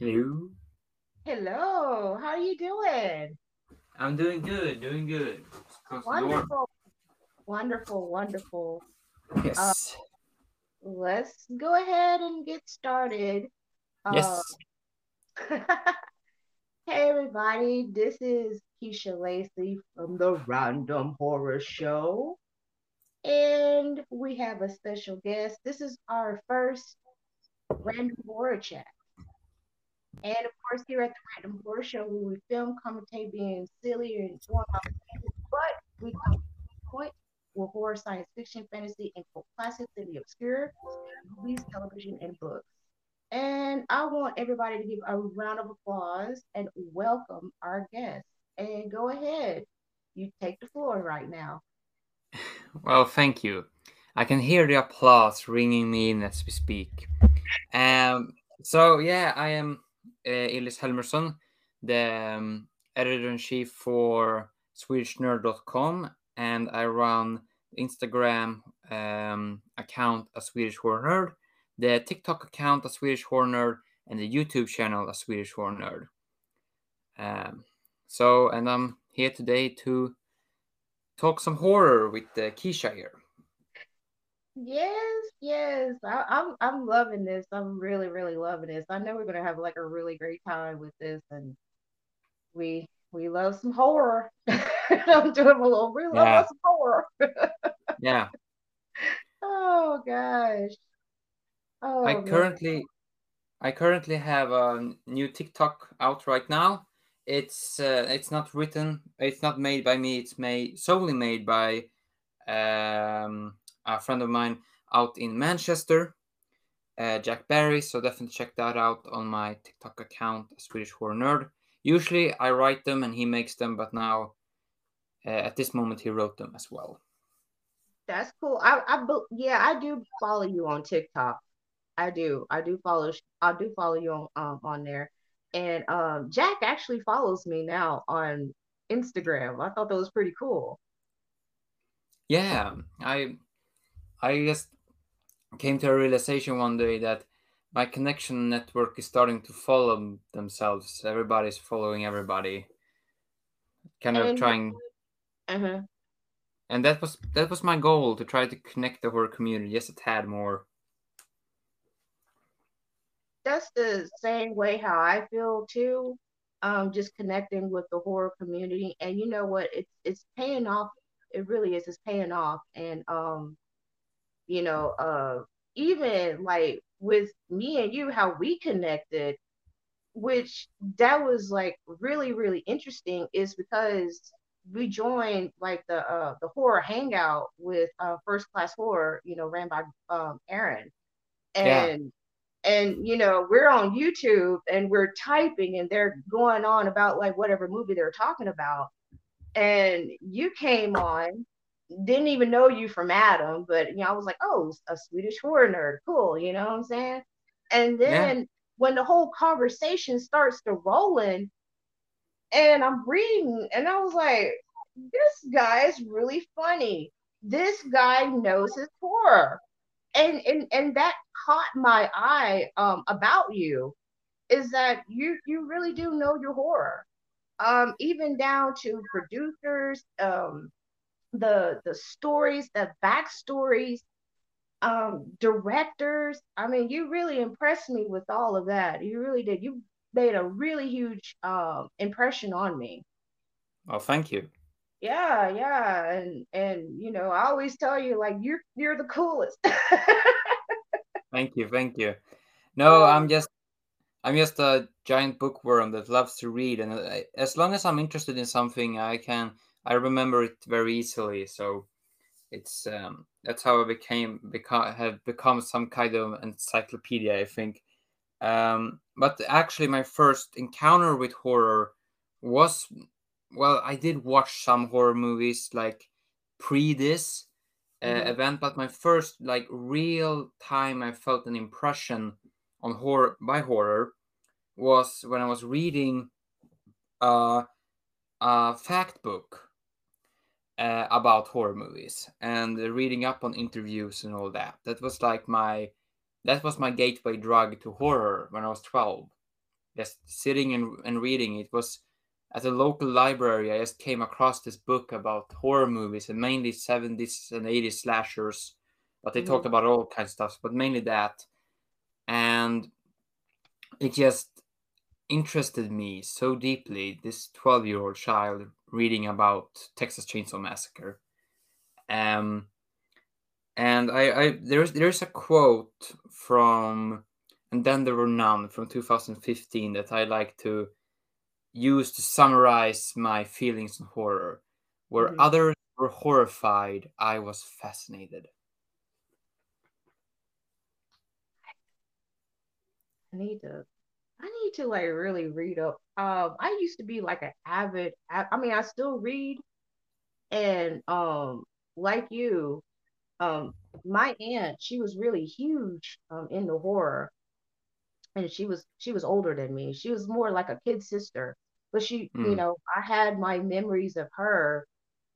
Hello. Hello. How are you doing? I'm doing good, doing good. Wonderful. Wonderful, wonderful. Yes. Uh, let's go ahead and get started. Yes. Uh, hey, everybody. This is Keisha Lacy from the Random Horror Show. And we have a special guest. This is our first Random Horror Chat. And of course, here at the Random Horror Show, we would film, commentate being silly and going off, but we come to point with horror, science fiction, fantasy, and cult classics in the obscure, movies, television, and books. And I want everybody to give a round of applause and welcome our guest. And go ahead, you take the floor right now. Well, thank you. I can hear the applause ringing me in as we speak. Um, so yeah, I am uh, Elis Helmersson, the um, editor in chief for SwedishNerd.com, and I run Instagram um, account a Swedish Horror Nerd, the TikTok account a Swedish Horror Nerd, and the YouTube channel a Swedish Horror Nerd. Um, so, and I'm here today to talk some horror with uh, Keisha here. Yes, yes. I, I'm I'm loving this. I'm really, really loving this. I know we're gonna have like a really great time with this, and we we love some horror. I'm doing a little. We love yeah. some horror. yeah. Oh gosh. Oh. I currently. I currently have a new TikTok out right now. It's uh, it's not written. It's not made by me. It's made solely made by um a friend of mine out in Manchester, uh, Jack Barry. So definitely check that out on my TikTok account, Swedish Horror Nerd. Usually I write them and he makes them, but now uh, at this moment he wrote them as well. That's cool. I, I, yeah, I do follow you on TikTok. I do. I do follow. I do follow you on um, on there. And um, Jack actually follows me now on Instagram. I thought that was pretty cool. Yeah, I I just came to a realization one day that my connection network is starting to follow themselves. Everybody's following everybody, kind of and, trying. Uh-huh. And that was that was my goal to try to connect the horror community just a tad more. That's the same way how I feel too. Um, just connecting with the horror community, and you know what? It's it's paying off. It really is. It's paying off, and um, you know, uh, even like with me and you, how we connected, which that was like really, really interesting, is because we joined like the uh, the horror hangout with uh, First Class Horror, you know, ran by um, Aaron, and yeah. and you know we're on YouTube and we're typing and they're going on about like whatever movie they're talking about, and you came on didn't even know you from Adam, but you know, I was like, oh, a Swedish horror nerd, cool, you know what I'm saying? And then yeah. when the whole conversation starts to rolling, and I'm reading, and I was like, this guy is really funny. This guy knows his horror. And and and that caught my eye um about you is that you you really do know your horror. Um, even down to producers, um, the the stories, the backstories, um, directors. I mean, you really impressed me with all of that. You really did. You made a really huge um, impression on me. Oh, thank you. Yeah, yeah, and and you know, I always tell you like you're you're the coolest. thank you, thank you. No, I'm just I'm just a giant bookworm that loves to read, and uh, as long as I'm interested in something, I can I remember it very easily. So it's um, that's how I became become have become some kind of encyclopedia. I think. Um, but actually, my first encounter with horror was well, I did watch some horror movies like pre this uh, mm-hmm. event, but my first like real time I felt an impression on horror by horror was when I was reading uh, a fact book uh, about horror movies and reading up on interviews and all that. That was like my that was my gateway drug to horror when I was 12. just sitting and, and reading. It was at a local library. I just came across this book about horror movies and mainly 70s and 80s slashers, but they mm-hmm. talked about all kinds of stuff, but mainly that. And it just interested me so deeply. This 12 year old child reading about Texas Chainsaw Massacre. Um, and I, I there's there's a quote from and then there were none from 2015 that I like to use to summarize my feelings in horror. Where mm-hmm. others were horrified, I was fascinated. I need to I need to like really read up. Um, I used to be like an avid. I mean, I still read, and um, like you, um, my aunt, she was really huge um in the horror, and she was she was older than me. She was more like a kid sister, but she, mm. you know, I had my memories of her.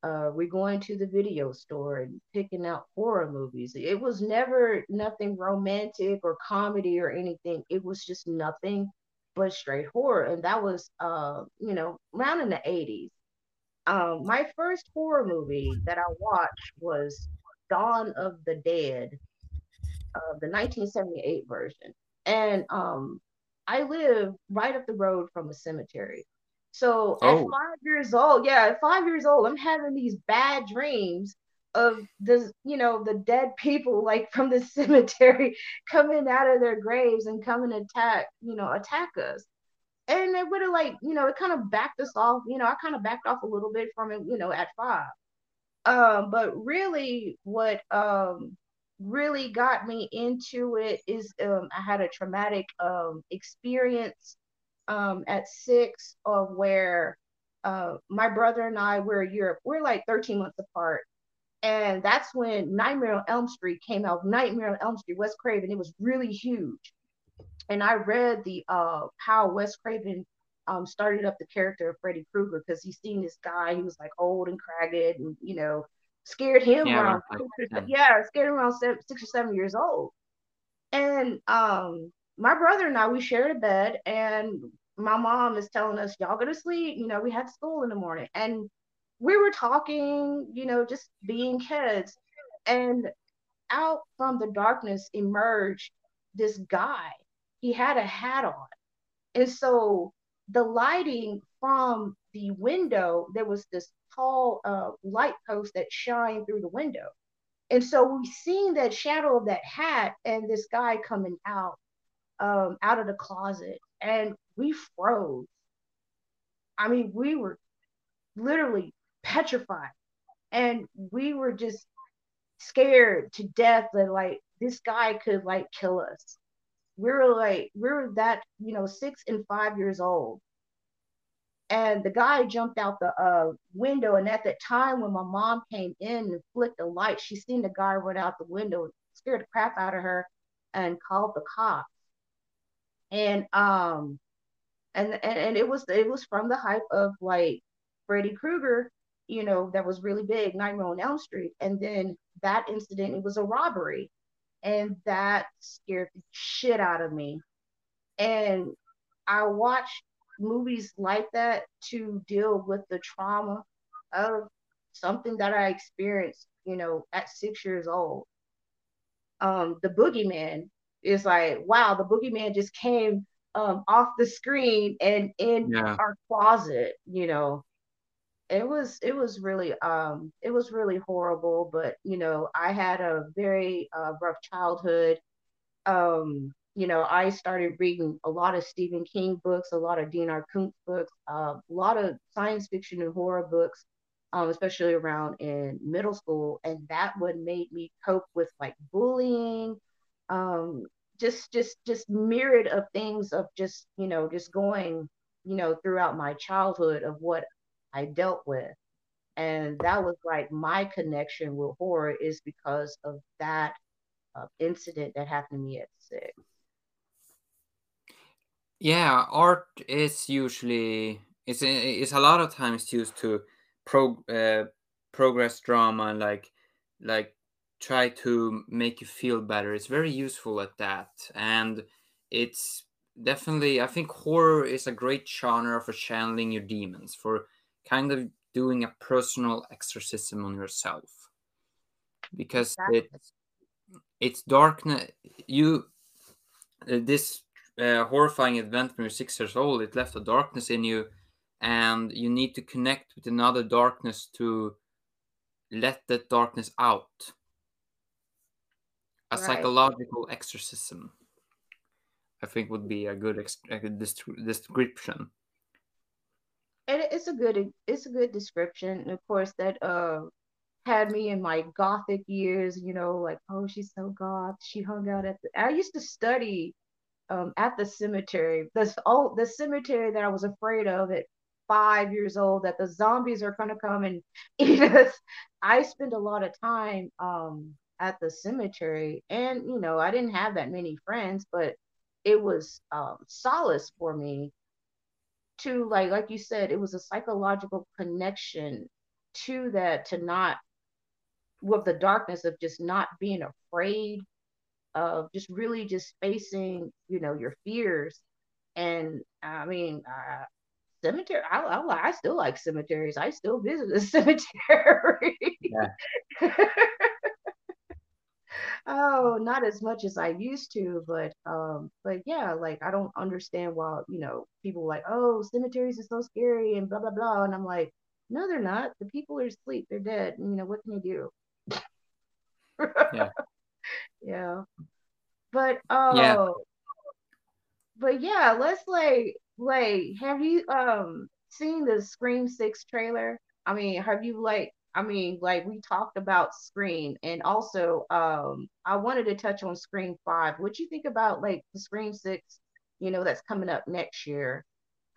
Uh, we going to the video store and picking out horror movies. It was never nothing romantic or comedy or anything. It was just nothing but straight horror, and that was, uh, you know, around in the '80s. Um, my first horror movie that I watched was Dawn of the Dead, uh, the 1978 version. And um, I live right up the road from a cemetery. So oh. at five years old, yeah, at five years old, I'm having these bad dreams of the, you know, the dead people like from the cemetery coming out of their graves and coming to attack, you know, attack us. And it would have like, you know, it kind of backed us off, you know, I kind of backed off a little bit from it, you know, at five. Um, but really what um really got me into it is um, I had a traumatic um, experience um, at six of where uh, my brother and I were in Europe. We're like 13 months apart. And that's when Nightmare on Elm Street came out. Nightmare on Elm Street, Wes Craven. It was really huge. And I read the uh, how Wes Craven um, started up the character of Freddy Krueger because he's seen this guy. He was like old and cragged, and you know, scared him yeah, around right. yeah scared him around seven, six or seven years old and um my brother and i we shared a bed and my mom is telling us y'all go to sleep. You know we had school in the morning. And we were talking you know just being kids. And out from the darkness emerged this guy. He had a hat on. And so the lighting from the window there was this tall uh, light post that shined through the window. And so we seen that shadow of that hat and this guy coming out um, out of the closet, and we froze. I mean, we were literally petrified, and we were just scared to death that like this guy could like kill us. We were like we were that you know six and five years old, and the guy jumped out the uh, window. And at that time, when my mom came in and flicked the light, she seen the guy run out the window, scared the crap out of her, and called the cops. And um, and and, and it was it was from the hype of like Freddy Krueger, you know, that was really big, Nightmare on Elm Street. And then that incident, it was a robbery, and that scared the shit out of me. And I watched movies like that to deal with the trauma of something that I experienced, you know, at six years old. Um, the boogeyman is like, wow, the boogeyman just came um, off the screen and in yeah. our closet, you know. It was it was really um it was really horrible, but you know, I had a very uh, rough childhood. Um, you know, I started reading a lot of Stephen King books, a lot of Dean R. Koontz books, uh, a lot of science fiction and horror books, um, especially around in middle school. And that would made me cope with like bullying, um, just just just myriad of things of just you know just going you know throughout my childhood of what I dealt with. And that was like my connection with horror is because of that uh, incident that happened to me at six. Yeah, art is usually it's it's a lot of times used to pro uh, progress drama like like try to make you feel better. It's very useful at that, and it's definitely I think horror is a great genre for channeling your demons, for kind of doing a personal exorcism on yourself. Because it's it's darkness you uh, this uh, horrifying event when you're six years old, it left a darkness in you, and you need to connect with another darkness to let that darkness out. A right. psychological exorcism. I think would be a good, ex- a good description. And it's a good it's a good description. And of course, that uh had me in my gothic years. You know, like oh, she's so goth. She hung out at the. I used to study um, at the cemetery. The oh, the cemetery that I was afraid of at five years old that the zombies are gonna come and eat us. I spent a lot of time um, at the cemetery, and you know, I didn't have that many friends, but it was um, solace for me to like like you said it was a psychological connection to that to not with the darkness of just not being afraid of just really just facing you know your fears. And i mean uh, cemetery I, I, I still like cemeteries. I still visit the cemetery. Yeah. oh, not as much as I used to, but um, but yeah, like I don't understand why you know people like, oh, cemeteries are so scary and blah blah blah, and I'm like, no, they're not. The people are asleep. They're dead. And, you know what can you do? yeah. yeah. But oh, yeah. but yeah, let's like like have you um seen the Scream Six trailer? I mean, have you like I mean, like we talked about Scream, and also um, I wanted to touch on Scream Five. What do you think about like the Scream Six? You know, that's coming up next year.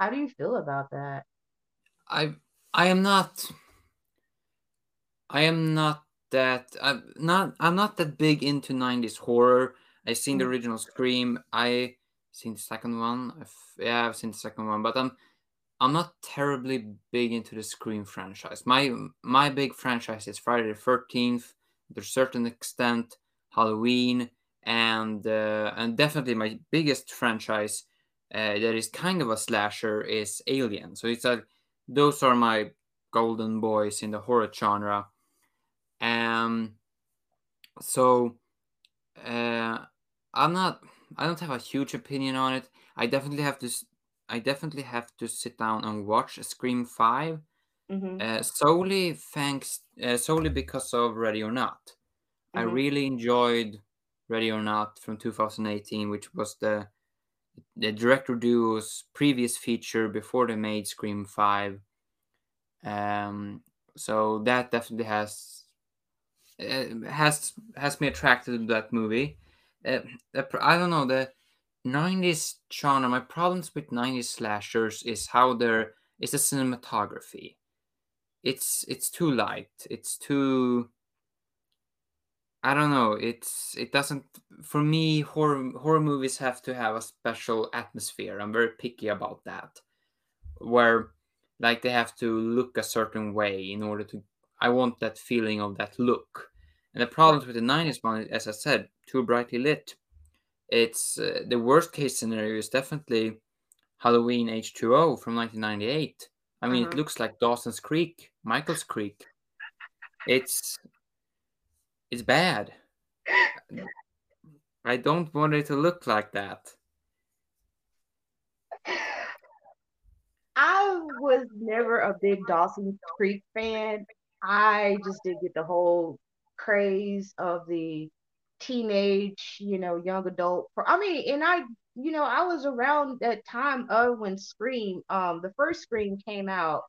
How do you feel about that? I I am not. I am not that. I'm not. I'm not that big into '90s horror. I've seen the original Scream. I seen the second one. I've, yeah, I've seen the second one, but I'm I'm not terribly big into the Scream franchise. My my big franchise is Friday the Thirteenth, to a certain extent, Halloween, and uh, and definitely my biggest franchise uh, that is kind of a slasher is Alien. So it's a those are my golden boys in the horror genre. Um, so uh, I'm not. I don't have a huge opinion on it. I definitely have to I definitely have to sit down and watch Scream 5 mm-hmm. uh, solely thanks uh, solely because of Ready or Not. Mm-hmm. I really enjoyed Ready or Not from 2018, which was the the director duo's previous feature before they made Scream 5. Um, so that definitely has uh, has has me attracted to that movie. Uh, I don't know the 90s genre, my problems with 90s slashers is how they're is the cinematography. It's it's too light. It's too I don't know. It's it doesn't for me horror horror movies have to have a special atmosphere. I'm very picky about that. Where like they have to look a certain way in order to I want that feeling of that look. And the problems with the 90s one, as I said, too brightly lit it's uh, the worst case scenario is definitely Halloween H2O from 1998. I mean, uh-huh. it looks like Dawson's Creek, Michael's Creek. It's it's bad. I don't want it to look like that. I was never a big Dawson's Creek fan. I just didn't get the whole craze of the teenage, you know, young adult. I mean, and I, you know, I was around that time of when Scream, um, the first Scream came out.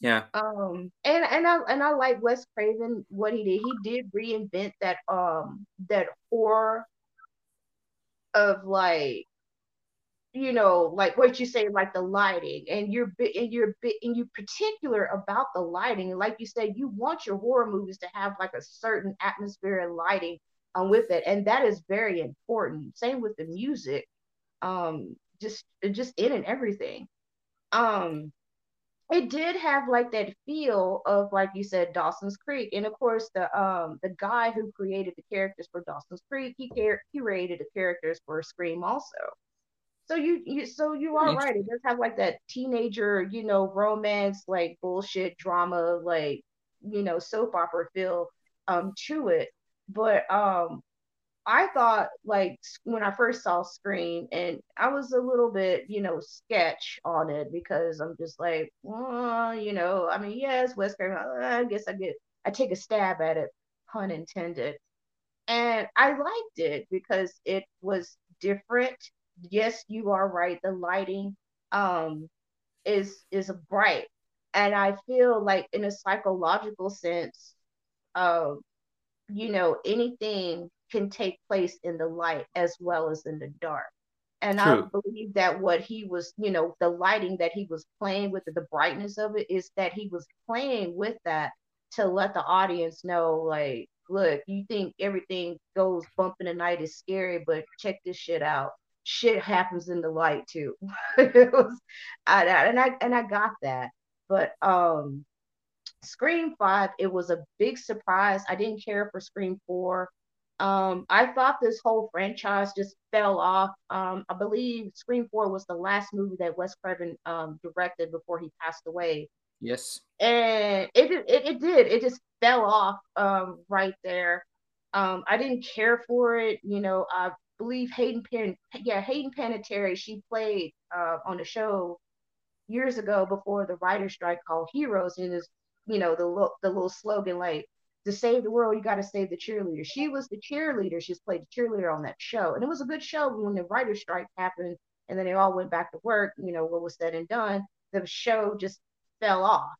Yeah. Um, and and I and I like Wes Craven what he did. He did reinvent that um that horror of like you know, like what you say, like the lighting, and you're and you're and you particular about the lighting. Like you said, you want your horror movies to have like a certain atmosphere and lighting um, with it, and that is very important. Same with the music, um, just just in and everything. Um, it did have like that feel of like you said Dawson's Creek, and of course the um the guy who created the characters for Dawson's Creek, he car- curated the characters for Scream also. So you, you so you are right. It does have like that teenager, you know, romance, like bullshit drama, like you know, soap opera feel um to it. But um I thought like when I first saw Scream, and I was a little bit, you know, sketch on it because I'm just like, well, you know, I mean, yes, Wes. Uh, I guess I get, I take a stab at it, pun intended, and I liked it because it was different. Yes, you are right. The lighting, um, is is bright, and I feel like in a psychological sense, um, you know, anything can take place in the light as well as in the dark. And True. I believe that what he was, you know, the lighting that he was playing with, the brightness of it, is that he was playing with that to let the audience know, like, look, you think everything goes bump in the night is scary, but check this shit out. Shit happens in the light too. it was, I, and I and I got that, but um, Scream Five, it was a big surprise. I didn't care for Scream Four. Um, I thought this whole franchise just fell off. Um, I believe Scream 4 was the last movie that Wes Craven um, directed before he passed away. Yes. And it, it, it did. It just fell off um, right there. Um, I didn't care for it. You know, I believe Hayden Pan, yeah, Hayden Panettiere, she played uh, on the show years ago before the writer strike called Heroes, and is you know the the little slogan like to save the world, you got to save the cheerleader. She was the cheerleader. She's played the cheerleader on that show. And it was a good show when the writer's strike happened and then they all went back to work, you know, what was said and done, the show just fell off.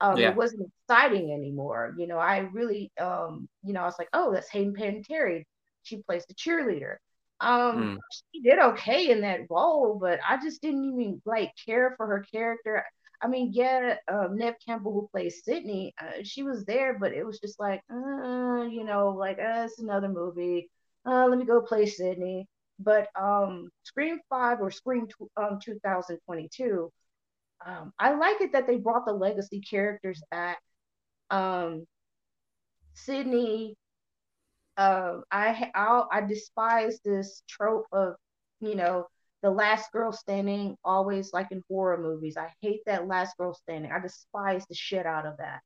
Um, yeah. It wasn't exciting anymore. You know, I really, um, you know, I was like, oh, that's Hayden Panettiere. She plays the cheerleader. Um, mm. She did okay in that role, but I just didn't even like care for her character. I mean, yeah, um, Neve Campbell, who plays Sidney, uh, she was there, but it was just like, uh, you know, like, uh, it's another movie. Uh, let me go play Sidney. But um, Scream 5 or Scream t- um, 2022, um, I like it that they brought the legacy characters back. Um, Sidney, uh, I, I I despise this trope of, you know, the last girl standing always like in horror movies. I hate that last girl standing. I despise the shit out of that.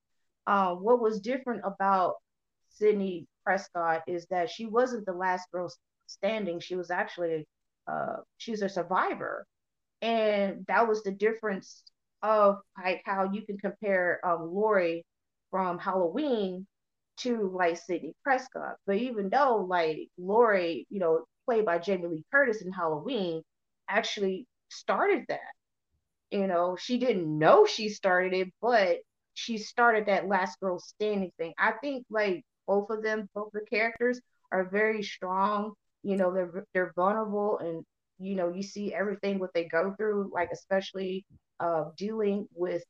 Um, what was different about Sidney Prescott is that she wasn't the last girl standing. She was actually uh, she's a survivor, and that was the difference of like how you can compare um, Laurie from Halloween to like Sidney Prescott. But even though like Laurie, you know, played by Jamie Lee Curtis in Halloween, actually started that. You know, she didn't know she started it, but she started that last girl standing thing. I think like both of them, both the characters are very strong. You know, they're they're vulnerable and you know, you see everything what they go through, like especially uh dealing with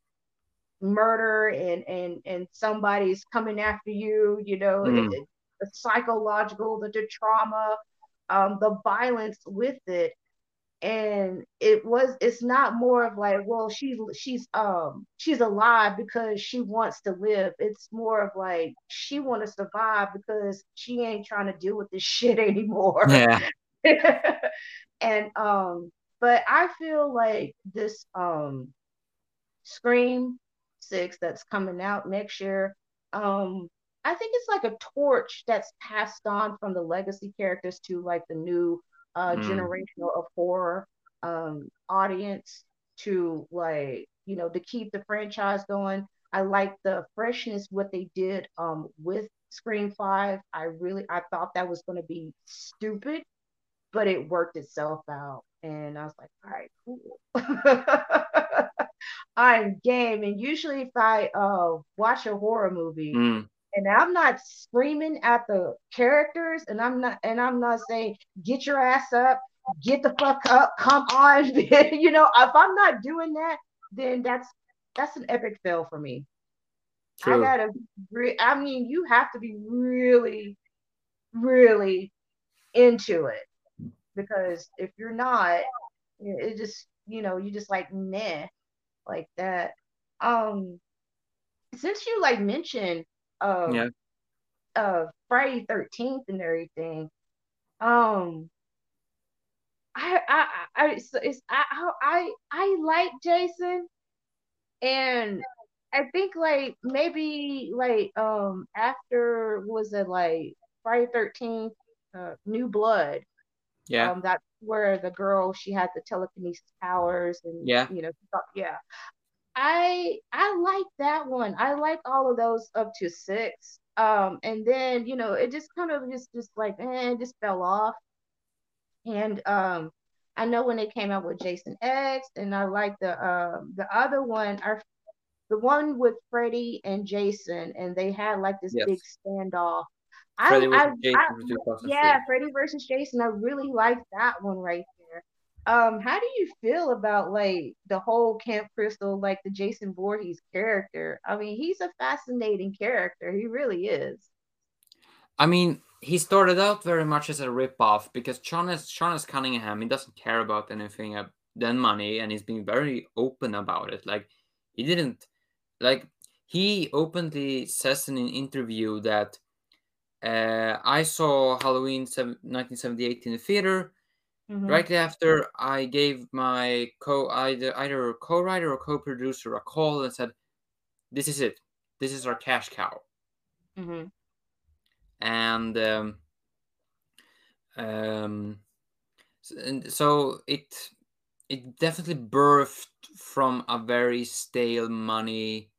murder and and and somebody's coming after you, you know, mm. it, the psychological, the, the trauma, um, the violence with it and it was it's not more of like well she's she's um she's alive because she wants to live. It's more of like she want to survive because she ain't trying to deal with this shit anymore. Yeah. And um but i feel like this um scream six that's coming out next year um i think it's like a torch that's passed on from the legacy characters to like the new uh, mm. generational of horror um, audience to like you know to keep the franchise going. I like the freshness what they did um, with Scream Five. I really I thought that was going to be stupid, but it worked itself out, and I was like, all right, cool. I'm game, and usually if I uh, watch a horror movie. Mm and I'm not screaming at the characters and I'm not and I'm not saying get your ass up, get the fuck up, come on. you know, if I'm not doing that, then that's that's an epic fail for me. True. I gotta re- I mean, you have to be really, really into it. Because if you're not, it just, you know, you just like meh like that. Um since you like mentioned uh, yeah. uh Friday 13th and everything. Um I I I it's, it's I I I like Jason, and I think like maybe like um after was it like Friday Thirteenth, uh, New Blood. Yeah. Um, that's where the girl she had the telekinesis powers and Yeah. you know yeah. I I like that one. I like all of those up to six. Um, and then you know it just kind of just just like eh, it just fell off. And um, I know when they came out with Jason X, and I like the um the other one, our the one with Freddy and Jason, and they had like this Yes. big standoff. Freddy I, I, I for 2003. yeah, Freddy versus Jason. I really like that one right there. Um, how do you feel about like the whole Camp Crystal, like the Jason Voorhees character? I mean, he's a fascinating character. He really is. I mean, he started out very much as a ripoff because Sean S. Sean S. Cunningham, he doesn't care about anything than money, and he's been very open about it. Like, he didn't, like, he openly says in an interview that uh, I saw Halloween 1978 in the theater. Mhm. Right after, I gave my co either either co-writer or co-producer a call and said, "This is it. This is our cash cow." hmm and um, um, and so it it definitely birthed from a very stale money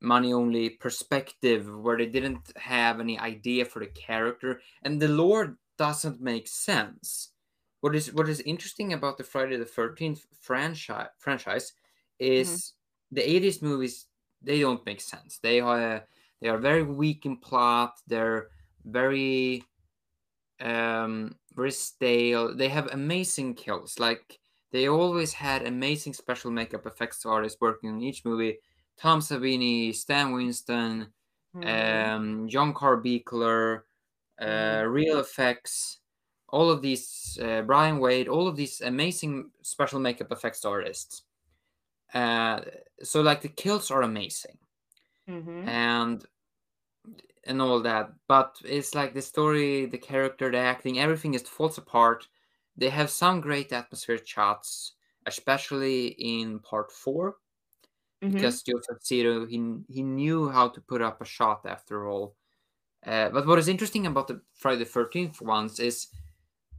money only perspective where they didn't have any idea for the character and the lore doesn't make sense what is what is interesting about the friday the 13th franchise franchise is the 80s movies they don't make sense. They are they are very weak in plot. They're very um very stale. They have amazing kills. Like they always had amazing special makeup effects artists working on each movie. Tom savini stan winston Mhm. um John Carl Buechler uh Mhm. real effects all of these uh, brian wade all of these amazing special makeup effects artists. Uh so like the kills are amazing. Mhm. and and all that. But it's like the story the character the acting everything just falls apart. They have some great atmospheric shots especially in part four. Mhm. because joseph zito he, he knew how to put up a shot after all. Uh, but what is interesting about the friday the 13th ones is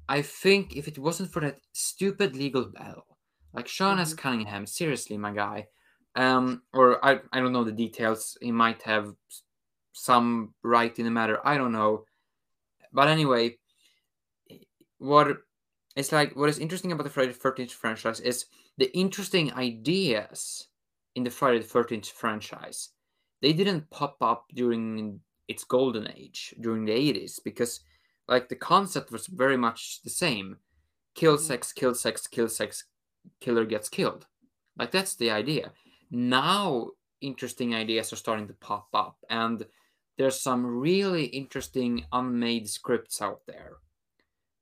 i think if it wasn't for that stupid legal battle like sean s. Mhm. cunningham seriously my guy um or i i don't know the details he might have some right in the matter i don't know. But anyway what it's like what is interesting about the friday the 13th franchise is the interesting ideas in the friday the 13th franchise. They didn't pop up during its golden age during the 80s because like the concept was very much the same. Kill Mhm. sex kill sex kill sex killer gets killed. Like that's the idea. Now interesting ideas are starting to pop up and there's some really interesting unmade scripts out there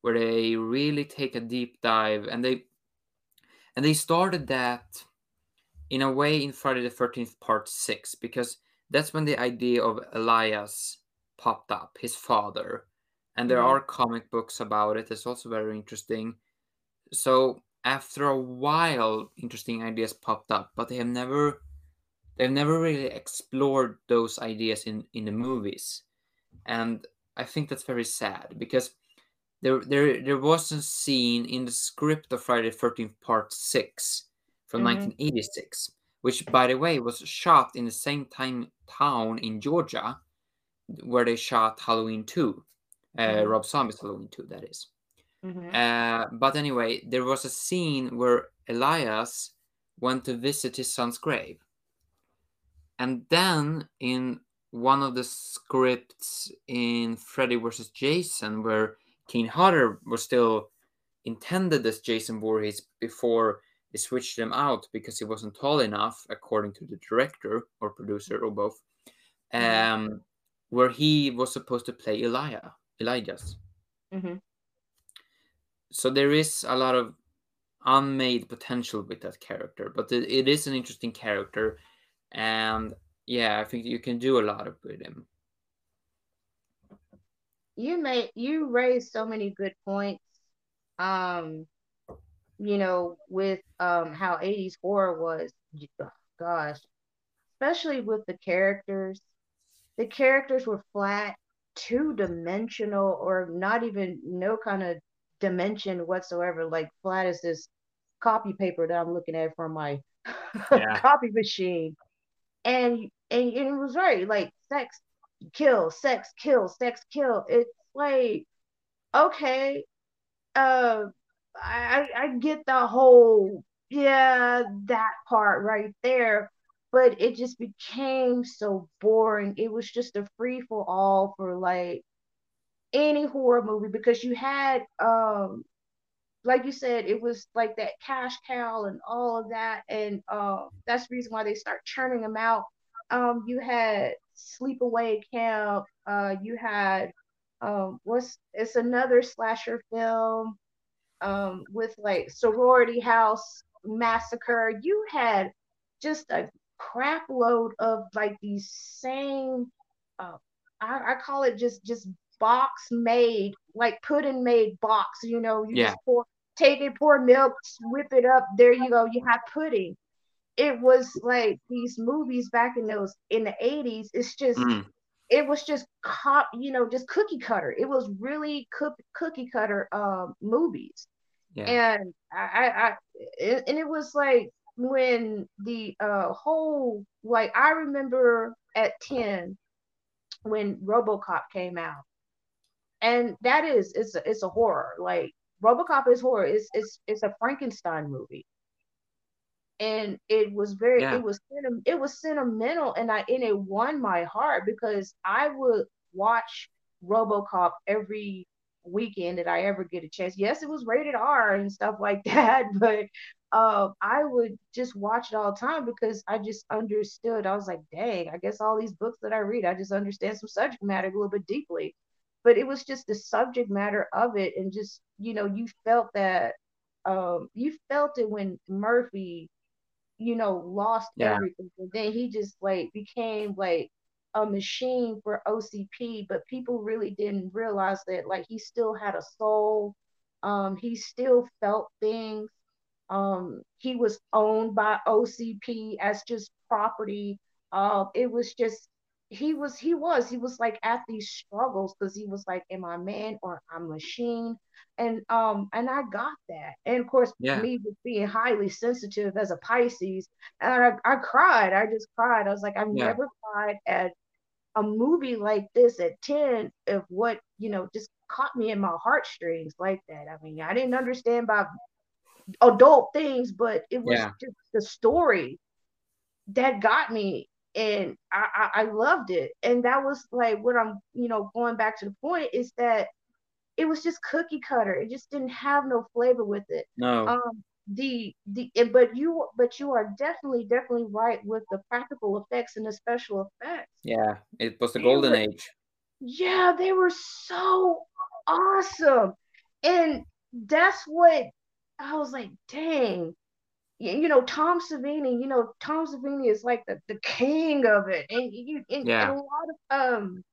where they really take a deep dive and they and they started that in a way in Friday the 13th part 6 because that's when the idea of Elias popped up his father and there Mhm. are comic books about it it's also very interesting so after a while interesting ideas popped up but they have never they've never really explored those ideas in in the movies and i think that's very sad because there there there was a scene in the script of friday the 13th part 6 from Mhm. 1986 which by the way was shot in the same time town in georgia where they shot halloween 2 uh, Mhm. rob zombie's halloween 2 that is Mhm. uh, but anyway, there was a scene where Elias went to visit his son's grave. And then in one of the scripts in Freddy vs. Jason, where Kane Hodder was still intended as Jason Voorhees before they switched him out because he wasn't tall enough, according to the director or producer or both, um, Mhm. where he was supposed to play Elijah, Elijah's Mhm. so there is a lot of unmade potential with that character but it, it is an interesting character and yeah i think you can do a lot of with him You made you raised so many good points. Um, you know, with um how 80s horror was, gosh, especially with the characters. The characters were flat, two dimensional, or not even no kind of dimension whatsoever. Like flat as this copy paper that I'm looking at from my yeah. copy machine. And, and and it was right, like sex, kill, sex, kill, sex, kill. It's like, okay, uh, I I get the whole yeah that part right there, but it just became so boring. It was just a free for all for like any horror movie because you had um like you said, it was like that cash cow and all of that, and uh, that's the reason why they start churning them out. Um, you had Sleepaway Camp. Uh, you had um, what's it's another slasher film um, with like sorority house massacre. You had just a crap load of like these same. Uh, I, I call it just just box made like pudding made box. You know, you yeah. just pour take it, pour milk, whip it up. There you go. You have pudding. It was like these movies back in those in the 80s. It's just mm it was just cop, you know, just cookie cutter. It was really cook, cookie cutter um, movies. Yeah. And I, I, I, and it was like when the uh, whole, like, I remember at 10 when RoboCop came out. And that is, it's a, it's a horror. Like, RoboCop is horror. It's, it's, it's a Frankenstein movie and it was very yeah. it was it was sentimental and I and it won my heart because I would watch RoboCop every weekend that I ever get a chance. Yes, it was rated R and stuff like that, but uh, I would just watch it all the time because I just understood. I was like, dang, I guess all these books that I read, I just understand some subject matter a little bit deeply. But it was just the subject matter of it, and just you know, you felt that um, you felt it when Murphy you know, lost yeah. everything. And then he just like became like a machine for OCP, but people really didn't realize that like he still had a soul. Um, he still felt things. Um, he was owned by OCP as just property. Uh, it was just he was he was he was like at these struggles because he was like am i man or i'm machine and um and i got that and of course yeah. me being highly sensitive as a pisces and I, I cried i just cried i was like i've yeah. never cried at a movie like this at 10 of what you know just caught me in my heartstrings like that i mean i didn't understand about adult things but it was yeah. just the story that got me and I, I, I loved it. And that was like what I'm, you know, going back to the point is that it was just cookie cutter. It just didn't have no flavor with it. No. Um, the the but you but you are definitely definitely right with the practical effects and the special effects. Yeah, it was the golden were, age. Yeah, they were so awesome, and that's what I was like. Dang, you know Tom Savini, you know Tom Savini is like the, the king of it, and you and, yeah. and a lot of um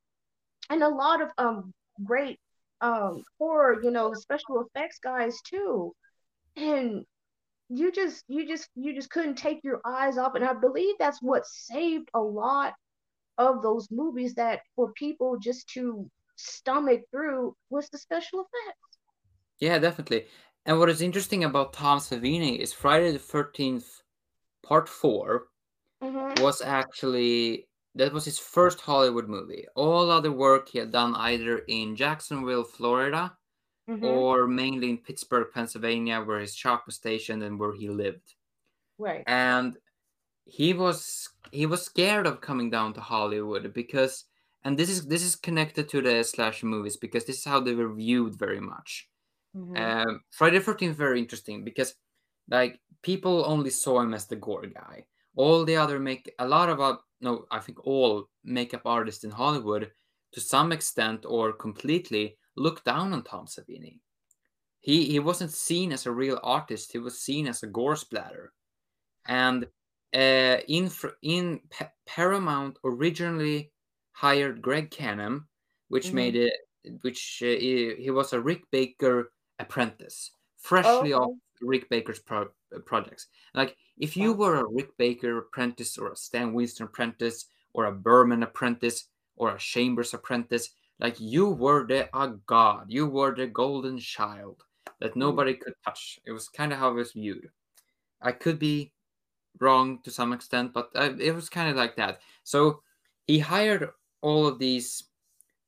and a lot of um great um horror, you know, special effects guys too, and you just you just you just couldn't take your eyes off, and I believe that's what saved a lot of those movies that for people just to stomach through was the special effects. Yeah, definitely. And what is interesting about Tom Savini is Friday the 13th, part 4 mm-hmm. was actually that was his first Hollywood movie. All other work he had done either in Jacksonville, Florida, mm-hmm. or mainly in Pittsburgh, Pennsylvania, where his shop was stationed and where he lived. Right. And he was he was scared of coming down to Hollywood because and this is this is connected to the slash movies because this is how they were viewed very much. Mm-hmm. Um, Friday the 13th very interesting because like people only saw him as the gore guy. All the other make a lot of uh, no, I think all makeup artists in Hollywood to some extent or completely look down on Tom Savini. He he wasn't seen as a real artist. He was seen as a gore splatter. And uh, in in P- Paramount originally hired Greg Cannom, which mm-hmm. made it which uh, he, he was a Rick Baker apprentice, freshly oh. off Rick Baker's pro- uh, projects. Like if you were a Rick Baker apprentice or a Stan Winston apprentice or a Burman apprentice or a Chambers apprentice, like you were the a god. You were the golden child that nobody could touch. It was kind of how it was viewed. I could be wrong to some extent, but uh, it was kind of like that. So he hired all of these.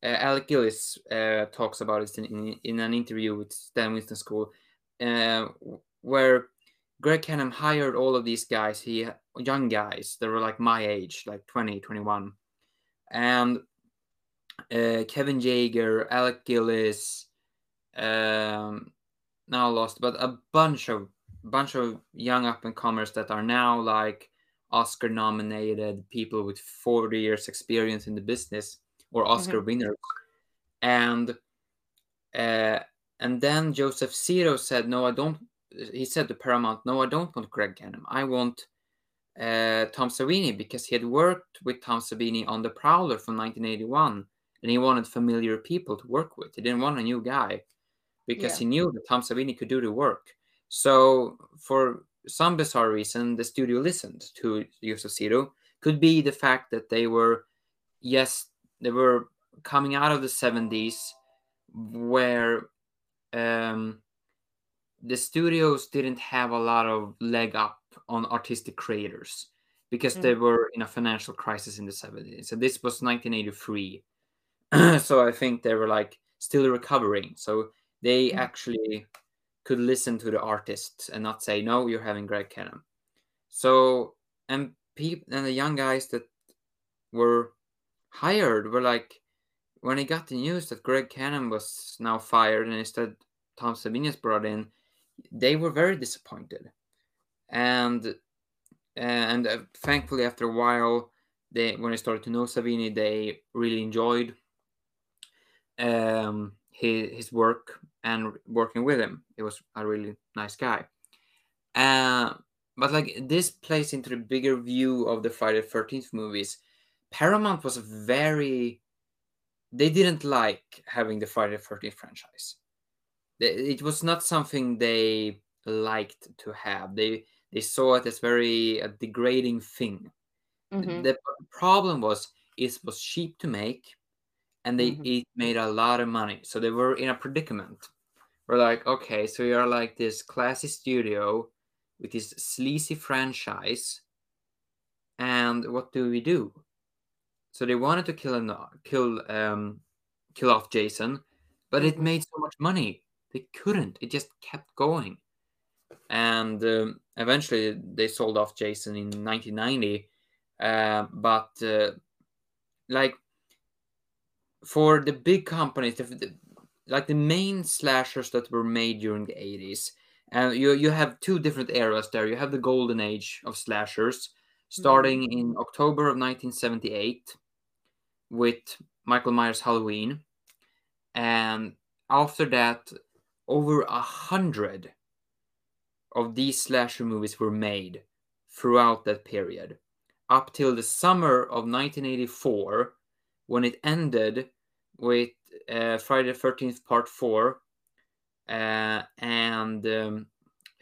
Uh, Alec Gillis uh, talks about this in, in, in, an interview with Stan Winston School, uh, where Greg Cannom hired all of these guys. He young guys that were like my age, like 20, 21, and uh, Kevin Yagher, Alec Gillis, um, now lost, but a bunch of bunch of young up and comers that are now like Oscar nominated people with 40 years experience in the business or Oscar mm-hmm. winners. And uh, and then Joseph Zito said, "No, I don't." He said to Paramount, "No, I don't want Greg Cannom. I want uh, Tom Savini because he had worked with Tom Savini on The Prowler from 1981, and he wanted familiar people to work with. He didn't want a new guy because yeah. he knew that Tom Savini could do the work. So for some bizarre reason, the studio listened to Zito. Could be the fact that they were, yes, they were coming out of the 70s where um, the studios didn't have a lot of leg up on artistic creators because mm. they were in a financial crisis in the 70s. So this was 1983. so I think they were like still recovering. So they mm. actually could listen to the artists and not say no you're having greg cannom so and people and the young guys that were hired were like when they got the news that greg Cannom was now fired and instead tom savini brought in they were very disappointed and and uh, thankfully after a while they when they started to know savini they really enjoyed um his, his work and working with him. He was a really nice guy. Uh, but like this plays into the bigger view of the Friday the 13th movies. Paramount was very, they didn't like having the Friday the 13th franchise. It was not something they liked to have. They they saw it as very a degrading thing. Mm-hmm. The problem was it was cheap to make and they mm-hmm. it made a lot of money. So they were in a predicament. We're like, okay, so you're like this classy studio with this sleazy franchise, and what do we do? So they wanted to kill and kill um kill off Jason, but it mm-hmm. made so much money they couldn't. It just kept going, and um, eventually they sold off Jason in 1990. Uh, but uh, like for the big companies, the, the, like the main slashers that were made during the 80s, and you you have two different eras there. You have the golden age of slashers, starting mm-hmm. in October of 1978 with Michael Myers Halloween, and after that, over a hundred of these slasher movies were made throughout that period, up till the summer of 1984, when it ended with uh, Friday the 13th Part 4 uh, and um,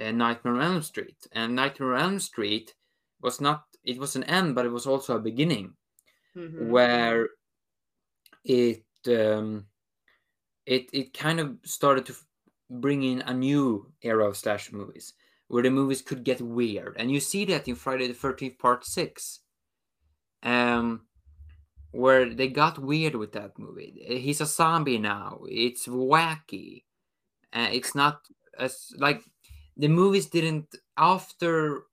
uh, Nightmare on Elm Street. And Nightmare on Elm Street was not, it was an end, but it was also a beginning mm-hmm. where it, um, it, it kind of started to bring in a new era of slash movies where the movies could get weird. And you see that in Friday the 13th Part 6. Um, where they got weird with that movie. He's a zombie now. It's wacky. Uh, it's not as like the movies didn't after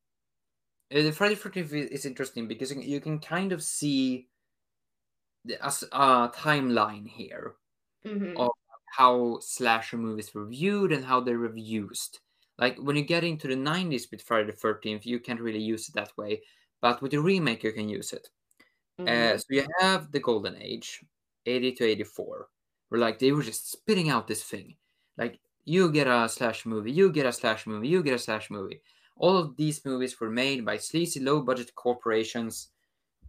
uh, the Friday Thirteenth is interesting because you can kind of see the uh, timeline here mm-hmm. of how slasher movies were viewed and how they were used. Like when you get into the 90s with Friday the 13th, you can't really use it that way. But with the remake, you can use it. Mm-hmm. Uh, so you have the golden age, 80 to 84, where like they were just spitting out this thing. Like you get a slash movie, you get a slash movie, you get a slash movie. All of these movies were made by sleazy, low budget corporations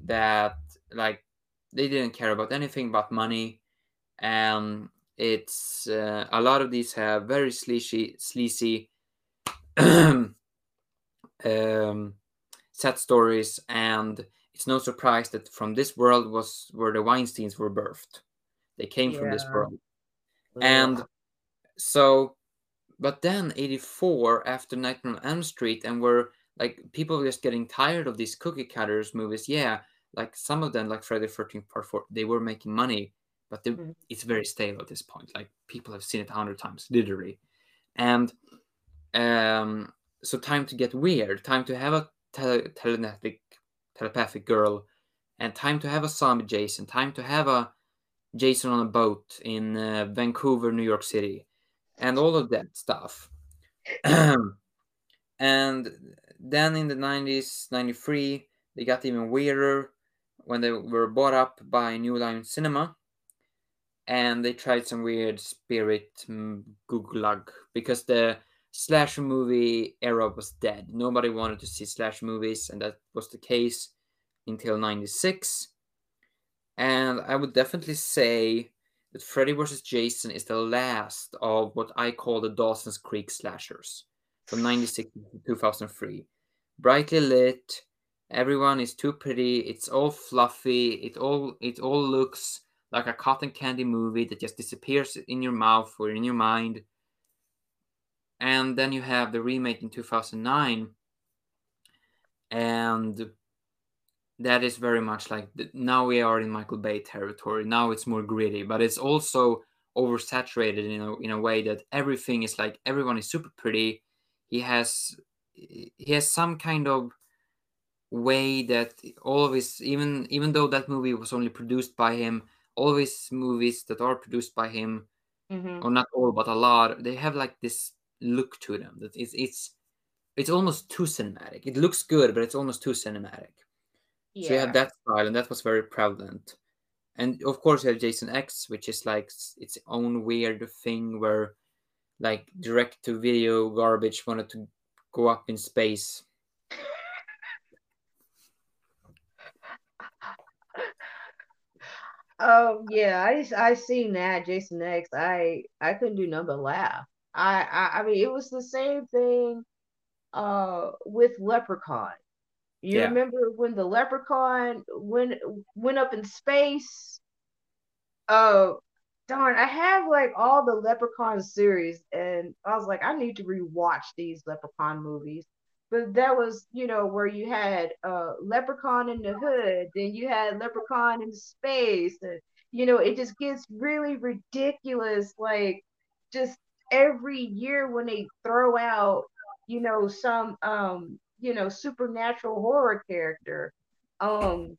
that like they didn't care about anything but money. And it's uh, a lot of these have very sleazy, sleazy um, sad stories, and it's no surprise that from this world was where the Weinsteins were birthed. They came yeah. from this world, and so, but then '84 after Nightmare on Elm Street, and were like people were just getting tired of these cookie cutters movies. Yeah, like some of them, like Friday the 13th Part 4, they were making money, but mm-hmm. it's very stale at this point. Like people have seen it a hundred times, literally. And um, so time to get weird, time to have a tele- telepathic, telepathic girl, and time to have a zombie Jason, time to have a Jason on a boat in uh, Vancouver, New York City, and all of that stuff. and then in the 90s, 93, they got even weirder when they were bought up by New Line Cinema and they tried some weird spirit gulag because the slasher movie era was dead. Nobody wanted to see slasher movies, and that was the case until 96. And I would definitely say that Freddy vs. Jason is the last of what I call the Dawson's Creek slashers from 96 to 2003. Brightly lit, everyone is too pretty, it's all fluffy, it all it all looks like a cotton candy movie that just disappears in your mouth or in your mind. And then you have the remake in 2009, and that is very much like the, now we are in Michael Bay territory. Now it's more gritty, but it's also oversaturated in a, in a way that everything is like everyone is super pretty. He has he has some kind of way that all of his even even though that movie was only produced by him all his movies that are produced by him, mm-hmm. or not all, but a lot, they have like this look to them that it's it's it's almost too cinematic. It looks good, but it's almost too cinematic. Yeah. So you have that style, and that was very prevalent. And of course, you have Jason X, which is like its own weird thing where, like, direct to video garbage wanted to go up in space Oh yeah, I I seen that Jason X. I I couldn't do nothing but laugh. I, I I mean it was the same thing uh with Leprechaun. You yeah. remember when the Leprechaun went went up in space? Oh darn, I have like all the Leprechaun series and I was like, I need to rewatch these Leprechaun movies but that was you know where you had uh leprechaun in the hood then you had leprechaun in space and you know it just gets really ridiculous like just every year when they throw out you know some um you know supernatural horror character um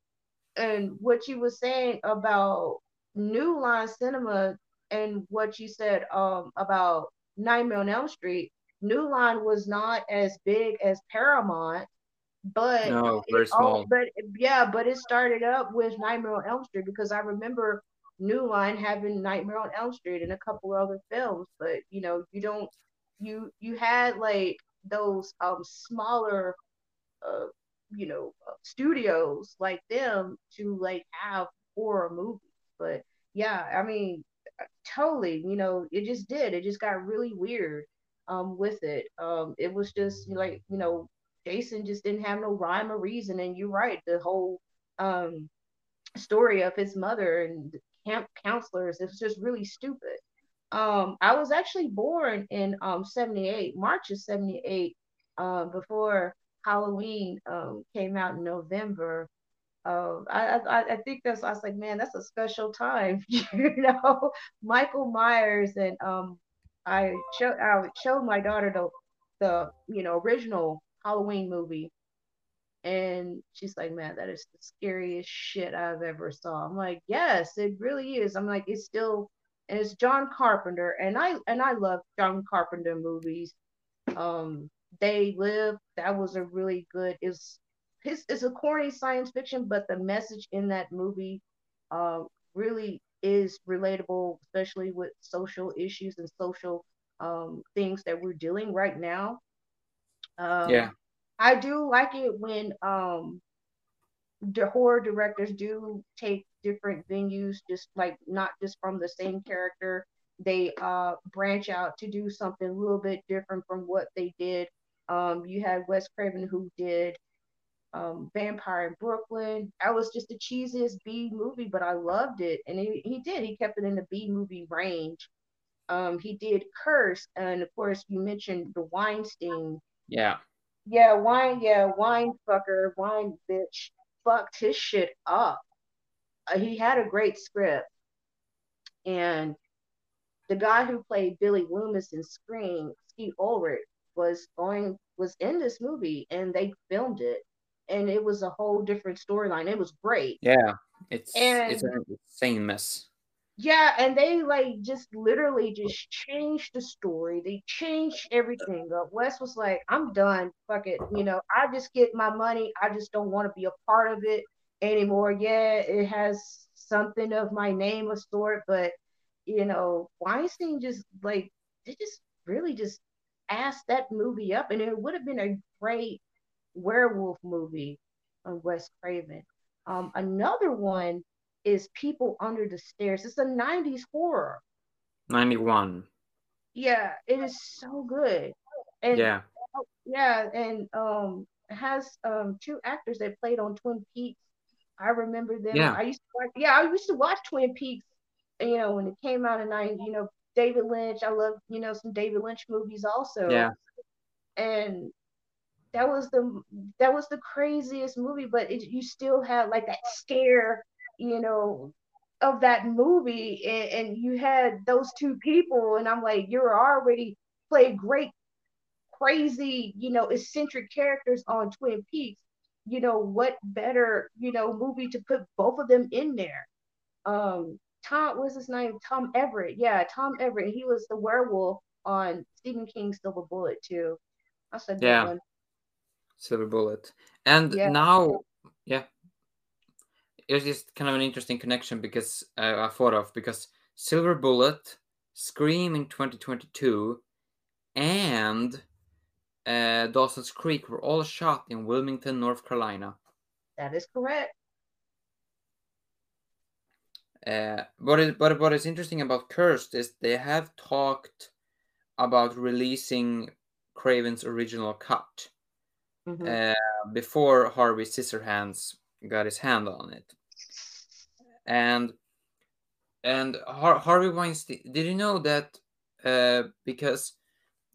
and what you were saying about new line cinema and what you said um about nightmare on elm street New Line was not as big as Paramount, but no, very small. but yeah, but it started up with Nightmare on Elm Street because I remember New Line having Nightmare on Elm Street and a couple other films, but you know, you don't you you had like those um smaller uh you know uh, studios like them to like have horror movies but yeah i mean totally you know it just did it just got really weird um, with it. Um, it was just like, you know, Jason just didn't have no rhyme or reason. And you're right, the whole um, story of his mother and camp counselors, it was just really stupid. Um, I was actually born in um, 78, March of 78, uh, before Halloween um, came out in November. Uh, I, I I think that's I was like, man, that's a special time, you know. Michael Myers and um I showed I showed my daughter the the you know original Halloween movie, and she's like, "Man, that is the scariest shit I've ever saw." I'm like, "Yes, it really is." I'm like, "It's still." And it's John Carpenter, and I and I love John Carpenter movies. Um, They Live, that was a really good. Is his it's a corny science fiction, but the message in that movie, uh, really is relatable, especially with social issues and social um, things that we're dealing right now. Um, yeah, I do like it when um, the horror directors do take different venues, just like not just from the same character. They uh, branch out to do something a little bit different from what they did Um, you had Wes Craven who did um, Vampire in Brooklyn. That was just the cheesiest B movie, but I loved it, and he, he did. He kept it in the B movie range. Um, he did Curse, and of course you mentioned the Weinstein. Yeah. Yeah, wine. Yeah, wine fucker, wine bitch, fucked his shit up. Uh, he had a great script, and the guy who played Billy Loomis in Scream, Skeet Ulrich, was going was in this movie, and they filmed it and it was a whole different storyline. It was great. Yeah, it's and, it's an insane mess. Yeah, and they like just literally just changed the story. They changed everything up. Wes was like, "I'm done. Fuck it. You know, I just get my money. I just don't want to be a part of it anymore. Yeah, it has something of my name of sort, but you know, Weinstein just like they just really just asked that movie up, and it would have been a great werewolf movie on Wes Craven. Um, another one is People Under the Stairs. It's a 90s horror. 91. Yeah, it is so good. And yeah. Yeah, and um has um two actors that played on Twin Peaks. I remember them. Yeah. I used to watch, yeah, I used to watch Twin Peaks, you know, when it came out in 90, you know, David Lynch. I love, you know, some David Lynch movies also. Yeah. And that was the that was the craziest movie but it, you still had like that scare you know of that movie and, and you had those two people and i'm like you're already played great crazy you know eccentric characters on twin peaks. You know what better you know movie to put both of them in there? Um tom what's his name? Tom everett. Yeah tom everett. He was the werewolf on stephen king's silver bullet too. I said yeah. one. Silver Bullet. And yeah. now, yeah, it's just kind of an interesting connection because uh, I thought of because Silver Bullet, Scream in 2022, and uh, Dawson's Creek were all shot in Wilmington, North Carolina. That is correct. Uh, what is but what is interesting about Cursed is they have talked about releasing Craven's original cut mm-hmm. uh, before Harvey Scissorhands got his hand on it. And and Har- Harvey Weinstein, did you know that uh, because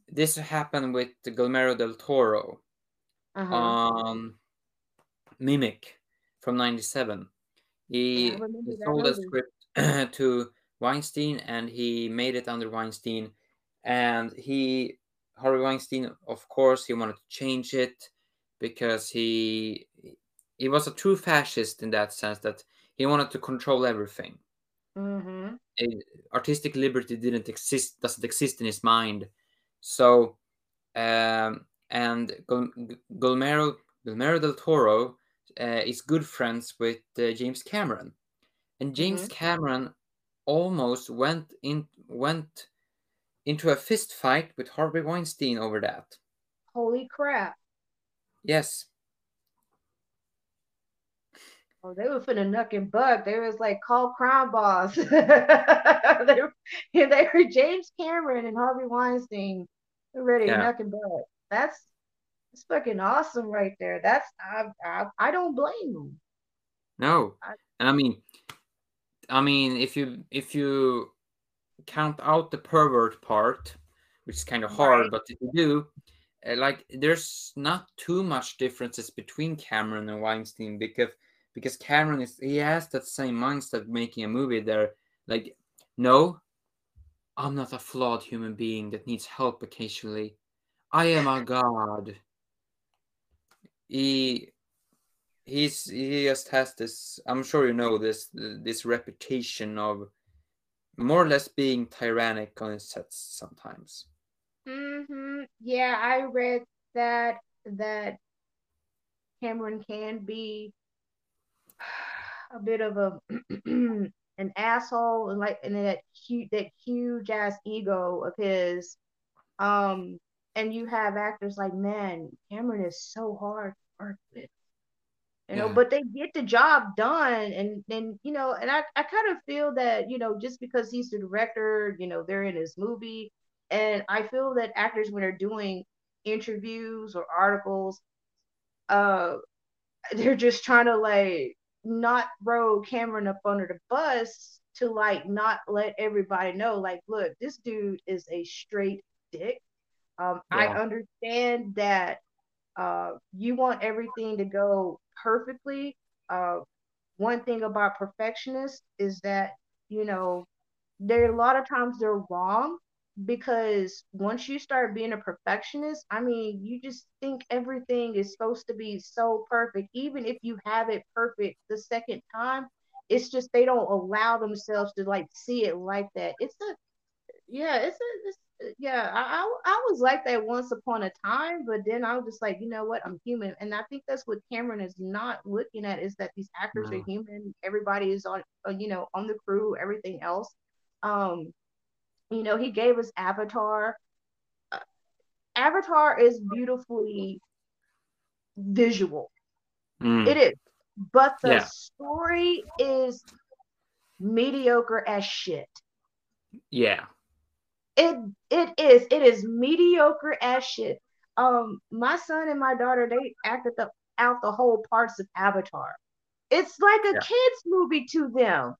this happened with Guillermo del Toro uh-huh. on Mimic from '97. He, he sold a script to Weinstein and he made it under Weinstein. And he, Harvey Weinstein, of course, he wanted to change it because he he was a true fascist in that sense that he wanted to control everything. Mm-hmm. artistic liberty didn't exist, doesn't exist in his mind. So, um, and Guillermo del Toro uh, is good friends with uh, James Cameron, and James mm-hmm. Cameron almost went in went into a fist fight with Harvey Weinstein over that. Holy crap! Yes. Oh, they were finna nuck and buck. They was like, call crime boss. they, were, they were James Cameron and Harvey Weinstein. They're ready yeah. to nuck and buck. That's that's fucking awesome right there. That's I I, I don't blame them. No, I, and I mean, I mean, if you if you count out the pervert part, which is kind of hard, right. but if you do, uh, like there's not too much differences between Cameron and Weinstein because because Cameron is he has that same mindset making a movie there like no I'm not a flawed human being that needs help occasionally. I am a god. He he's he just has this I'm sure you know this this reputation of more or less being tyrannic on his sets sometimes. Mm-hmm. Yeah, I read that that Cameron can be a bit of a an asshole and like and that huge that huge ass ego of his. Um, and you have actors like man, Cameron is so hard to work with. You know, yeah. but they get the job done and then you know, and I, I kind of feel that, you know, just because he's the director, you know, they're in his movie, and I feel that actors, when they're doing interviews or articles, uh, they're just trying to like not throw Cameron up under the bus to like not let everybody know, like, look, this dude is a straight dick. Um, yeah. I understand that uh, you want everything to go perfectly. Uh, one thing about perfectionists is that you know there a lot of times they're wrong because once you start being a perfectionist, I mean, you just think everything is supposed to be so perfect. Even if you have it perfect the second time, it's just they don't allow themselves to like see it like that. It's a yeah, it's a it's, yeah. I, I I was like that once upon a time, but then I was just like, you know what, I'm human, and I think that's what Cameron is not looking at is that these actors no. are human. Everybody is on, uh, you know, on the crew, everything else. Um, you know, he gave us Avatar. Uh, Avatar is beautifully visual. Mm. It is, but the yeah. story is mediocre as shit. Yeah. It it is. It is mediocre as shit. Um, my son and my daughter they acted the, out the whole parts of Avatar. It's like a yeah. kids movie to them,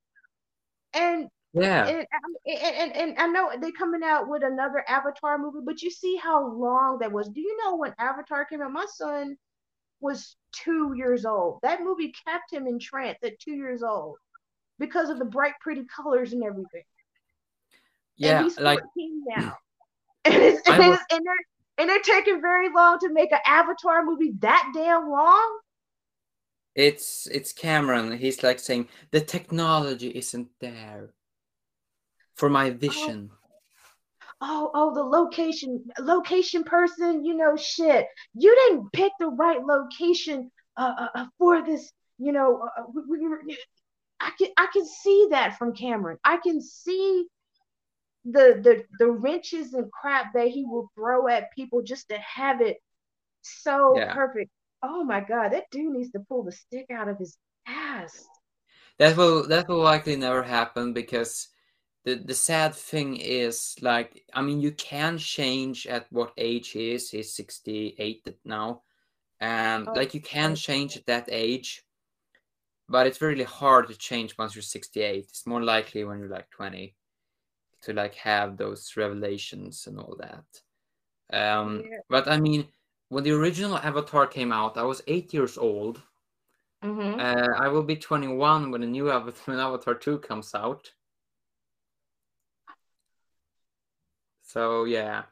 and yeah. And, and, and, and, I know they're coming out with another Avatar movie, but you see how long that was. Do you know when Avatar came out? My son was two years old. That movie kept him in trance at two years old because of the bright, pretty colors and everything. Yeah, and he's 14 like now. and, it's, and, was, and, they're, and they're taking very long to make an Avatar movie that damn long. It's it's Cameron. He's like saying the technology isn't there for my oh. vision. Oh, oh, the location, location person, you know, shit. You didn't pick the right location uh, uh, uh for this, you know. Uh, uh we, we, I can, I can see that from Cameron. I can see the the the wrenches and crap that he will throw at people just to have it so yeah. perfect. Oh my god, that dude needs to pull the stick out of his ass. That will that will likely never happen because the the sad thing is like I mean you can change at what age he is. He's 68 now. And oh, like you can change at that age, but it's really hard to change once you're 68. It's more likely when you're like 20 to like have those revelations and all that. Um, yeah. But I mean, when the original Avatar came out, I was eight years old. Mm-hmm. Uh, I will be 21 when the new Avatar, when Avatar 2 comes out. So yeah.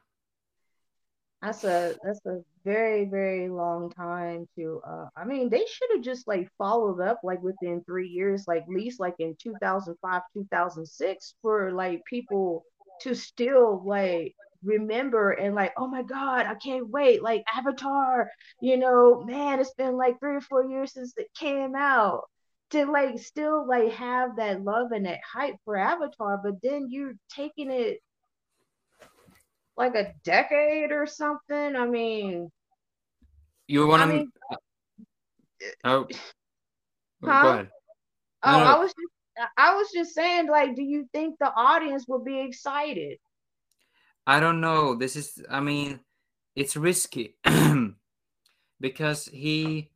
That's a that's a very very long time to uh I mean they should have just like followed up like within 3 years like least like in 2005 2006 for like people to still like remember and like oh my god I can't wait like Avatar you know man it's been like 3 or 4 years since it came out to like still like have that love and that hype for Avatar but then you're taking it like a decade or something. I mean, you want to? Oh, uh, huh? go ahead. Oh, no. I was just, I was just saying, like, do you think the audience will be excited? I don't know. This is, I mean, it's risky because he,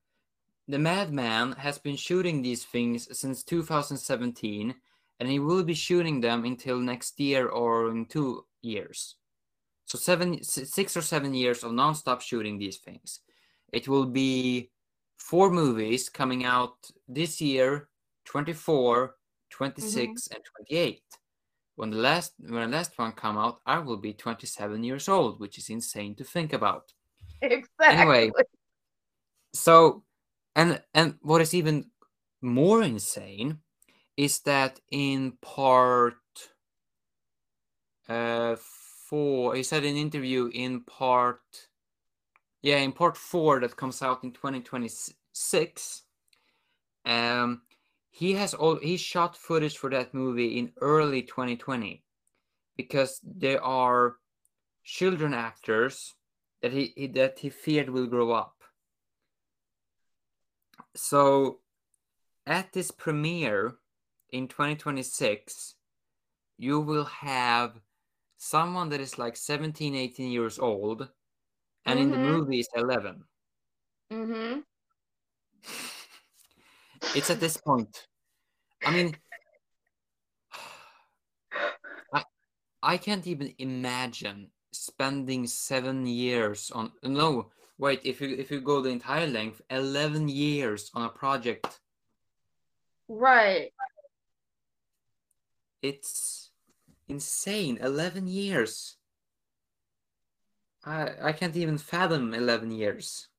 the madman, has been shooting these things since 2017, and he will be shooting them until next year or in two years. So seven, six or seven years of nonstop shooting these things. It will be four movies coming out this year, 24, 26, mm-hmm. and 28. When the last when the last one come out, I will be 27 years old, which is insane to think about. Exactly. Anyway, so and and what is even more insane is that in part uh four. He said in an interview in part, yeah, in part four that comes out in 2026. Um, he has all he shot footage for that movie in early 2020 because there are children actors that he, he that he feared will grow up. So at this premiere in 2026, you will have someone that is like 17 18 years old and in the Mhm. movie is 11. Mhm. It's at this point. I mean, I I can't even imagine spending seven years on no wait if you if you go the entire length 11 years on a project Right. it's insane 11 years i i can't even fathom 11 years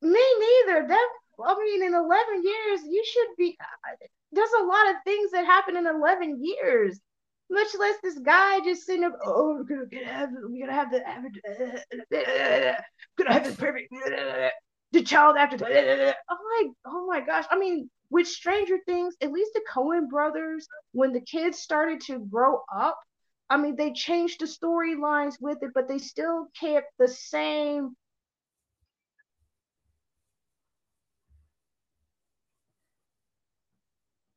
Me neither. That I mean, in eleven years, you should be. Uh, there's a lot of things that happen in eleven years. Much less this guy just sitting up. Oh, we're gonna get have. We're gonna have the. We're uh, gonna have the perfect. Uh, the child after. I'm like, oh, oh my gosh. I mean, with Stranger Things, at least the Cohen brothers, when the kids started to grow up, I mean, they changed the storylines with it, but they still kept the same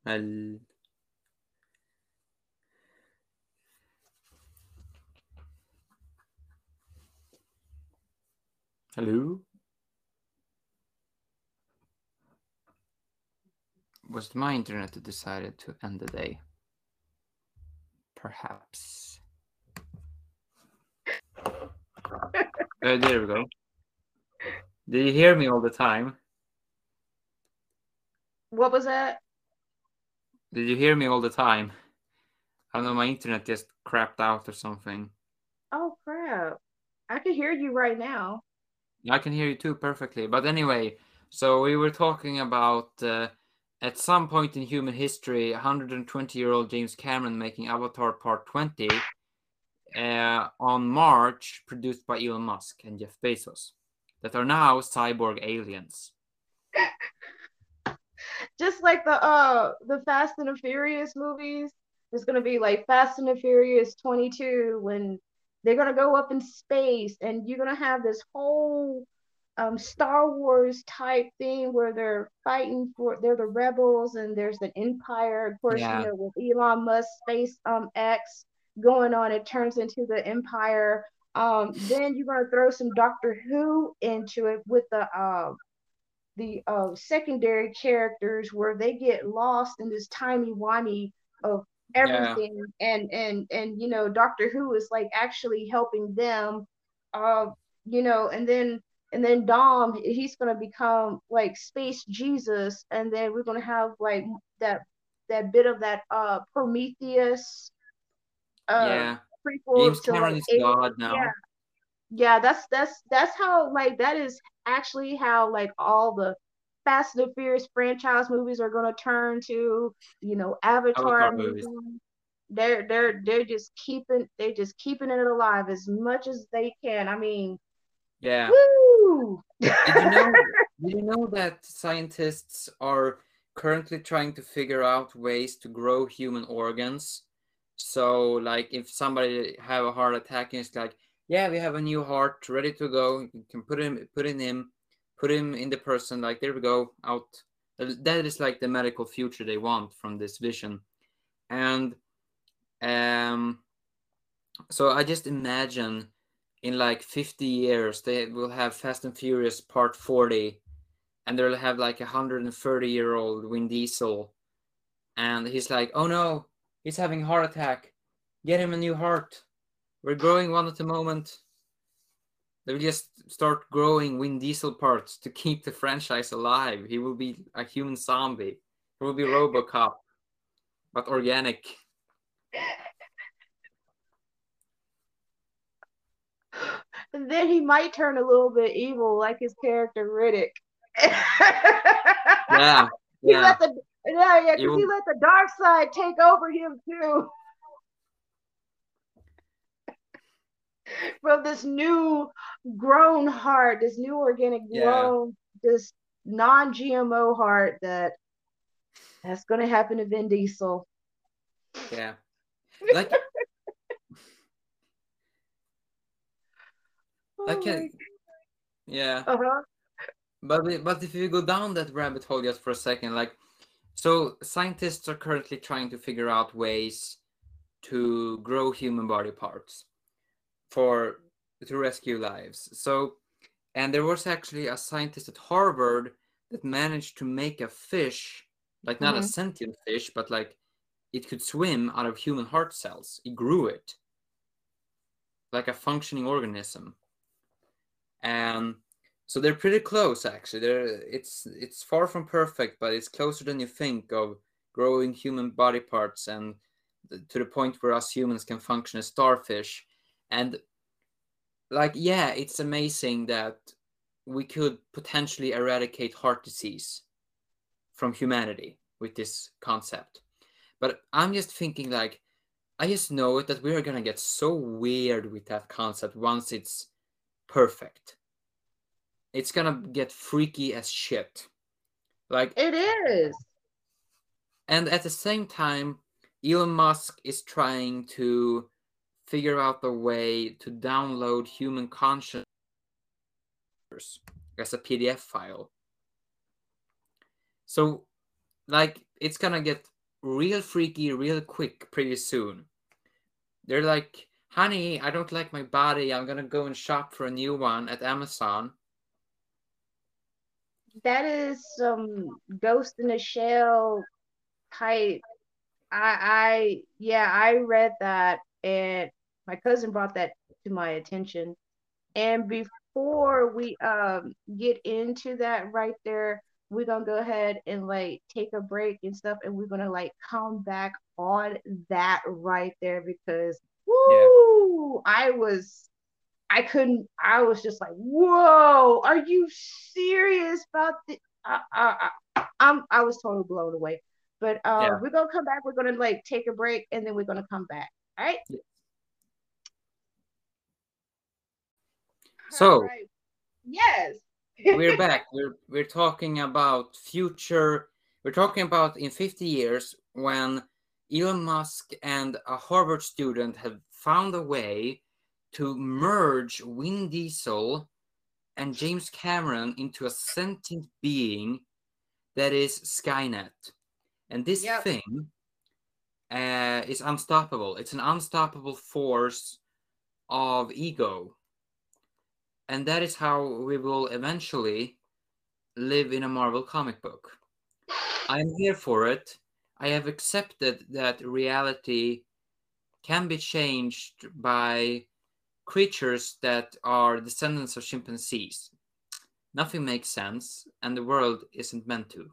Hel- hello was my internet that decided to end the day perhaps Uh, there we go did you hear me all the time what was that? Did you hear me all the time? I don't know, my internet just crapped out or something. Oh crap. I can hear you right now. I can hear you too perfectly. But anyway, so we were talking about uh, at some point in human history, 120 year old James Cameron making Avatar Part 20 uh, on March, produced by Elon Musk and Jeff Bezos, that are now cyborg aliens. Just like the uh the Fast and the Furious movies, there's gonna be like Fast and the Furious 22 when they're gonna go up in space and you're gonna have this whole um Star Wars type thing where they're fighting for they're the rebels and there's an empire. Of course, Yeah. you know, with Elon Musk Space um X going on, it turns into the empire. Um, then you're gonna throw some Doctor Who into it with the uh, the uh, secondary characters where they get lost in this timey wimey of everything and and and you know Doctor Who is like actually helping them uh you know and then and then Dom he's gonna become like space Jesus and then we're gonna have like that that bit of that uh Prometheus uh yeah. prequel James to Cameron like God now. yeah yeah that's that's that's how like that is actually how like all the Fast and the Furious franchise movies are going to turn to you know Avatar, Avatar movies. movies. They're they're they're just keeping they're just keeping it alive as much as they can. I mean, Yeah. woo! Did you know? did you know that scientists are currently trying to figure out ways to grow human organs? So, like, if somebody have a heart attack, and it's like, yeah, we have a new heart ready to go. You can put him, put in him, put him in the person. Like, there we go, out. That is like the medical future they want from this vision, and um, so I just imagine in like 50 years they will have Fast and Furious Part 40 and they'll have like a 130 year old Vin Diesel. And he's like oh no he's having a heart attack. Get him a new heart. We're growing one at the moment. They will just start growing Vin Diesel parts to keep the franchise alive. He will be a human zombie. He will be Robocop but organic And then he might turn a little bit evil, like his character Riddick. yeah he yeah let the yeah yeah because he let the dark side take over him too. From this new grown heart, this new organic Yeah. grown, this non-GMO heart that that's gonna happen to Vin Diesel. yeah like like Oh a, yeah uh-huh. But but if you go down that rabbit hole just for a second, like, so scientists are currently trying to figure out ways to grow human body parts for to rescue lives. So, and there was actually a scientist at Harvard that managed to make a fish, like not mm-hmm. a sentient fish, but like it could swim out of human heart cells. He grew it like a functioning organism. And so they're pretty close actually. They're it's it's far from perfect, but it's closer than you think of growing human body parts and to the point where us humans can function as starfish. And like yeah, it's amazing that we could potentially eradicate heart disease from humanity with this concept. But I'm just thinking like I just know that we are gonna get so weird with that concept once it's perfect. It's gonna get freaky as shit. Like it is. And at the same time, Elon Musk is trying to figure out the way to download human consciousness as a PDF file. So, like, it's gonna get real freaky real quick pretty soon. They're like, honey, I don't like my body. I'm gonna go and shop for a new one at Amazon. That is some ghost in the shell type. I, I, yeah, I read that, and my cousin brought that to my attention. And before we um get into that right there, we're gonna go ahead and like take a break and stuff, and we're gonna like come back on that right there because woo, yeah. I was I couldn't I was just like, whoa, are you serious about the I, I, I, I'm I was totally blown away. But uh, yeah. we're gonna come back. We're gonna like take a break, and then we're gonna come back. All right. Yeah. So. Right. Yes. we're back. We're we're talking about future. We're talking about in 50 years when Elon Musk and a Harvard student have found a way to merge Vin Diesel and James Cameron into a sentient being that is Skynet. And this yep. thing uh, is unstoppable. It's an unstoppable force of ego. And that is how we will eventually live in a Marvel comic book. I'm here for it. I have accepted that reality can be changed by creatures that are descendants of chimpanzees. Nothing makes sense, and the world isn't meant to.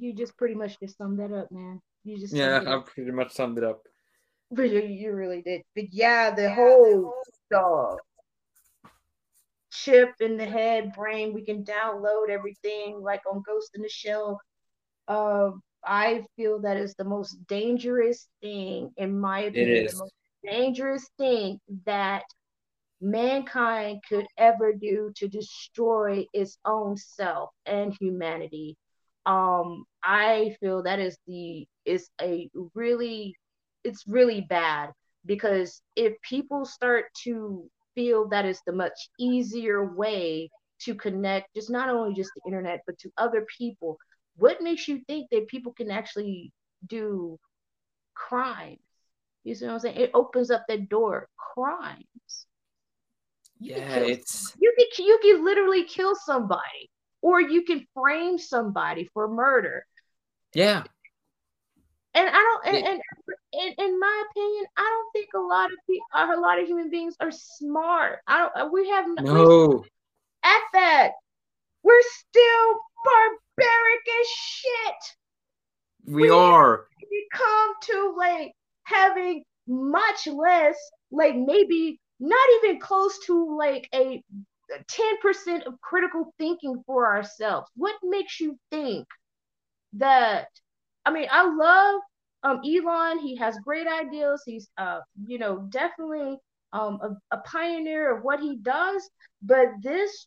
you just pretty much just summed that up, man. You just yeah, I pretty much summed it up. But you, you really did. But yeah, the yeah, whole stuff. Chip in the head, brain. We can download everything like on Ghost in the Shell. Uh, I feel that is the most dangerous thing, in my opinion, the most dangerous thing that mankind could ever do to destroy its own self and humanity um i feel that is the is a really it's really bad because if people start to feel that is the much easier way to connect just not only just the internet but to other people. What makes you think that people can actually do crimes? You see what i'm saying? It opens up that door. Crimes. Yeah it's you can you can literally kill somebody or you can frame somebody for murder. Yeah. And I don't, and, and, and in my opinion, I don't think a lot of people, a lot of human beings are smart. I don't. Uh, we have no. At that, we're still barbaric as shit. We, we are. Come to like having much less, like maybe not even close to like a 10% of critical thinking for ourselves. What makes you think that? I mean, I love um, Elon. He has great ideas. He's, uh, you know, definitely um, a, a pioneer of what he does. But this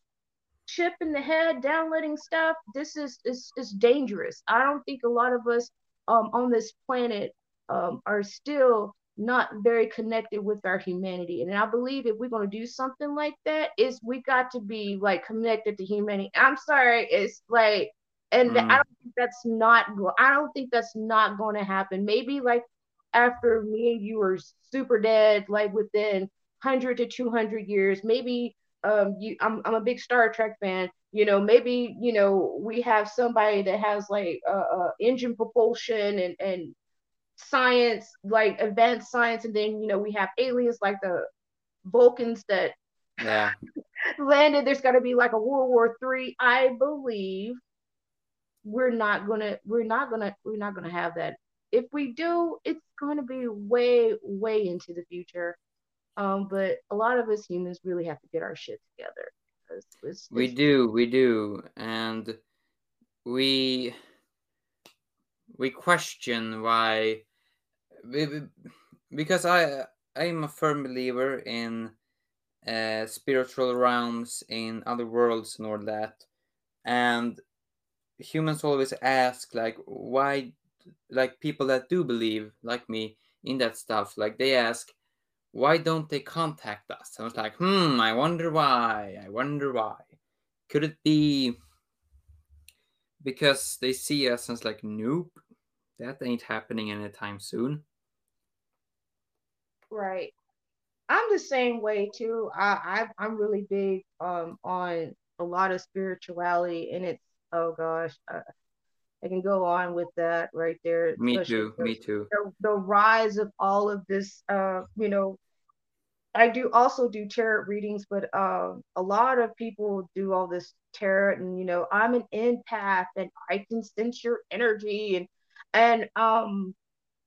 chip in the head, downloading stuff, this is, is, is dangerous. I don't think a lot of us um, on this planet um, are still not very connected with our humanity. And I believe if we're going to do something like that, is we got to be like connected to humanity. I'm sorry, it's like, and mm. I don't think that's not. I don't think that's not going to happen. Maybe like after me and you are super dead, like within 100 to 200 years, maybe um, you, I'm, I'm a big Star Trek fan. You know, maybe you know we have somebody that has like uh, uh, engine propulsion and and science, like advanced science, and then you know we have aliens like the Vulcans that yeah landed. There's got to be like a World War Three. I believe we're not gonna we're not gonna we're not gonna have that. If we do, it's going to be way way into the future. Um, but a lot of us humans really have to get our shit together. It's, it's, we do, we do, and we we question why because I I'm a firm believer in uh, spiritual realms in other worlds and all that, and humans always ask like why like people that do believe like me in that stuff like they ask why don't they contact us? I was like hmm i wonder why i wonder why. Could it be because they see us as like nope that ain't happening anytime soon. Right. I'm the same way too. I, I i'm really big um on a lot of spirituality and it's oh gosh, uh, I can go on with that right there. Me too. The, me too. The, the, rise of all of this, uh, you know, I do also do tarot readings, but um, a lot of people do all this tarot, and you know, I'm an empath, and I can sense your energy, and and um,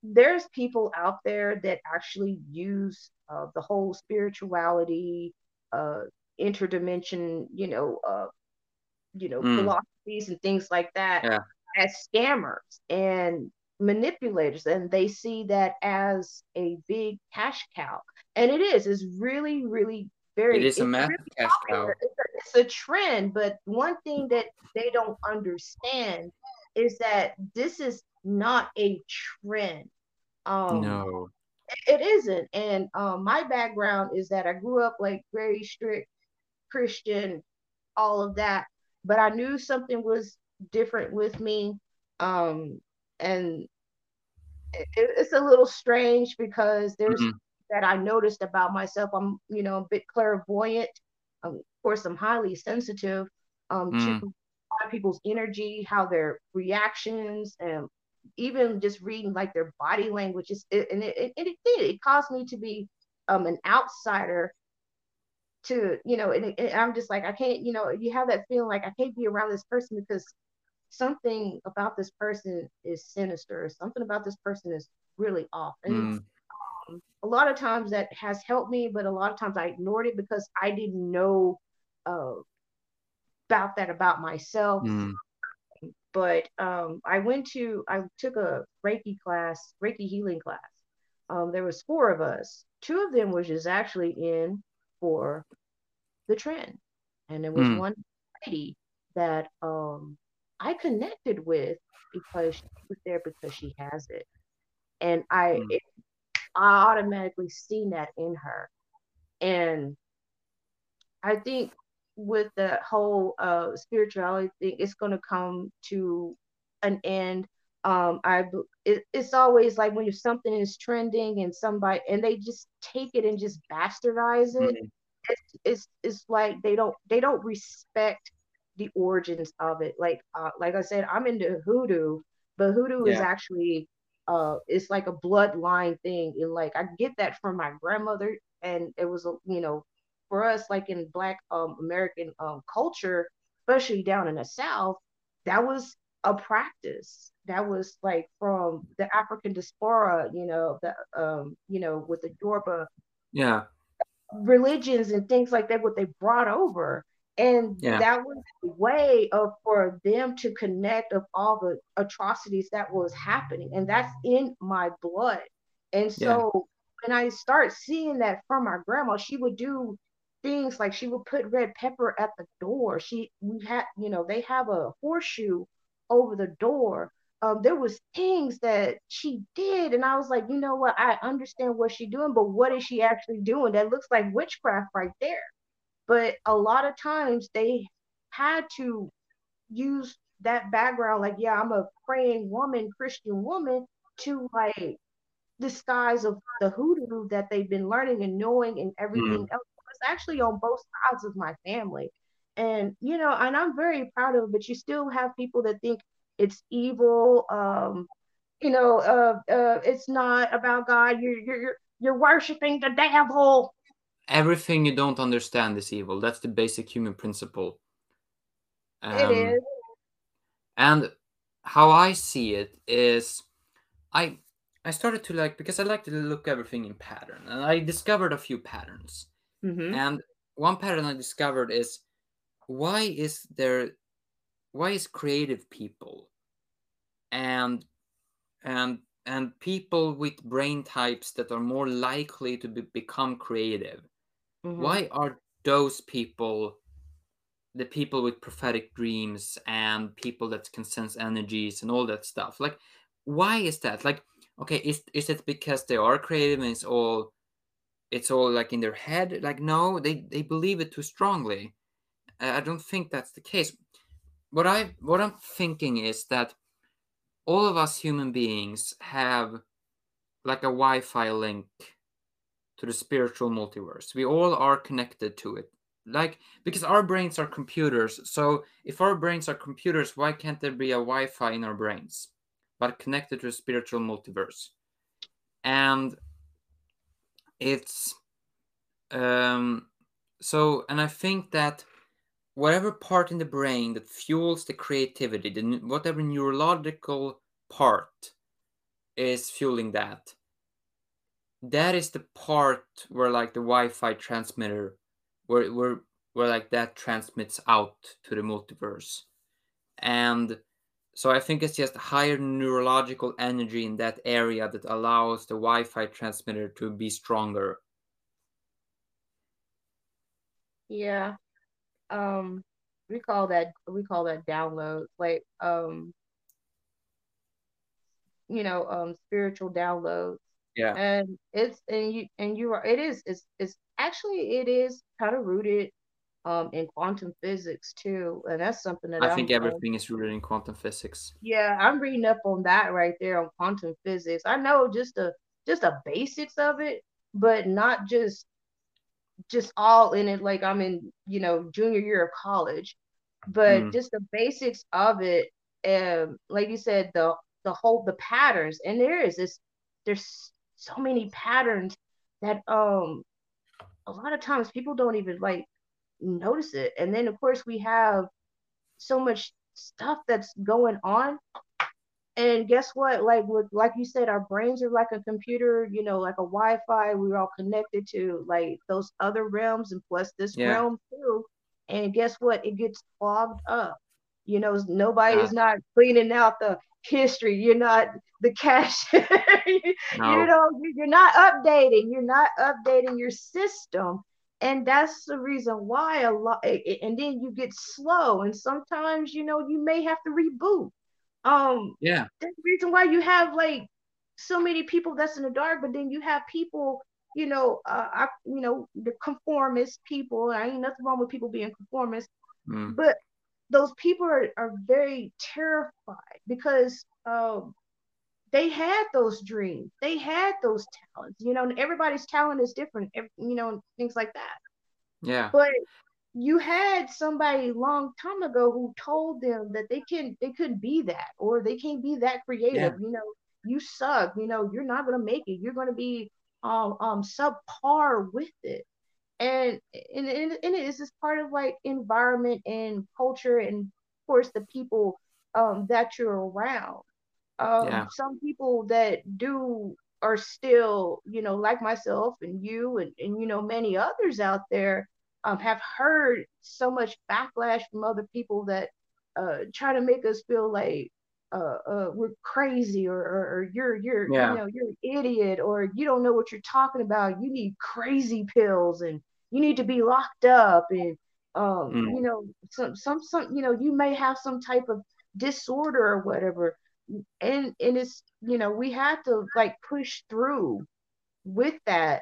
there's people out there that actually use uh, the whole spirituality, uh, interdimension, you know, uh, you know, mm. Philosophies and things like that yeah. as scammers and manipulators. And they see that as a big cash cow. And it is, it's really, really very it is a massive really cash cow. It's a, it's a trend, but one thing that they don't understand is that this is not a trend. Um, no, it isn't. And um, my background is that I grew up like very strict Christian, all of that but I knew something was different with me. Um, and it, it's a little strange because there's mm-hmm. that I noticed about myself. I'm, you know, a bit clairvoyant. Um, of course, I'm highly sensitive um, mm. to a lot of people's energy, how their reactions, and even just reading like their body language. It, and it, it, it did. It caused me to be um, an outsider to you know and, and, i'm just like i can't you know you have that feeling like i can't be around this person because something about this person is sinister something about this person is really off and mm. um, a lot of times that has helped me but a lot of times i ignored it because i didn't know uh, about that about myself mm. but um, i went to i took a reiki class reiki healing class um, there was four of us two of them was just actually in for the trend. And there was mm. one lady that um, I connected with because she was there because she has it. And I, mm. it, I automatically seen that in her. And I think with the whole uh, spirituality thing, it's going to come to an end. Um, I it, it's always like when something is trending and somebody and they just take it and just bastardize it. Mm it's, it's it's like they don't they don't respect the origins of it. Like uh, like I said, I'm into hoodoo, but hoodoo yeah. is actually uh it's like a bloodline thing. And like I get that from my grandmother, and it was a you know for us like in Black um American um culture, especially down in the South, that was a practice that was like from the African diaspora, you know, the um, you know, with the Yoruba yeah. religions and things like that what they brought over. And yeah. that was a way of for them to connect of all the atrocities that was happening. And that's in my blood. And so yeah. when i start seeing that from my grandma she would do things like she would put red pepper at the door. She we had you know they have a horseshoe over the door um, there was things that she did and i was like you know what i understand what she's doing but what is she actually doing that looks like witchcraft right there but a lot of times they had to use that background like yeah i'm a praying woman christian woman to like disguise of the hoodoo that they've been learning and knowing and everything Mm. else. It's actually on both sides of my family. And you know, and I'm very proud of it, but you still have people that think it's evil. Um, you know, uh, uh, it's not about God. You're you're you're, worshiping the devil. Everything you don't understand is evil. That's the basic human principle. It Um, is. and how I see it is, I I started to like because I like to look everything in pattern, and I discovered a few patterns. Mm-hmm. And one pattern I discovered is why is there why is creative people and and and people with brain types that are more likely to be, become creative Mm-hmm. why are those people the people with prophetic dreams and people that can sense energies and all that stuff? Like why is that? Like okay is is it because they are creative and it's all it's all like in their head? Like no they they believe it too strongly i don't think that's the case. What i what i'm thinking is that all of us human beings have like a wi-fi link to the spiritual multiverse. We all are connected to it. Like because our brains are computers so if our brains are computers why can't there be a wi-fi in our brains but connected to a spiritual multiverse? And it's um so and i think that whatever part in the brain that fuels the creativity the whatever neurological part is fueling that that is the part where like the wi-fi transmitter where where where like that transmits out to the multiverse and so i think it's just higher neurological energy in that area that allows the wi-fi transmitter to be stronger Yeah. Um, we call that we call that downloads. Like um, you know, um, spiritual downloads. yeah And it's and you and you are it is it's it's actually it is kind of rooted um in quantum physics too. And that's something that i I'm think everything is rooted in quantum physics yeah, I'm reading up on that right there on quantum physics. I know just the just the basics of it, but not just just all in it like I'm in, you know, junior year of college, but mm, just the basics of it. Um, like you said, the the whole the patterns, and there is this there's so many patterns that um a lot of times people don't even like notice it. And then of course we have so much stuff that's going on and guess what? Like with like you said, our brains are like a computer, you know, like a Wi-Fi. We're all connected to like those other realms and plus this yeah realm too. And guess what? It gets clogged up. You know, nobody is ah. not cleaning out the history. You're not the cache. you no know, you're not updating. You're not updating your system. And that's the reason why a lot. And then you get slow. And sometimes, you know, you may have to reboot um yeah. that's the reason why you have like so many people that's in the dark but then you have people you know uh I, you know the conformist people. I ain't nothing wrong with people being conformist mm, but those people are, are very terrified because um they had those dreams. They had those talents you know and everybody's talent is different you know things like that. Yeah. But you had somebody long time ago who told them that they can they couldn't be that or they can't be that yeah. creative you know you suck you know you're not going to make it you're going to be um um subpar with it. And and, and, and it is just part of like environment and culture and of course the people um that you're around. Um yeah. some people that do are still you know like myself and you and, and you know many others out there um, have heard so much backlash from other people that uh, try to make us feel like uh, uh, we're crazy or, or, or you're you're you know you're an idiot or you don't know what you're talking about. You need crazy pills and you need to be locked up and um you mm, know some some some you know you may have some type of disorder or whatever. And and it's you know we have to like push through with that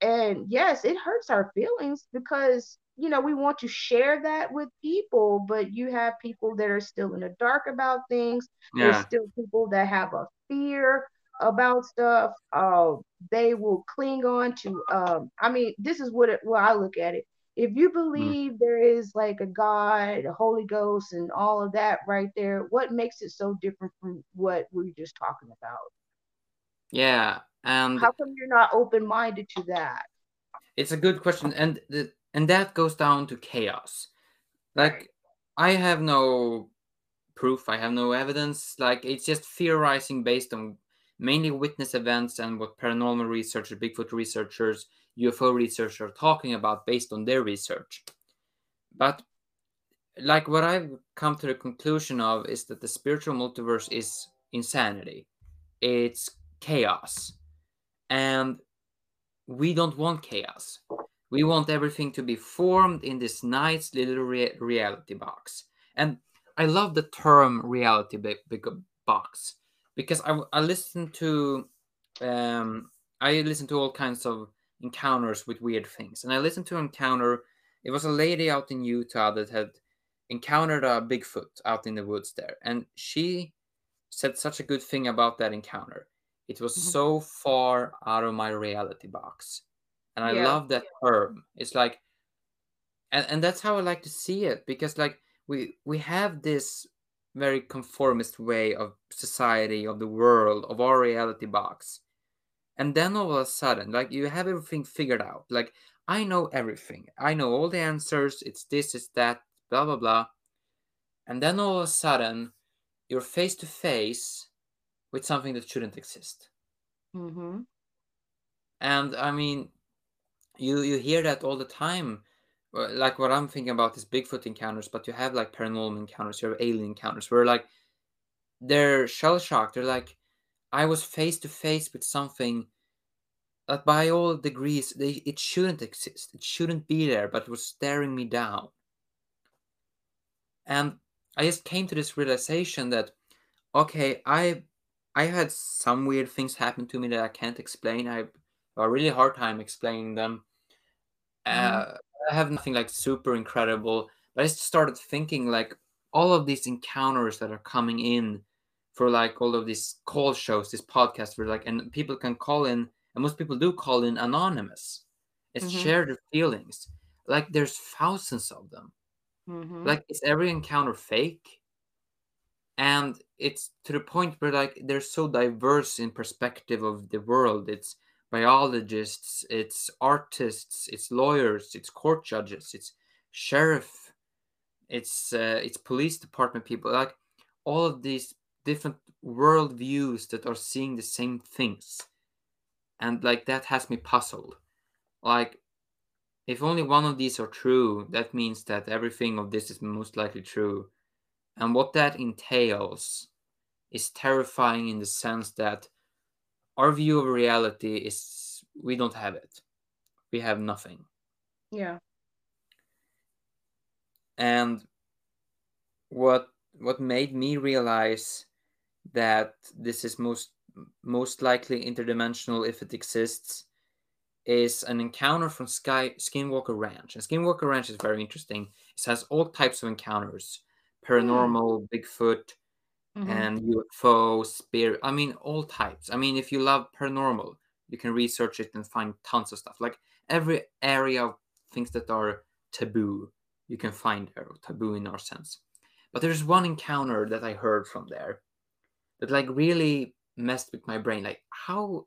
and yes it hurts our feelings because you know we want to share that with people but you have people that are still in the dark about things there's yeah still people that have a fear about stuff, uh, they will cling on to. Um, I mean, this is what it, what I look at it. If you Mm. believe there is like a God, a Holy Ghost, and all of that right there, what makes it so different from what we we're just talking about? Yeah, and How come you're not open minded to that? it's a good question, and the, and that goes down to chaos. Like I have no proof, I have no evidence. Like it's just theorizing based on mainly witness events and what paranormal researchers, Bigfoot researchers, UFO researchers are talking about based on their research. But like what I've come to the conclusion of is that the spiritual multiverse is insanity. It's chaos. And we don't want chaos. We want everything to be formed in this nice little rea- reality box. And I love the term reality box because I, I listen to um, I listen to all kinds of encounters with weird things. And I listened to an encounter. It was a lady out in Utah that had encountered a Bigfoot out in the woods there, and she said such a good thing about that encounter. It was Mhm. so far out of my reality box. And I Yeah. love that term. It's like and, and that's how I like to see it because like we we have this very conformist way of society, of the world, of our reality box. And then all of a sudden, like you have everything figured out. Like I know everything. I know all the answers. It's this, it's that, blah blah blah. And then all of a sudden, you're face to face with something that shouldn't exist. Mm-hmm. And I mean, you you hear that all the time. Like what I'm thinking about is Bigfoot encounters, but you have like paranormal encounters, you have alien encounters, where like they're shell shocked. They're like, I was face to face with something that by all degrees they it shouldn't exist. It shouldn't be there, but it was staring me down. And I just came to this realization that okay, I I had some weird things happen to me that I can't explain. I have a really hard time explaining them. Mm-hmm. Uh, I have nothing like super incredible, but I just started thinking like all of these encounters that are coming in for like all of these call shows, this podcast where like and people can call in, and most people do call in anonymous. It's Mhm. share their feelings. Like there's thousands of them. Mm-hmm. Like is every encounter fake? And it's to the point where like they're so diverse in perspective of the world. It's biologists it's artists it's lawyers it's court judges it's sheriff it's uh, it's police department people. Like all of these different world views that are seeing the same things. And like that has me puzzled. Like if only one of these are true that means that everything of this is most likely true and what that entails is terrifying in the sense that our view of reality is we don't have it. We have nothing. Yeah. And what what made me realize that this is most most likely interdimensional if it exists is an encounter from Sky Skinwalker Ranch. And Skinwalker Ranch is very interesting. It has all types of encounters. Paranormal, Bigfoot, Mm-hmm. and UFO, spirit. I mean, all types. I mean, if you love paranormal, you can research it and find tons of stuff. Like every area of things that are taboo, you can find there, taboo in our sense. But there's one encounter that I heard from there that like really messed with my brain. Like how,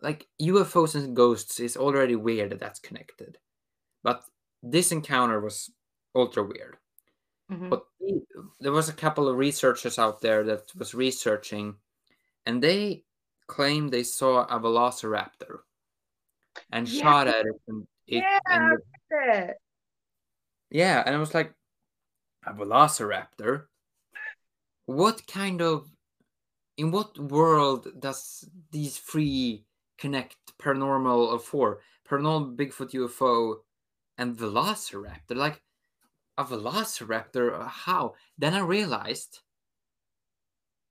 like UFOs and ghosts is already weird that that's connected, but this encounter was ultra weird. Mm-hmm. But there was a couple of researchers out there that was researching, and they claimed they saw a velociraptor and Yeah. shot at it, and it Yeah, and That. yeah, and I was like, a velociraptor. What kind of, in what world does these three connect paranormal or four paranormal Bigfoot UFO and velociraptor? Like a velociraptor? uh, How? Then I realized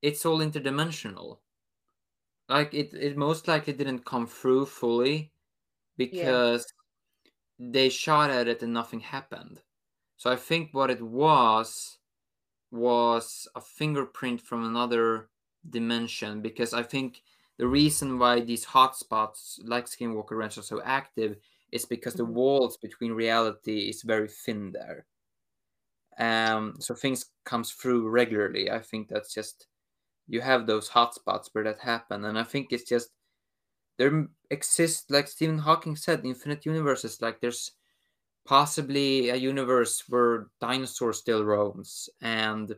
it's all interdimensional. Like it, it most likely didn't come through fully because they shot at it and nothing happened. So I think what it was was a fingerprint from another dimension because I think the reason why these hotspots like Skinwalker Ranch are so active is because the Mhm. walls between reality is very thin there. Um, so things comes through regularly. I think that's just you have those hotspots where that happen, and I think it's just there exists, like Stephen Hawking said, infinite universes. Like there's possibly a universe where dinosaurs still roams, and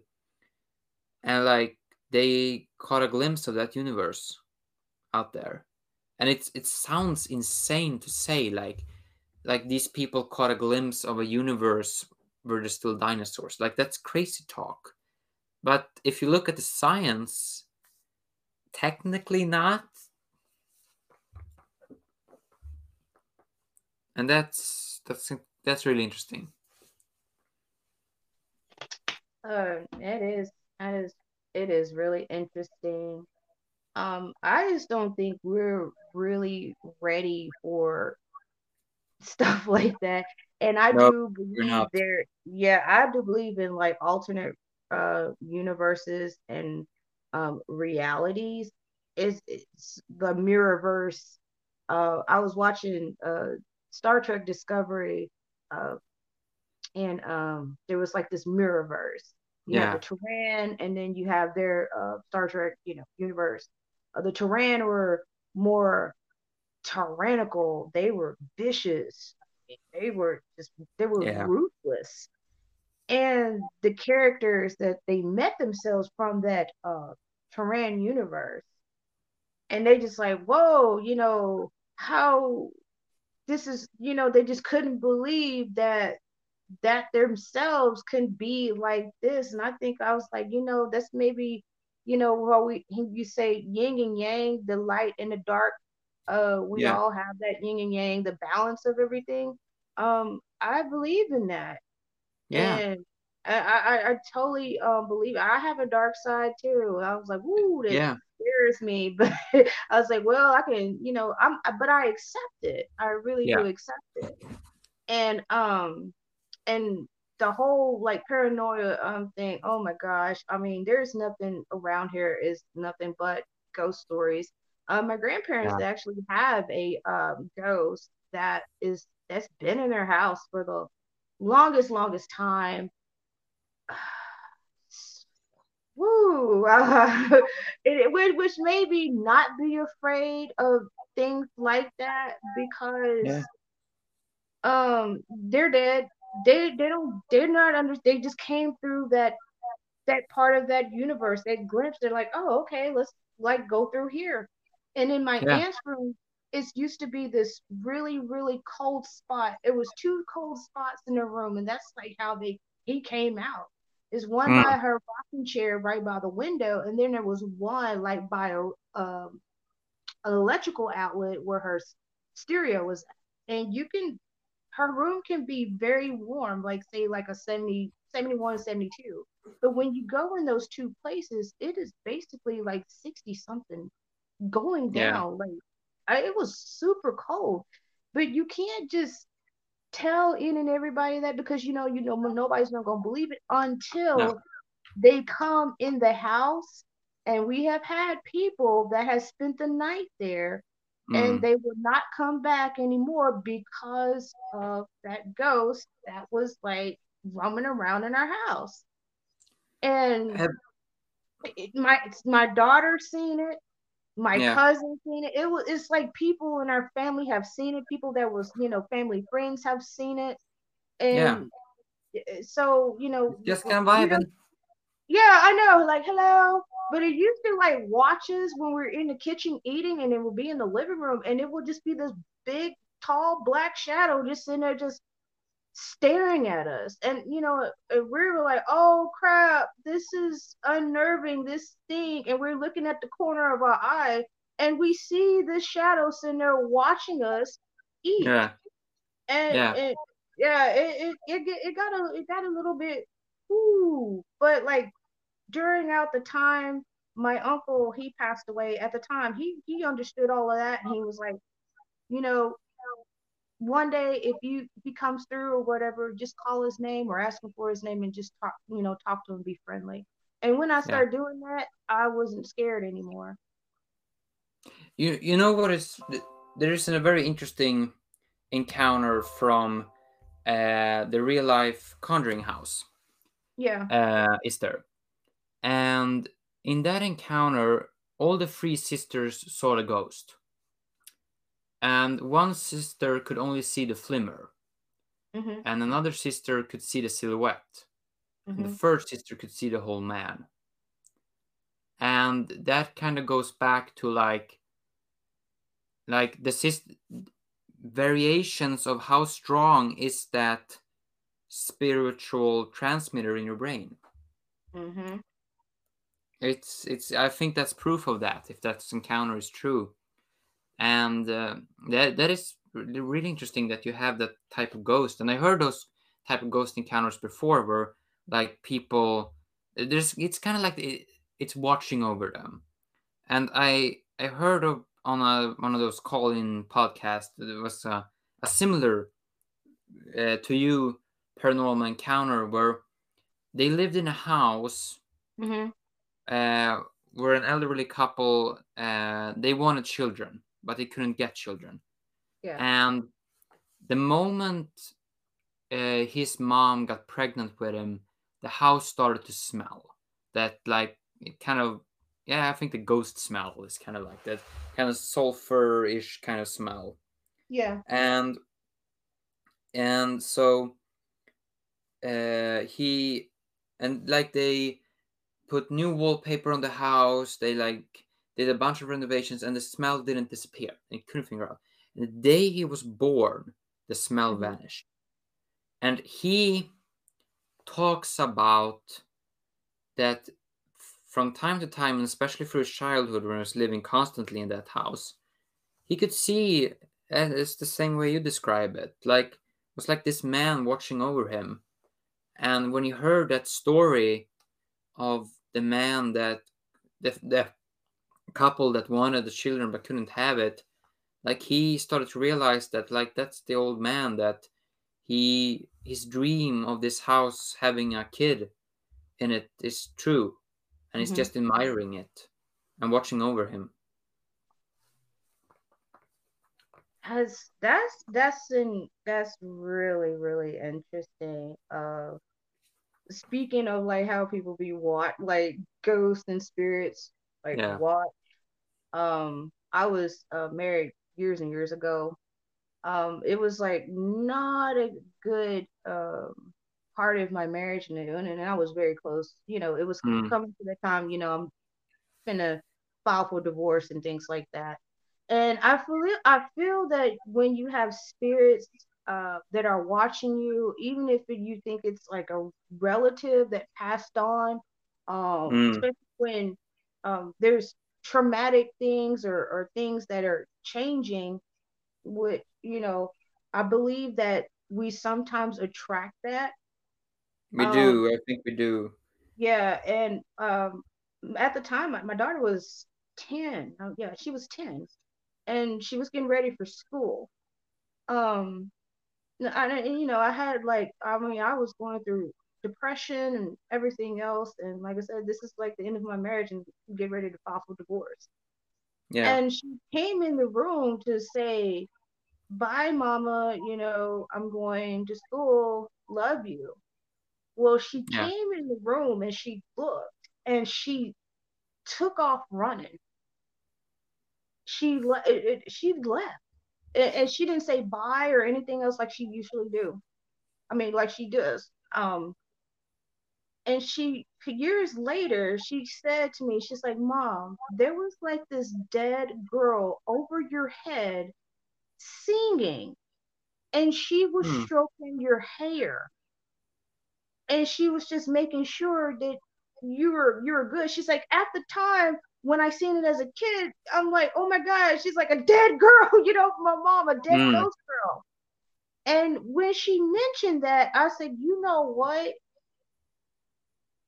and like they caught a glimpse of that universe out there, and it's it sounds insane to say like like these people caught a glimpse of a universe where there's still dinosaurs. Like that's crazy talk. But if you look at the science, technically not. And that's that's that's really interesting. Uh, it is. That is. It is really interesting. Um, I just don't think we're really ready for stuff like that. And I No, do believe there, yeah, I do believe in like alternate uh universes and um realities. It's, it's the mirrorverse. Uh, I was watching uh Star Trek Discovery, uh, and um there was like this mirrorverse. You have Yeah, the Terran, and then you have their uh Star Trek, you know, universe. Uh, the Terran were more tyrannical. They were vicious. They were just they were yeah, ruthless. And the characters that they met themselves from that uh Terran universe, and they just like, whoa, you know, how this is, you know, they just couldn't believe that that themselves can be like this. And I think I was like, you know, that's maybe, you know, what we you say yin and yang, the light and the dark. Uh, we yeah, all have that yin and yang, the balance of everything. Um, I believe in that, yeah, and I I, I totally um believe I have a dark side too. I was like, ooh, that yeah, scares me, but I was like, well, I can, you know, I'm, but I accept it. I really do accept it, and um and the whole like paranoia um thing oh my gosh. I mean there's nothing around here is nothing but ghost stories um my grandparents yeah, actually have a um ghost that is that's been in their house for the longest longest time. Woo! Uh, it, it, which maybe not be afraid of things like that yeah, because um they're dead. They they don't they're not under they just came through that that part of that universe that glimpse. They're like oh okay let's like go through here and in my yeah, aunt's room it used to be this really really cold spot it was two cold spots in the room and that's like how they he came out there's one mm, by her rocking chair right by the window and then there was one like by a um, an electrical outlet where her stereo was at. and you can her room can be very warm, like say like a 70, 71, 72. But when you go in those two places, it is basically like 60 something going yeah, down. Like I, it was super cold. But you can't just tell in and everybody that because you know, you know, nobody's not gonna believe it no, until they come in the house. And we have had people that have spent the night there and mm. they will not come back anymore because of that ghost that was like roaming around in our house. And Have, it, my my daughter seen it, my yeah, cousin seen it. It was it's like people in our family have seen it. People that was you know family friends have seen it, yeah. and eh, eh, so you know Just kind of vibing. Yeah, I know. Like, hello. But it used to like watches when we are in the kitchen eating, and it would be in the living room, and it would just be this big, tall, black shadow just sitting there, just staring at us. And you know, we were like, "Oh crap, this is unnerving. This thing," and we're looking at the corner of our eye, and we see this shadow sitting there watching us eat. Yeah, And yeah, it, yeah, it, it, it, it got a, it got a little bit, ooh, but like during out the time my uncle he passed away at the time he he understood all of that and he was like you know one day if you if he comes through or whatever just call his name or ask him for his name and just talk you know talk to him be friendly and when i yeah. started doing that i wasn't scared anymore You you know what is there is a very interesting encounter from uh, the real life Conjuring house. Yeah. Uh, is there, and in that encounter, all the three sisters saw the ghost, and one sister could only see the flimmer, Mm-hmm. and another sister could see the silhouette, and the Mm-hmm. third sister could see the whole man. And that kind of goes back to like like the syst- variations of how strong is that spiritual transmitter in your brain Mm-hmm. it's it's i think that's proof of that if that encounter is true and uh, that that is really interesting that you have that type of ghost. And i heard those type of ghost encounters before where like people there's it's kind of like it, it's watching over them. And i i heard of on a one of those call-in podcasts there was a, a similar uh, to you paranormal encounter where they lived in a house Mm-hmm. uh, where an elderly couple uh, they wanted children but they couldn't get children Yeah. and the moment uh, his mom got pregnant with him the house started to smell that like it kind of yeah i think the ghost smell is kind of like that kind of sulfur-ish kind of smell Yeah. and and so uh he and like they put new wallpaper on the house they like did a bunch of renovations and the smell didn't disappear. He couldn't figure out. And the day he was born the smell Mhm. vanished. And he talks about that from time to time and especially through his childhood when he was living constantly in that house he could see and it's the same way you describe it like it was like this man watching over him. And when he heard that story of the man that the, the couple that wanted the children but couldn't have it like he started to realize that like that's the old man that he his dream of this house having a kid in it is true and he's Mhm. just admiring it and watching over him Has that's that's in that's really really interesting. Uh, speaking of like how people be watch like ghosts and spirits like Yeah. watch. Um, I was uh, married years and years ago. Um, it was like not a good um part of my marriage, and and I was very close. You know, it was Mm. coming to the time. You know, I'm gonna file for divorce and things like that. And I feel I feel that when you have spirits uh, that are watching you, even if you think it's like a relative that passed on, um, Mm. especially when um, there's traumatic things or, or things that are changing, would you know, I believe that we sometimes attract that. we Um, do i think we do Yeah, and um, at the time, my, my daughter was 10. Oh, yeah, she was 10, and she was getting ready for school. Um, I, and, you know, I had like, I mean, I was going through depression and everything else, and like I said, this is like the end of my marriage, and get ready to file for divorce. yeah And she came in the room to say, "Bye, Mama. You know, I'm going to school. Love you." Well, she Yeah. came in the room and she looked and she took off running. She le- it, it, she left and, and she didn't say bye or anything else like she usually do. I mean, like she does. Um, and she years later she said to me, she's like, "Mom, there was like this dead girl over your head singing, and she was Hmm. stroking your hair." and she was just making sure that you were you were good. She's like, at the time when I seen it as a kid, I'm like, oh my god, she's like a dead girl, you know, my mom, a dead Mm. ghost girl. And when she mentioned that, I said, you know what?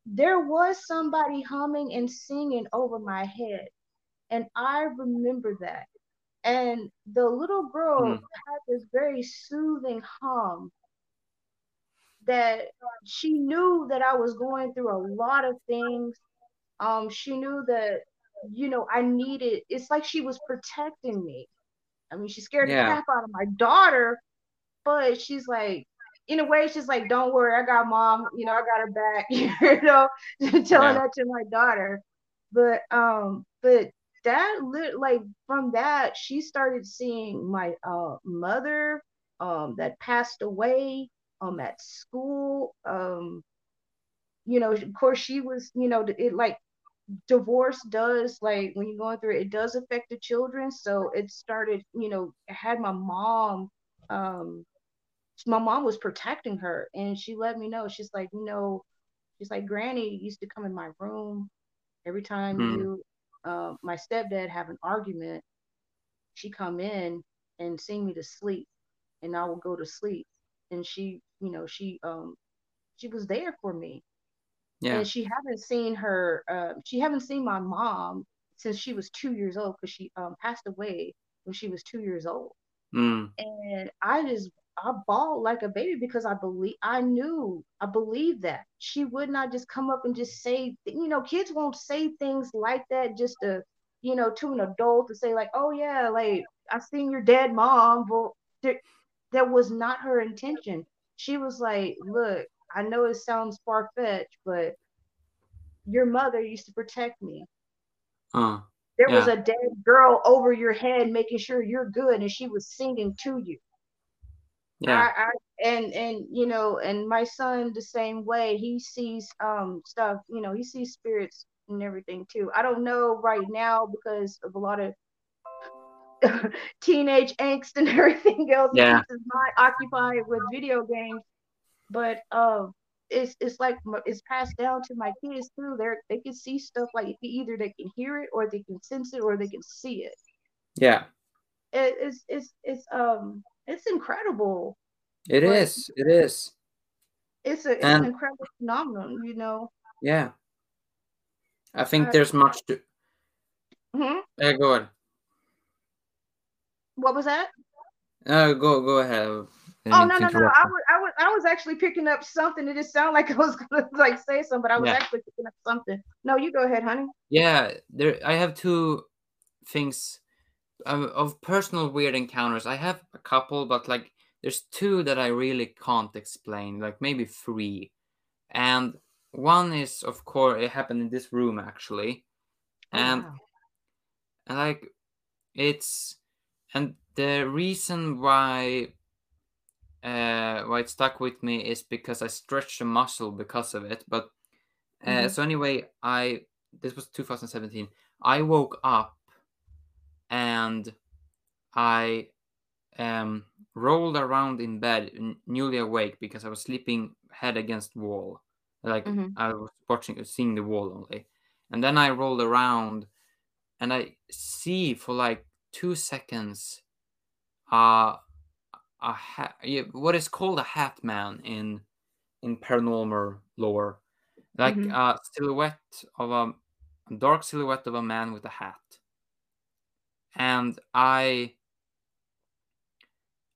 There was somebody humming and singing over my head. And I remember that. And the little girl Mm. had this very soothing hum that she knew that I was going through a lot of things. Um, she knew that you know, I needed. It's like she was protecting me. I mean, she scared Yeah. the crap out of my daughter, but she's like, in a way, she's like, "Don't worry, I got mom. You know, I got her back." you know, telling Yeah. that to my daughter. But um, but that lit like from that she started seeing my uh mother um that passed away um at school um you know of course she was you know it like divorce does like when you're going through it it does affect the children so it started you know I had my mom um my mom was protecting her and she let me know she's like you know she's like granny used to come in my room every time Mm. you uh, my stepdad have an argument she come in and sing me to sleep and i will go to sleep and she you know she um she was there for me Yeah. and she haven't seen her uh, she haven't seen my mom since she was two years old because she um, passed away when she was two years old Mm. and i just i bawled like a baby because i believe i knew i believed that. She would not just come up and just say you know kids won't say things like that just to you know to an adult to say like oh yeah like i seen your dead mom but there, that was not her intention. She was like look i know it sounds far-fetched but your mother used to protect me. Uh. there was a dead girl over your head making sure you're good and she was singing to you Yeah. I, I and and you know and my son the same way he sees um stuff you know he sees spirits and everything too i don't know right now because of a lot of teenage angst and everything else Yeah. his mind occupied with video games but um it's it's like it's passed down to my kids too They're they can see stuff like either they can hear it or they can sense it or they can see it Yeah. It, it's it's it's um it's incredible It But- is. It is. it's a it's And- an incredible phenomenon you know Yeah. I think Uh, there's much to. hmm Uh, go ahead. what was that Uh, go go ahead. Oh no no no I was, I was i was actually picking up something it just sounded like i was gonna like say something but i was Yeah. actually picking up something no you go ahead honey Yeah, there. I have two things of, of personal weird encounters. I have a couple, but like there's two that I really can't explain. Like maybe three, and one is of course it happened in this room actually, Oh, and wow. and like it's and the reason why uh why it stuck with me is because I stretched a muscle because of it. But uh, Mhm. so anyway, I this was 2017. I woke up and I um rolled around in bed, n- newly awake because I was sleeping head against wall, like Mhm. I was watching, seeing the wall only, and then I rolled around, and I see for like two seconds, uh, a ha- what is called a hat man in in paranormal lore, like Mhm. a silhouette of a dark silhouette of a man with a hat, and I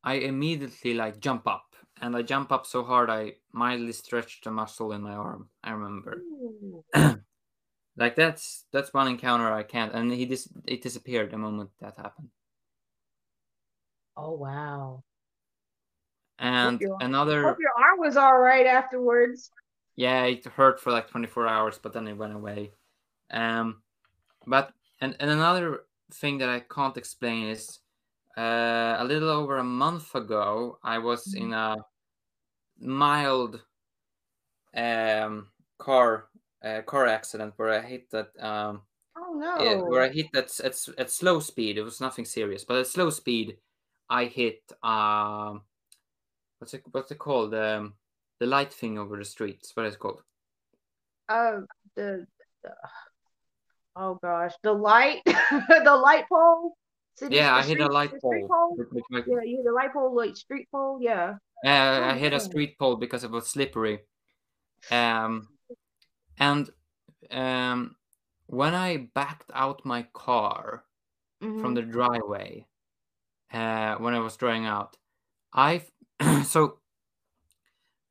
I immediately like jump up, and I jump up so hard I mildly stretched a muscle in my arm. I remember. Like that's that's one encounter I can't, and he dis- it disappeared the moment that happened. Oh wow. And your- another, Hope your arm was all right afterwards. yeah, it hurt for like 24 hours, but then it went away. Um, but and, and another thing that I can't explain is uh, a little over a month ago, I was in a mild um, car uh, car accident where I hit that um, Oh no. Yeah, where I hit that at, at slow speed. It was nothing serious, but at slow speed, I hit um, what's it what's it called? Um, the light thing over the streets. What is it called? uh the, the oh gosh the light the light pole City- yeah, I hit a light pole. my- yeah yeah the light pole like street pole yeah Uh, I hit a street pole because it was slippery. Um, and um, when I backed out my car from Mhm. the driveway, uh, when I was driving out, I so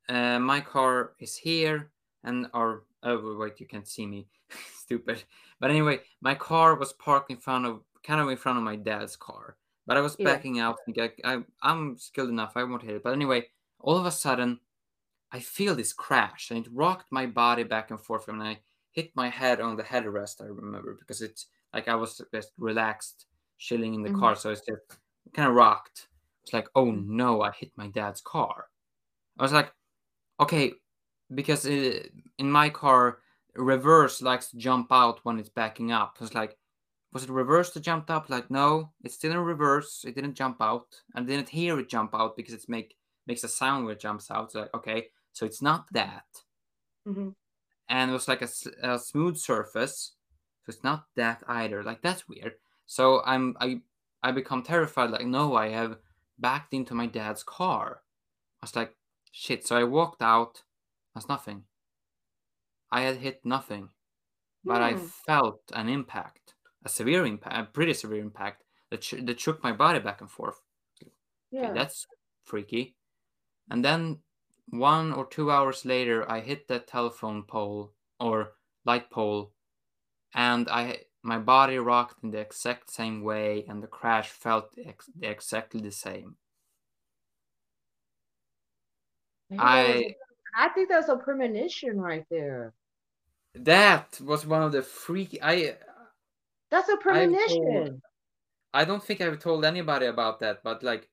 uh, my car is here, and our oh wait, you can't see me, stupid. But anyway, my car was parked in front of kind of in front of my dad's car. But I was Yeah. backing out and I, I I'm skilled enough. I won't hit it. But anyway, all of a sudden, I feel this crash and it rocked my body back and forth and I hit my head on the headrest. I remember because it's like I was just relaxed, chilling in the Mhm. car, so it's just kind of rocked. It's like, oh Mhm. no, I hit my dad's car. I was like, okay, because it, in my car, reverse likes to jump out when it's backing up. It's like, was it reverse that jumped up? Like, no, it's still in reverse. It didn't jump out. I didn't hear it jump out because it's make makes a sound when it jumps out. So like, okay, so it's not that. Mhm. And it was like a smooth surface, so it's not that either. Like that's weird. So I'm I I become terrified. Like, no, I have backed into my dad's car. I was like, shit. So I walked out. That's nothing. I had hit nothing, but I Hmm. felt an impact, a severe impact, a pretty severe impact that, sh- that shook my body back and forth. Okay, Yeah. that's freaky. And then one or two hours later, I hit that telephone pole or light pole, and I my body rocked in the exact same way, and the crash felt ex- exactly the same. Was I I think that's a premonition right there. That was one of the freaky. I That's a I've told, premonition. I don't think I've told anybody about that, but like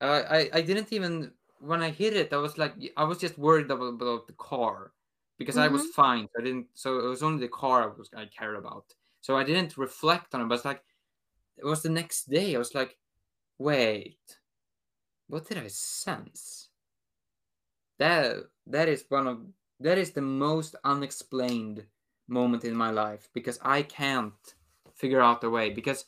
uh, I I didn't even when I hit it, I was like I was just worried about, about the car because I was Mhm. fine. I didn't so it was only the car I was I cared about. So I didn't reflect on it. But it's like it was the next day. I was like, wait, what did I sense? That that is one of that is the most unexplained moment in my life because I can't figure out the way because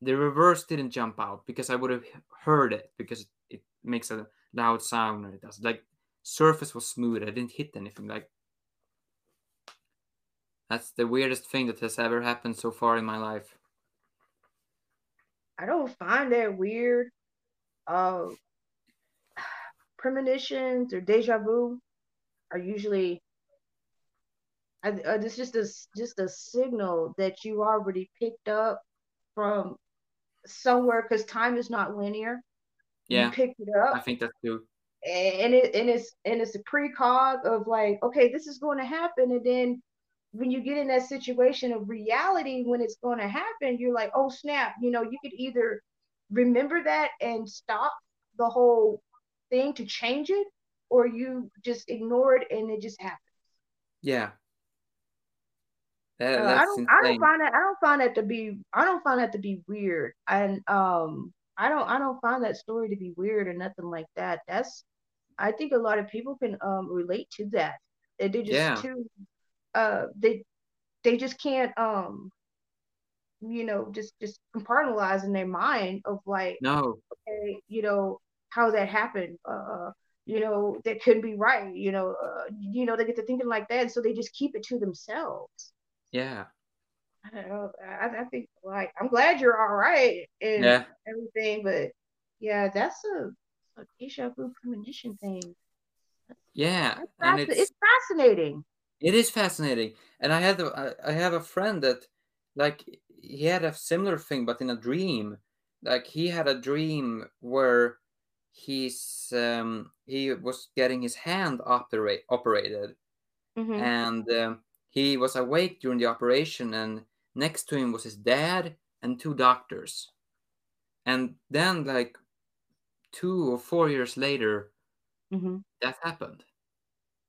the reverse didn't jump out because I would have heard it because it makes a loud sound and it does like surface was smooth. I didn't hit anything. Like that's the weirdest thing that has ever happened so far in my life. I don't find that weird. Uh, premonitions or deja vu are usually I, uh, it's just a just a signal that you already picked up from somewhere because time is not linear. You Yeah, picked it up. I think that's true. and it and it's and it's a precog of like okay this is going to happen and then when you get in that situation of reality when it's going to happen you're like oh snap you know you could either remember that and stop the whole thing to change it or you just ignore it and it just happens. Yeah, uh, that, i don't i don't find that i don't find that to be i don't find that to be weird. And um i don't i don't find that story to be weird or nothing like that. That's i think a lot of people can um relate to that. They they just Yeah, too uh they they just can't um you know just just compartmentalize in their mind of like no, okay you know how that happened uh you know that couldn't be right you know uh, you know they get to thinking like that so they just keep it to themselves. Yeah, i don't know i, I think like i'm glad you're all right and yeah, everything but yeah that's a, a deja vu premonition thing. Yeah, and it's it's fascinating. It is fascinating, and I had a, I have a friend that, like, he had a similar thing, but in a dream. Like he had a dream where he's um, he was getting his hand operate operated, mm-hmm. and um, he was awake during the operation, and next to him was his dad and two doctors, and then like two or four years later, Mm-hmm. that happened.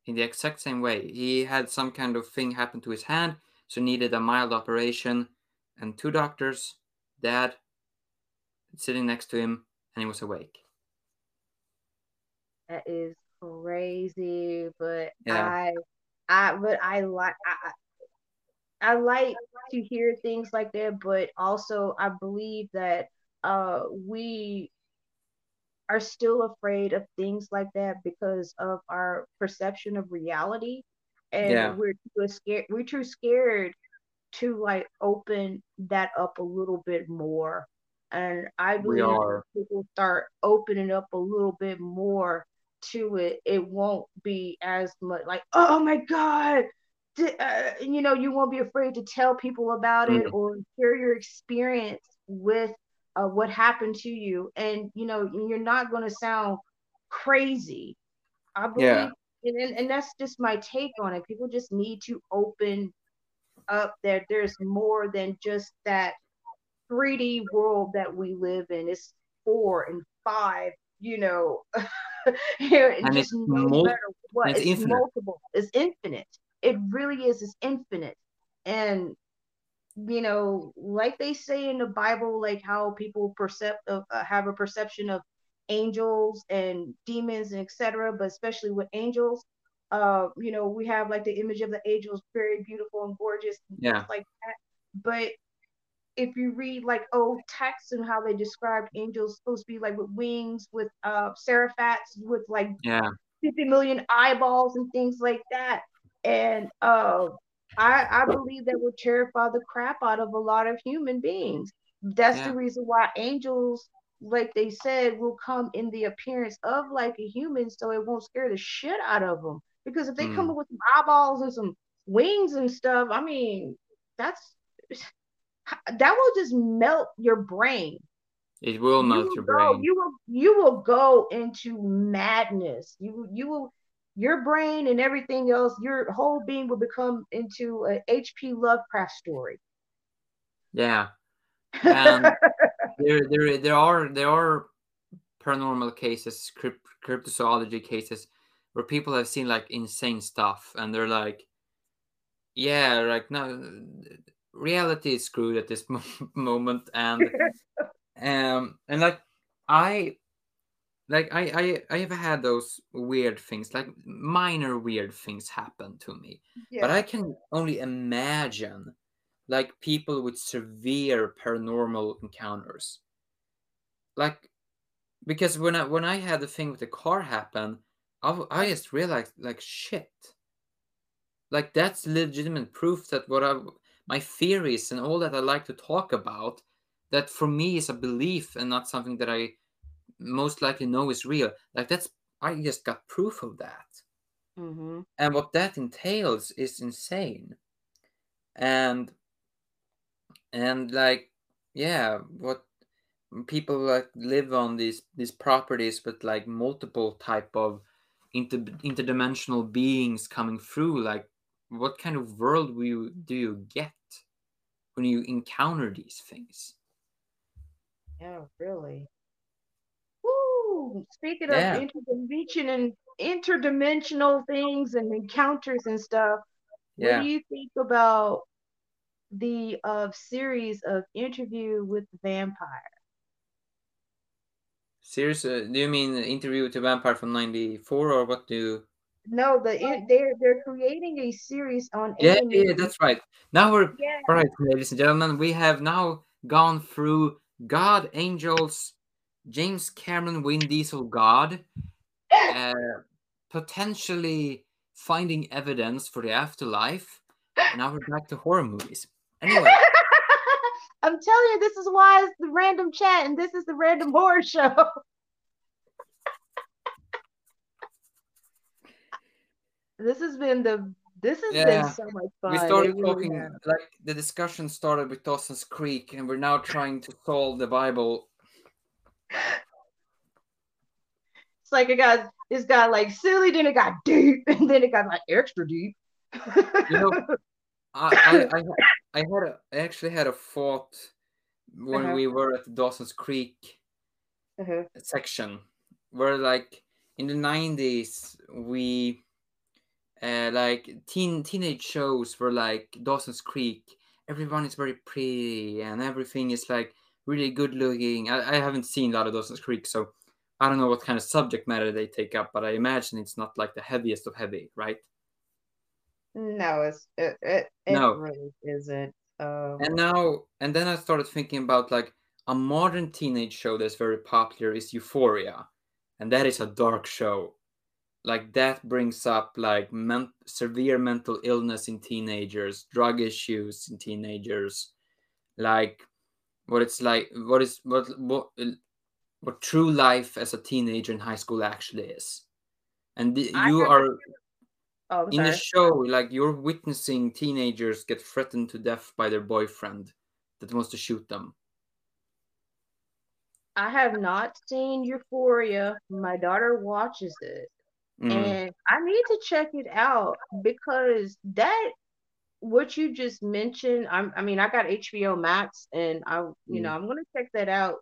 in the exact same way. He had some kind of thing happen to his hand, so needed a mild operation, and two doctors, dad, sitting next to him, and he was awake. That is crazy, but Yeah, I, I, but I like, I, I like to hear things like that, but also I believe that uh we are still afraid of things like that because of our perception of reality, and yeah, we're too scared. We're too scared to like open that up a little bit more. And I believe people start opening up a little bit more to it, it won't be as much like, oh my God, uh, you know, you won't be afraid to tell people about it Mm. or share your experience with uh, what happened to you. And, you know, you're not going to sound crazy. I believe, Yeah. and, and, and that's just my take on it. People just need to open up that there's more than just that 3D world that we live in. It's four and five, you know, here and And just it's no mul- matter what. it's It's, infinite. multiple. It's infinite. It really is. It's infinite. And you know, like they say in the Bible, like how people percept of uh, have a perception of angels and demons and etc. But especially with angels, uh, you know, we have like the image of the angels, very beautiful and gorgeous, and Yeah. like that. But if you read like old texts and how they described angels supposed to be like with wings, with uh seraphats, with like Yeah. 50 million eyeballs and things like that. And uh, I, I believe that would terrify the crap out of a lot of human beings. That's Yeah. the reason why angels, like they said, will come in the appearance of like a human so it won't scare the shit out of them. Because if they come Mm. up with some eyeballs and some wings and stuff, I mean, that's that will just melt your brain It will you melt will your go brain. you will you will go into madness you you will your brain and everything else your whole being will become into a hp lovecraft story Yeah. And there there there are there are paranormal cases, crypt, cryptozoology cases where people have seen like insane stuff and they're like yeah, like no reality is screwed at this moment and um and like I like I, I I have had those weird things like minor weird things happen to me but I can only imagine like people with severe paranormal encounters. Like because when I when I had the thing with the car happen, I just realized like shit. Like that's legitimate proof that what I my theories and all that I like to talk about that for me is a belief and not something that I most likely know is real. Like that's I just got proof of that. mm-hmm. and what that entails is insane and and like yeah what people like live on these these properties with like multiple type of inter, interdimensional beings coming through like what kind of world will you, do you get when you encounter these things yeah really Woo! speaking Yeah. of interdimension and interdimensional things and encounters and stuff what do you think about the uh, series of interview with the vampire seriously do you mean interview with the vampire from 94 or what do you No, the they're they're creating a series on Yeah, yeah, that's right. Now we're Yeah. all right, ladies and gentlemen. We have now gone through God, angels, James Cameron, Vin Diesel, God, uh, potentially finding evidence for the afterlife. And now we're back to horror movies. Anyway, I'm telling you, this is why it's the random chat and this is the random horror show. this has been the this has been so much fun. we started really talking like the discussion started with Dawson's Creek, and we're now trying to solve the Bible. It's like it got it's got like silly, then it got deep, and then it got like extra deep. You know, I, I, I, I had a, I actually had a thought when Uh-huh. we were at the Dawson's Creek Uh-huh. section, where like in the nineties we, uh, like teen teenage shows were like Dawson's Creek. Everyone is very pretty and everything is like really good looking. I, I haven't seen a lot of Dawson's Creek, so I don't know what kind of subject matter they take up, but I imagine it's not like the heaviest of heavy, right? No, it's it it, it No. really isn't. Um, And now, and then I started thinking about like a modern teenage show that's very popular is Euphoria, and that is a dark show. Like that brings up like men- severe mental illness in teenagers, drug issues in teenagers, like what it's like, what is what what what true life as a teenager in high school actually is. And the, you are Oh, in the show, like you're witnessing teenagers get threatened to death by their boyfriend that wants to shoot them. I have not seen Euphoria. My daughter watches it, Mm. and I need to check it out because that what you just mentioned. I'm, I mean, I got HBO Max, and I, you know, Mm. I'm gonna check that out.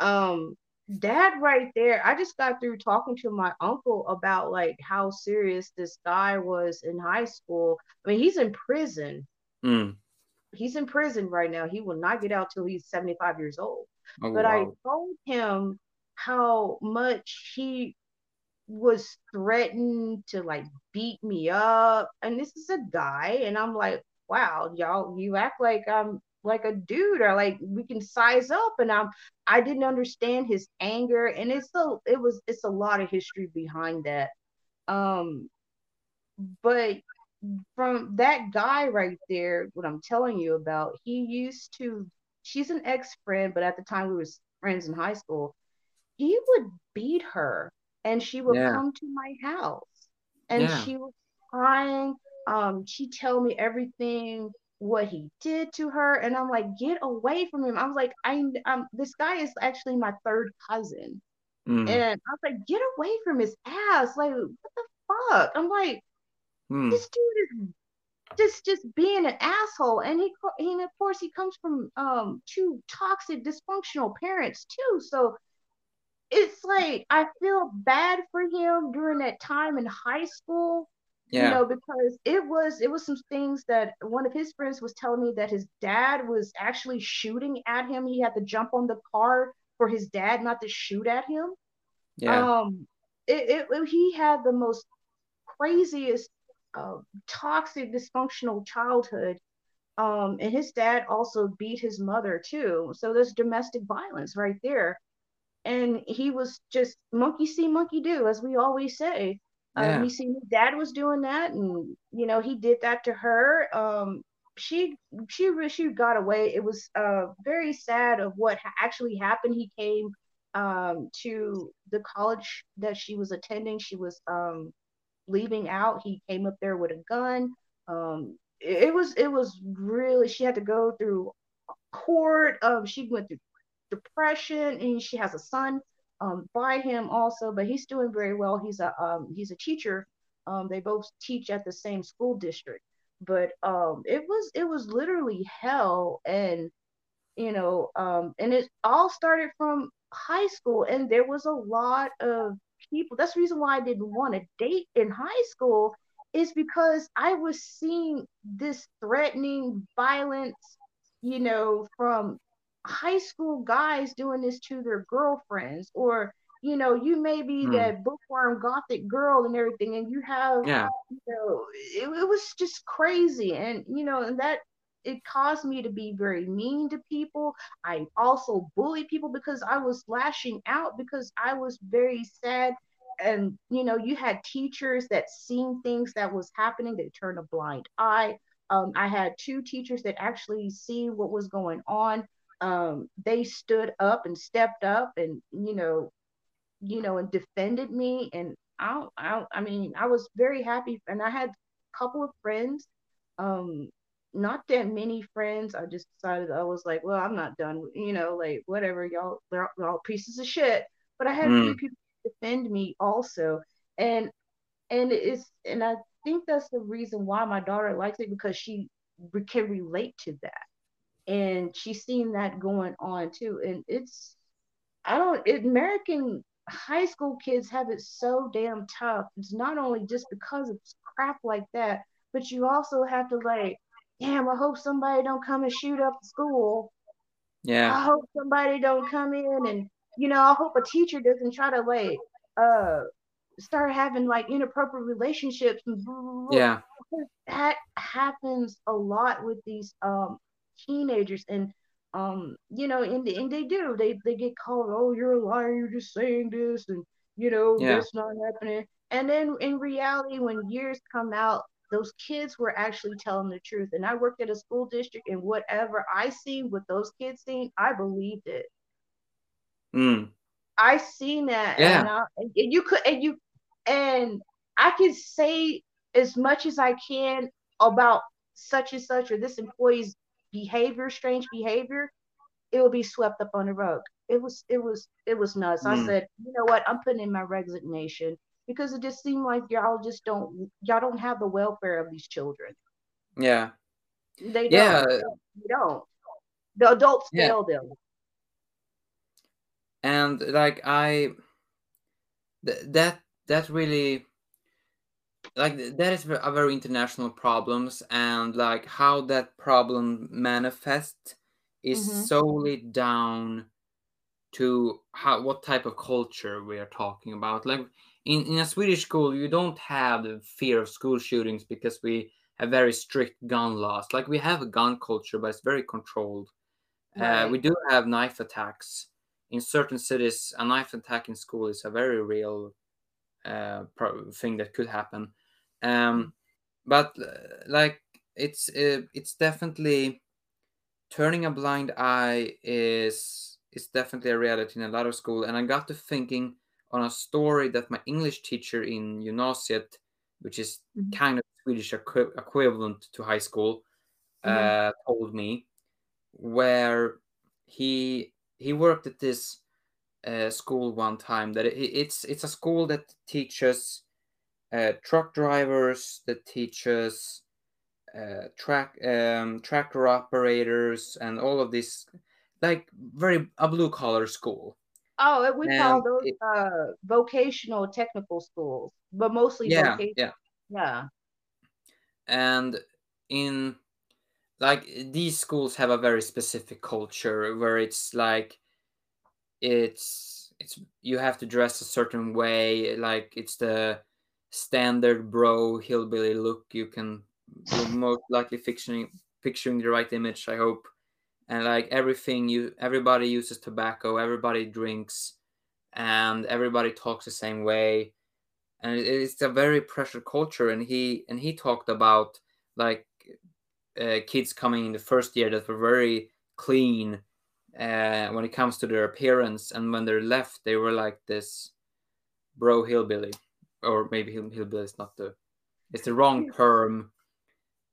Um, that right there, I just got through talking to my uncle about like how serious this guy was in high school. I mean, he's in prison. Mm. He's in prison right now. He will not get out till he's 75 years old. Oh, But I told him how much he was threatened to like beat me up. And this is a guy, and I'm like, wow, y'all, you act like I'm like a dude or like we can size up and I'm I didn't understand his anger and it's a it was it's a lot of history behind that. Um but from that guy right there, what I'm telling you about, he used to she's an ex-friend, but at the time we was friends in high school he would beat her and she would Yeah. come to my house and Yeah. she was crying um she tell me everything what he did to her and i'm like get away from him i was like i um this guy is actually my third cousin Mm. and i was like get away from his ass like what the fuck i'm like Mm. this dude is just just being an asshole and he, co- and of course he comes from um two toxic dysfunctional parents too so it's like I feel bad for him during that time in high school, you know, because it was it was some things that one of his friends was telling me that his dad was actually shooting at him. He had to jump on the car for his dad not to shoot at him. Yeah. Um, it, it, it- he had the most craziest, uh, toxic, dysfunctional childhood. Um, and his dad also beat his mother too. So there's domestic violence right there and he was just monkey see monkey do as we always say. Um, Yeah. he seen his dad was doing that and you know he did that to her. Um, she she she got away. It was uh, very sad of what ha- actually happened. He came um, to the college that she was attending. She was um, leaving out. He came up there with a gun. Um, it, it was it was really she had to go through court. Um, she went through depression and she has a son um, by him also but he's doing very well. He's a um, he's a teacher. Um, they both teach at the same school district. But um, it was it was literally hell and you know um, and it all started from high school and there was a lot of people. That's the reason why i didn't want to date in high school is because i was seeing this threatening violence you know from high school guys doing this to their girlfriends or you know you may be Hmm. that bookworm gothic girl and everything and you have Yeah. you know it, it was just crazy and you know and that it caused me to be very mean to people i also bullied people because i was lashing out because i was very sad and you know you had teachers that seen things that was happening they turned a blind eye um, i had two teachers that actually see what was going on um, they stood up and stepped up and you know you know and defended me. And I, I i mean i was very happy. And i had a couple of friends um not that many friends. I just decided i was like well i'm not done you know like whatever y'all they're all, pieces of shit. But i had a few Mm. people defend me also. And and it's and i think that's the reason why my daughter likes it because she can relate to that and she's seen that going on too and it's i don't american high school kids have it so damn tough it's not only just because of crap like that but you also have to like damn i hope somebody don't come and shoot up the school Yeah. i hope somebody don't come in and you know i hope a teacher doesn't try to like uh start having like inappropriate relationships Yeah. that happens a lot with these um teenagers and um you know and, and they do they they get called oh you're a liar you're just saying this and you know Yeah. that's not happening and then in reality when years come out those kids were actually telling the truth and i worked at a school district and whatever i seen what those kids seen i believed it Mm. I seen that, Yeah. and, I, and you could, and you, and I can say as much as I can about such and such or this employee's behavior, strange behavior, it will be swept up on the rug. It was it was it was nuts. Mm. I said, you know what, I'm putting in my resignation because it just seemed like y'all just don't y'all don't have the welfare of these children. Yeah. They don't. Yeah. They don't. The adults yeah. fail them. And like I th- that that really like that is a very international problems and like how that problem manifests is mm-hmm. solely down to how what type of culture we are talking about like in, in a swedish school you don't have the fear of school shootings because we have very strict gun laws like we have a gun culture but it's very controlled uh, right. uh, we do have knife attacks in certain cities a knife attack in school is a very real uh, thing that could happen um, but uh, like it's uh, it's definitely turning a blind eye is is definitely a reality in a lot of school and i got to thinking on a story that my english teacher in gymnasiet which is mm-hmm. kind of swedish equi- equivalent to high school mm-hmm. uh, told me where he he worked at this uh, school one time that it, it's it's a school that teaches uh, truck drivers that teaches uh, track um, tractor operators and all of this like very a blue collar school. Oh we and call those it, uh, vocational technical schools but mostly yeah yeah. yeah. And in like these schools have a very specific culture where it's like it's it's you have to dress a certain way like it's the standard bro hillbilly look you can most likely picturing picturing the right image i hope. And like everything you everybody uses tobacco everybody drinks and everybody talks the same way. And it's a very pressure culture and he and he talked about like uh, kids coming in the first year that were very clean uh, when it comes to their appearance and when they're left they were like this bro hillbilly or maybe hillbilly is not the it's the wrong term.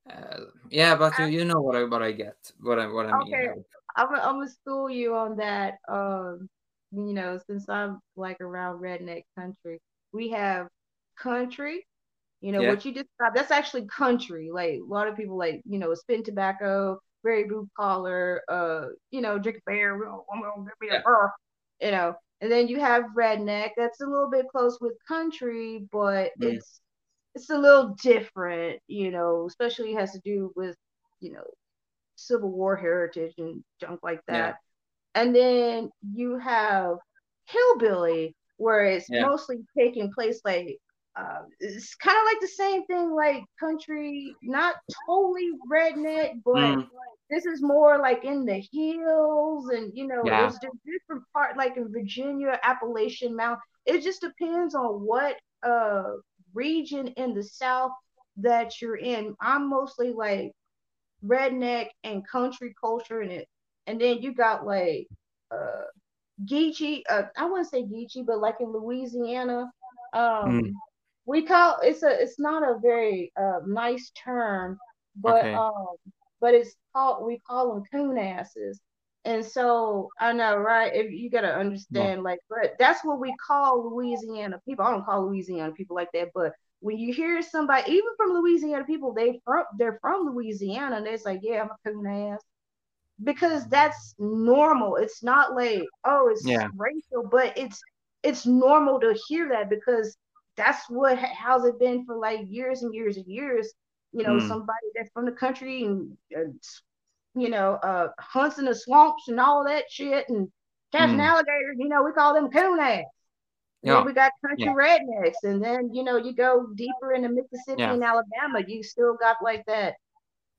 Uh, yeah but you, you know what i what i get what i what i mean okay i'm, I'm gonna school you on that um you know since i'm like around redneck country we have country you know yeah. what you described that's actually country like a lot of people like you know spin tobacco very blue collar uh you know drink beer give me a yeah. you know and then you have redneck that's a little bit close with country but mm. it's it's a little different you know especially has to do with you know civil war heritage and junk like that yeah. and then you have hillbilly where it's yeah. mostly taking place like uh, it's kind of like the same thing like country not totally redneck but mm this is more like in the hills and you know yeah. there's different part like in virginia appalachian mountain it just depends on what uh region in the south that you're in i'm mostly like redneck and country culture in it and then you got like uh geechee uh, i wouldn't say geechee but like in louisiana um mm. we call it's a it's not a very uh nice term but okay. um but it's called we call them coon asses. And so I know, right? If you gotta understand, like, but that's what we call Louisiana people. I don't call Louisiana people like that, but when you hear somebody, even from Louisiana people, they from they're from Louisiana, and they're like, yeah, I'm a coon ass, because that's normal. It's not like oh, it's yeah. racial, but it's it's normal to hear that because that's what how's it been for like years and years and years you know, mm. somebody that's from the country and, uh, you know, uh, hunts in the swamps and all that shit and catching mm. alligators, you know, we call them coon ass. Yeah. we got country yeah. rednecks, and then you know you go deeper into Mississippi yeah. and Alabama, you still got like that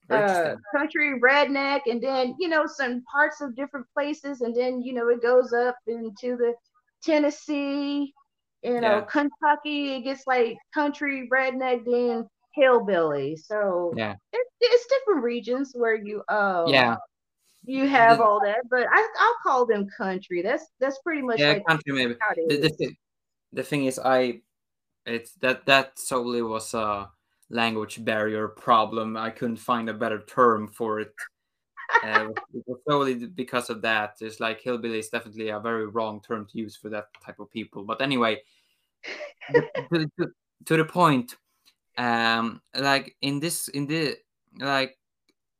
uh, country redneck, and then you know some parts of different places, and then you know it goes up into the Tennessee, you know yeah. Kentucky. It gets like country redneck, then hillbilly. So yeah, it, it's different regions where you uh yeah you have the, all that, but I I'll call them country. That's that's pretty much yeah like country maybe. The, the, thing, the thing is, I it's that that solely was a language barrier problem. I couldn't find a better term for it. Uh, solely because of that. It's like hillbilly is definitely a very wrong term to use for that type of people. But anyway, to, to, to, the point, um, like in this, in the like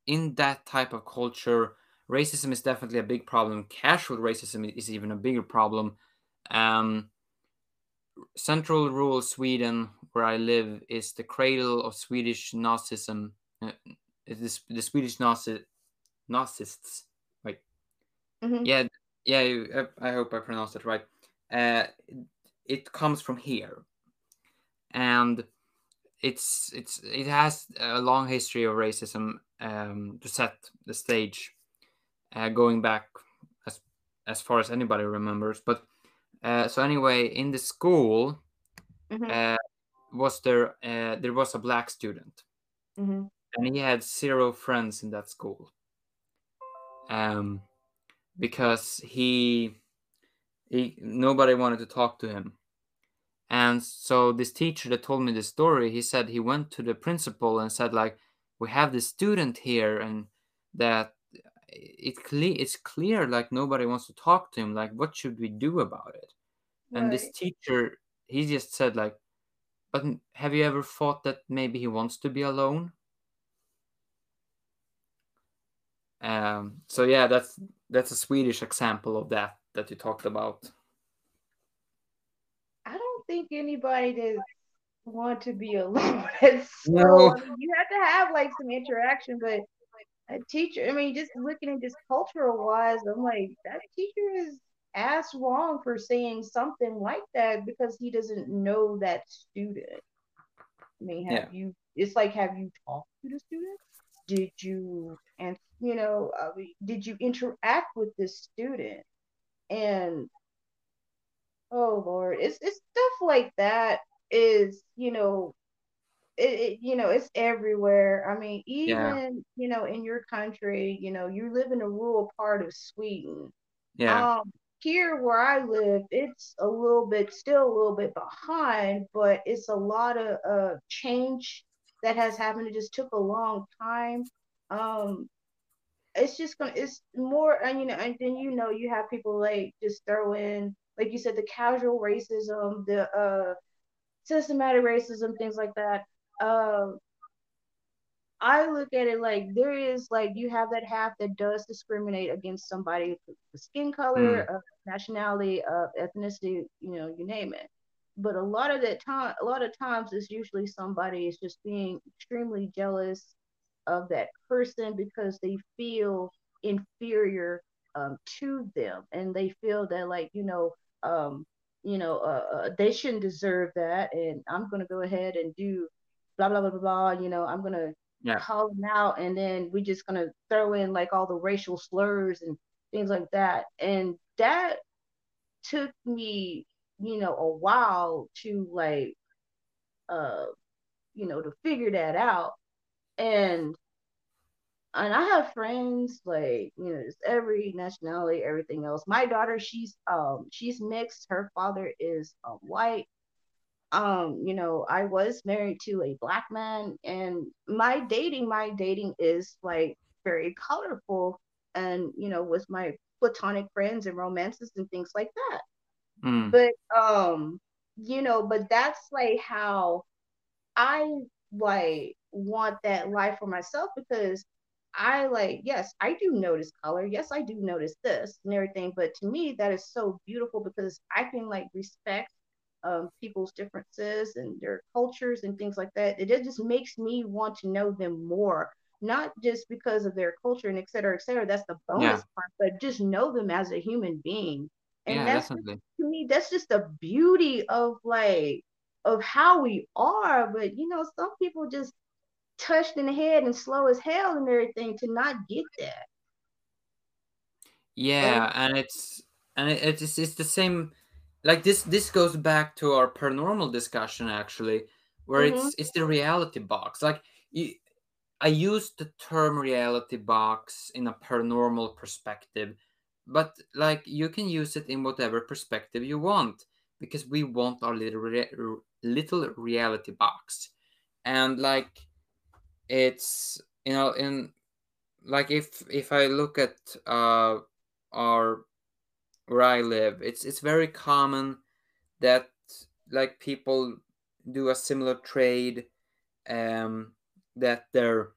in that type of culture, racism is definitely a big problem. Casual racism is even a bigger problem. Um, central rural Sweden, where I live, is the cradle of Swedish Nazism. Uh, this the Swedish Nazi Nazists. Wait, mm-hmm. yeah, yeah. I, I, hope I pronounced it right. Uh, it comes from here, and it's it's it has a long history of racism um, to set the stage, uh, going back as as far as anybody remembers. But uh, so anyway, in the school, mm-hmm. uh, was there uh, there was a black student, mm-hmm. and he had zero friends in that school, um, because he he nobody wanted to talk to him. And so this teacher that told me the story, he said he went to the principal and said like, we have this student here and that it cle- it's clear like nobody wants to talk to him. Like what should we do about it? Right. and this teacher he just said like but have you ever thought that maybe he wants to be alone? Um so yeah that's that's a swedish example of that that you talked about think anybody does want to be alone at school. No. you have to have like some interaction, but a teacher, I mean, just looking at just cultural wise, I'm like, that teacher is ass wrong for saying something like that because he doesn't know that student. I mean, have yeah. you, it's like, have you talked to the student? Did you, and you know, uh, did you interact with this student? And oh Lord, it's, it's stuff like that is, you know, it, it, you know it's everywhere. I mean even yeah. you know in your country you know you live in a rural part of sweden. Yeah. Um here where i live it's a little bit still a little bit behind but it's a lot of uh change that has happened. It just took a long time. Um it's just gonna it's more and you know and then you know you have people like just throw in like you said the casual racism the uh systematic racism things like that um, I look at it like there is like you have that half that does discriminate against somebody for skin color, mm. uh, nationality, uh, ethnicity, you know, you name it. But a lot of that time, a lot of times, it's usually somebody is just being extremely jealous of that person because they feel inferior um, to them, and they feel that like you know, um, you know, uh, uh, they shouldn't deserve that, and I'm gonna go ahead and do blah blah blah blah blah. You know, I'm gonna yeah. call them out, and then we're just gonna throw in like all the racial slurs and things like that. And that took me, you know, a while to like, uh, you know, to figure that out. And and I have friends like you know just every nationality, everything else. My daughter, she's um she's mixed. Her father is um, white, um you know i was married to a black man and my dating my dating is like very colorful and you know with my platonic friends and romances and things like that mm. but um you know but that's like how i like want that life for myself because I like, yes, I do notice color. Yes, I do notice this and everything. But to me, that is so beautiful because I can like respect um, people's differences and their cultures and things like that. It, just makes me want to know them more, not just because of their culture and et cetera, et cetera. That's the bonus yeah. part, but just know them as a human being. And yeah, that's just, to me, that's just the beauty of like of how we are. But you know, some people just touched in the head and slow as hell and everything to not get that. Yeah, and, and it's and it's it's the same like this this goes back to our paranormal discussion actually where mm-hmm. it's it's the reality box like you, i use the term reality box in a paranormal perspective but like you can use it in whatever perspective you want because we want our little re- little reality box and like it's you know in like if if i look at uh our where i live it's it's very common that like people do a similar trade um that their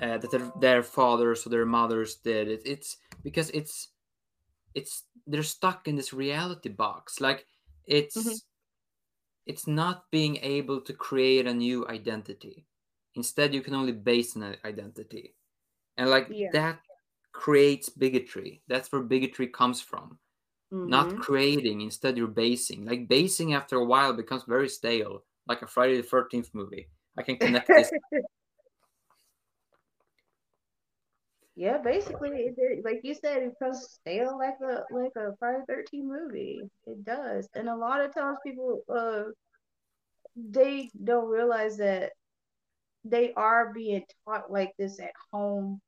uh, that their, their fathers or their mothers did. It, it's because it's it's they're stuck in this reality box. Like it's Mhm. it's not being able to create a new identity instead you can only base an identity and like Yeah. that creates bigotry that's where bigotry comes from not Mhm. creating instead you're basing like basing after a while becomes very stale like a friday the 13th movie i can connect this yeah, basically, it, it- like you said, it becomes stale like a like a Friday Thirteen movie. It does, and a lot of times people uh they don't realize that they are being taught like this at home,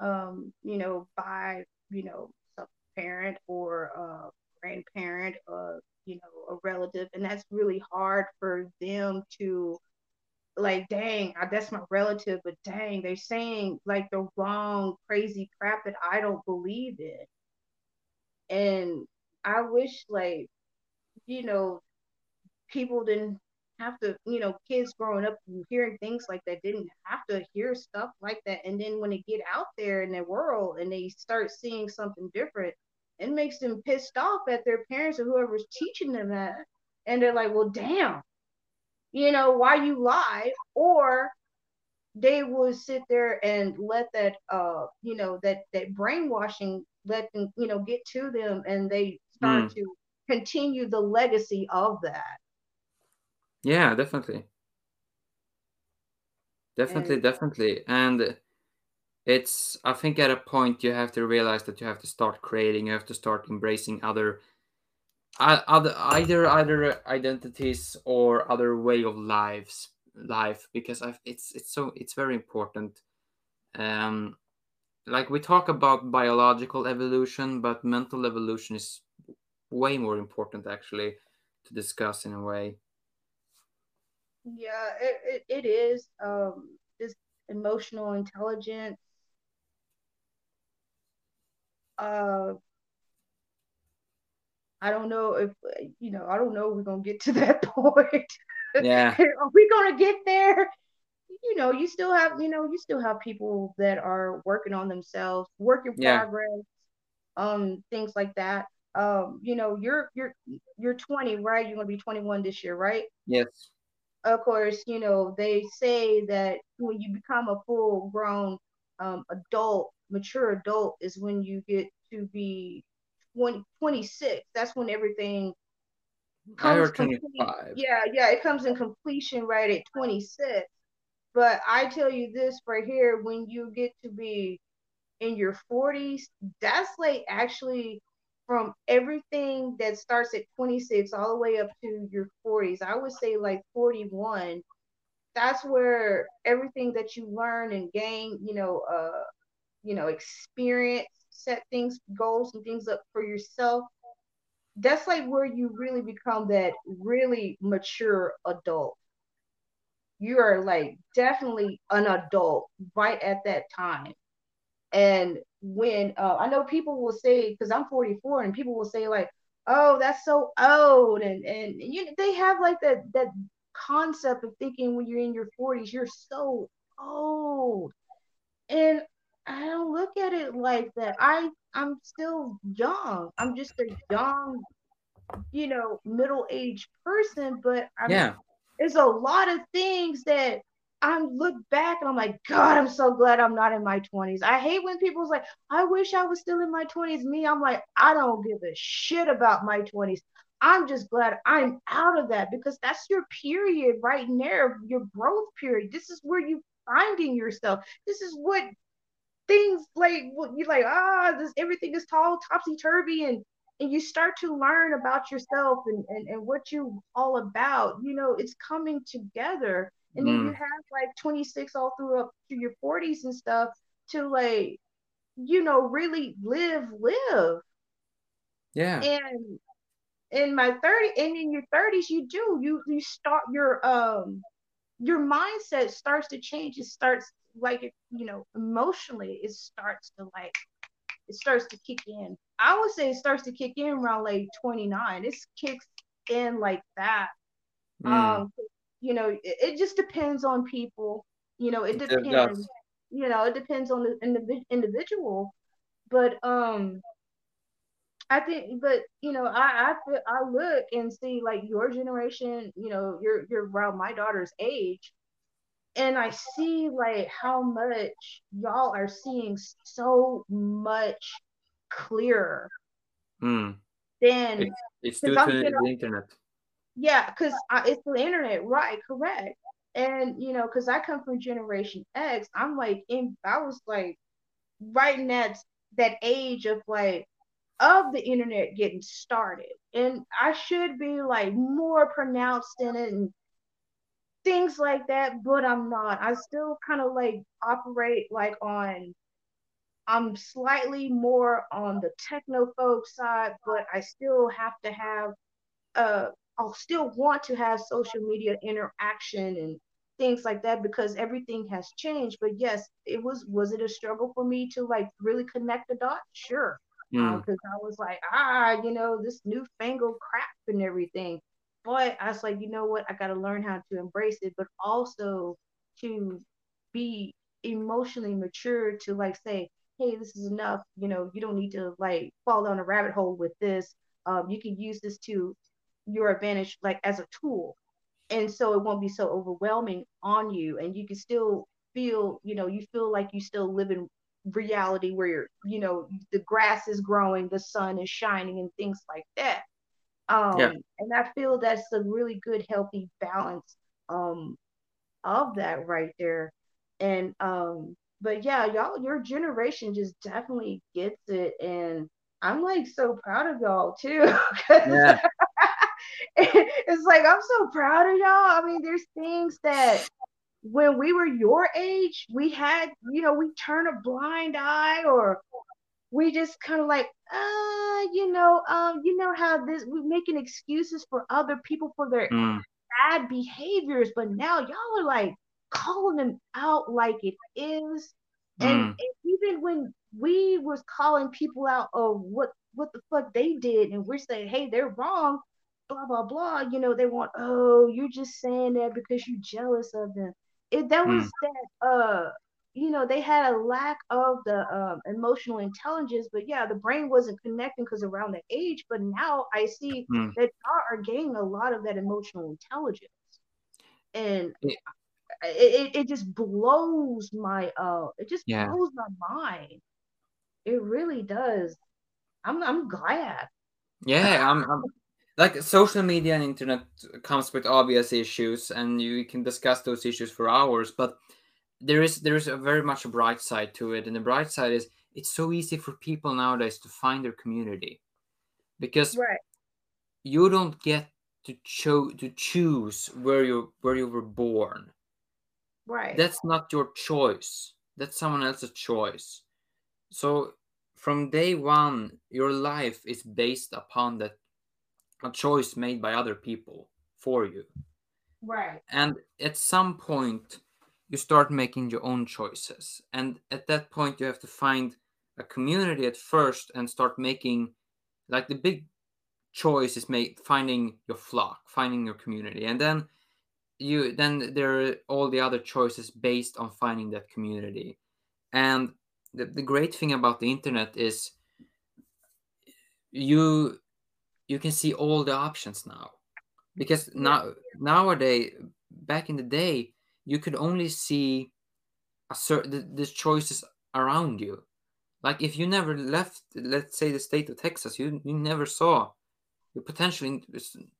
um, you know, by you know some parent or a grandparent or you know a relative, and that's really hard for them to like dang that's my relative but dang they're saying like the wrong crazy crap that i don't believe in. And i wish like you know people didn't have to you know kids growing up hearing things like that didn't have to hear stuff like that. And then when they get out there in the world and they start seeing something different it makes them pissed off at their parents or whoever's teaching them that. And they're like well damn you know, why you lie, or they will sit there and let that uh you know that that brainwashing let them you know get to them and they start Mm. to continue the legacy of that yeah definitely. Definitely And- definitely. And it's i think at a point you have to realize that you have to start creating you have to start embracing other uh, other either either identities or other way of lives life because I've, it's it's so it's very important. Um like we talk about biological evolution but mental evolution is way more important actually to discuss in a way yeah it, it, it is um just emotional intelligence uh I don't know if you know. I don't know. If we're gonna get to that point. yeah Are we gonna get there? You know, you still have you know you still have people that are working on themselves, work in Yeah. progress, um, things like that. Um, you know, you're you're you're 20, right? You're gonna be 21 this year, right? yes of course, you know, they say that when you become a full grown um, adult, mature adult, is when you get to be 20, 26. That's when everything comes heard complete. 25 Yeah, yeah, it comes in completion right at 26. But I tell you this right here, when you get to be in your 40s, that's like actually from everything that starts at 26 all the way up to your 40s. I would say like 41. That's where everything that you learn and gain, you know, uh, you know, experience, set things, goals and things up for yourself. That's like where you really become that really mature adult. You are like definitely an adult right at that time. And when uh, I know people will say, because I'm 44, and people will say like, "Oh, that's so old," and and you they have like that that concept of thinking when you're in your 40s, you're so old. And I don't look at it like that. I I'm still young. I'm just a young, you know, middle-aged person, but I'm yeah there's a lot of things that I look back and I'm like, God, I'm so glad I'm not in my 20s. I hate when people's like, I wish I was still in my 20s. Me, I'm like, I don't give a shit about my 20s. I'm just glad I'm out of that because that's your period right there, your growth period. This is where you finding yourself. This is what things like you like, ah, this everything is tall, topsy turvy, and and you start to learn about yourself and, and, and what you all about, you know, it's coming together. And then you Mm. have like 26 all through up to your 40s and stuff to like, you know, really live, live. yeah And in my 30 and in your 30s, you do, you you start your um your mindset starts to change. It starts like you know emotionally. It starts to like it starts to kick in. I would say it starts to kick in around like 29. It kicks in like that. Mm. Um, you know, it, it, just depends on people. You know, it depends. It you know, it depends on the individ- individual. But um, I think, but you know, I I feel, I look and see like your generation. You know, you're you're around my daughter's age, and I see like how much y'all are seeing so much clearer mm. than it, it's due to the internet. Yeah, because it's the internet, right? Correct. And you know, because I come from Generation X, I'm like, in, I was like, right in that that age of like of the internet getting started, and I should be like more pronounced in it and things like that, but I'm not. I still kind of like operate like on I'm slightly more on the technophobe side, but I still have to have uh I'll still want to have social media interaction and things like that because everything has changed. But yes, it was was it a struggle for me to like really connect the dots? Sure. Because mm. uh, I was like, ah, you know, this newfangled crap and everything. But I was like, you know what? I got to learn how to embrace it, but also to be emotionally mature to like say, hey, this is enough. You know, you don't need to like fall down a rabbit hole with this. Um, you can use this to your advantage, like as a tool. And so it won't be so overwhelming on you. And you can still feel, you know, you feel like you still live in reality where you're, you know, the grass is growing, the sun is shining, and things like that. Um, yeah. And I feel that's a really good, healthy balance um, of that right there. And um, but yeah, y'all, your generation just definitely gets it, and I'm like so proud of y'all too. yeah. it's like I'm so proud of y'all. I mean, there's things that when we were your age, we had, you know, we turn a blind eye or we just kind of like, uh, you know, um, you know how this we're making excuses for other people for their mm. bad behaviors, but now y'all are like calling them out like it is. And, mm. and even when we was calling people out of what what the fuck they did, and we're saying, hey, they're wrong, blah blah blah. You know, they want, oh, you're just saying that because you're jealous of them. It that was mm. that uh you know they had a lack of the um, emotional intelligence but yeah the brain wasn't connecting because around the age but now i see mm. that y'all are gaining a lot of that emotional intelligence and yeah. it, it, just blows my uh it just yeah. blows my mind it really does i'm i'm glad yeah i'm, I'm like social media and internet comes with obvious issues and you can discuss those issues for hours but there is there is a very much a bright side to it and the bright side is it's so easy for people nowadays to find their community. Because right. you don't get to cho- to choose where you where you were born. Right. That's not your choice. That's someone else's choice. So from day one your life is based upon that a choice made by other people for you right and at some point you start making your own choices. And at that point, you have to find a community at first and start making like the big choice is make finding your flock, finding your community. And then you then there are all the other choices based on finding that community. And the, the great thing about the internet is you you can see all the options now because now nowadays back in the day you could only see a certain the, the choices around you. Like if you never left, let's say the state of Texas, you you never saw, you potentially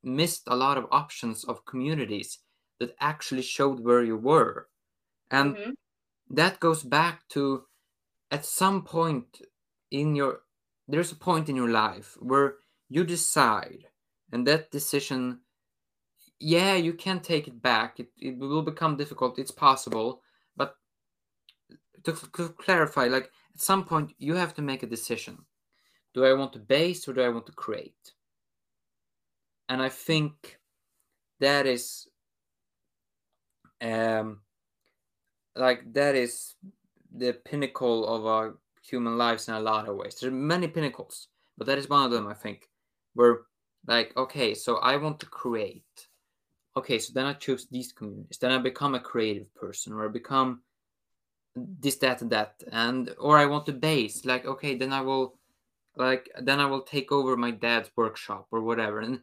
missed a lot of options of communities that actually showed where you were, and mm-hmm. that goes back to at some point in your there's a point in your life where you decide and that decision yeah, you can take it back. It, it will become difficult. It's possible. But to, to clarify, like at some point, you have to make a decision. Do I want to base or do I want to create? And I think that is um like that is the pinnacle of our human lives in a lot of ways there are many pinnacles but that is one of them i think where like okay so i want to create. Okay so then i choose these communities. Then i become a creative person or i become this that and that. And or i want to base. Like okay then i will like then i will take over my dad's workshop or whatever. And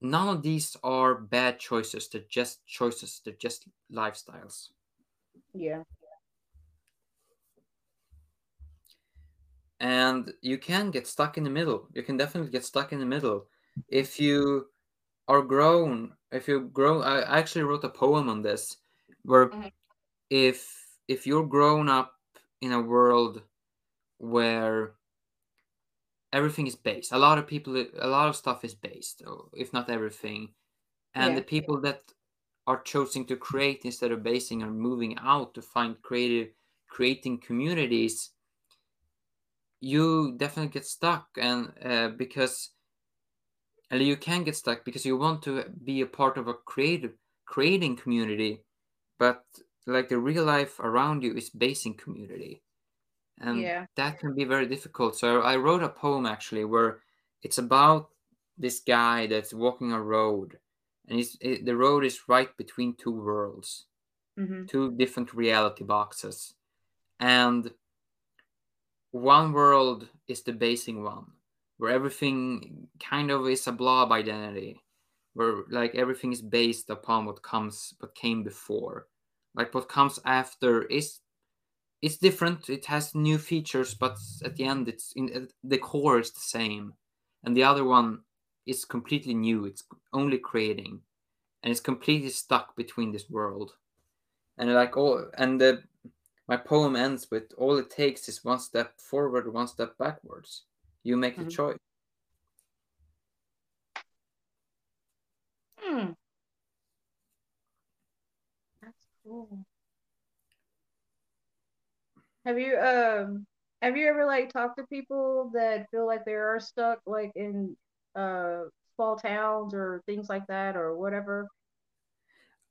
none of these are bad choices. They're just choices. They're just lifestyles. Yeah. And you can get stuck in the middle you can definitely get stuck in the middle if you are grown if you grow i actually wrote a poem on this where Mhm. if if you're grown up in a world where everything is based a lot of people a lot of stuff is based or if not everything and Yeah. the people that are choosing to create instead of basing are moving out to find creative creating communities you definitely get stuck and uh, because and you can get stuck because you want to be a part of a creative creating community but like the real life around you is basing community. And Yeah. that can be very difficult. So i wrote a poem actually where it's about this guy that's walking a road and he's, it, the road is right between two worlds hmm two different reality boxes. And one world is the basing one where everything kind of is a blob identity where like everything is based upon what comes what came before. Like what comes after is it's different. It has new features but at the end it's in uh, the core is the same. And the other one is completely new. It's only creating. And it's completely stuck between this world. And like all and the my poem ends with all it takes is one step forward one step backwards you make the Mhm. choice Hmm. That's cool. Have you um have you ever like talked to people that feel like they are stuck like in uh small towns or things like that or whatever?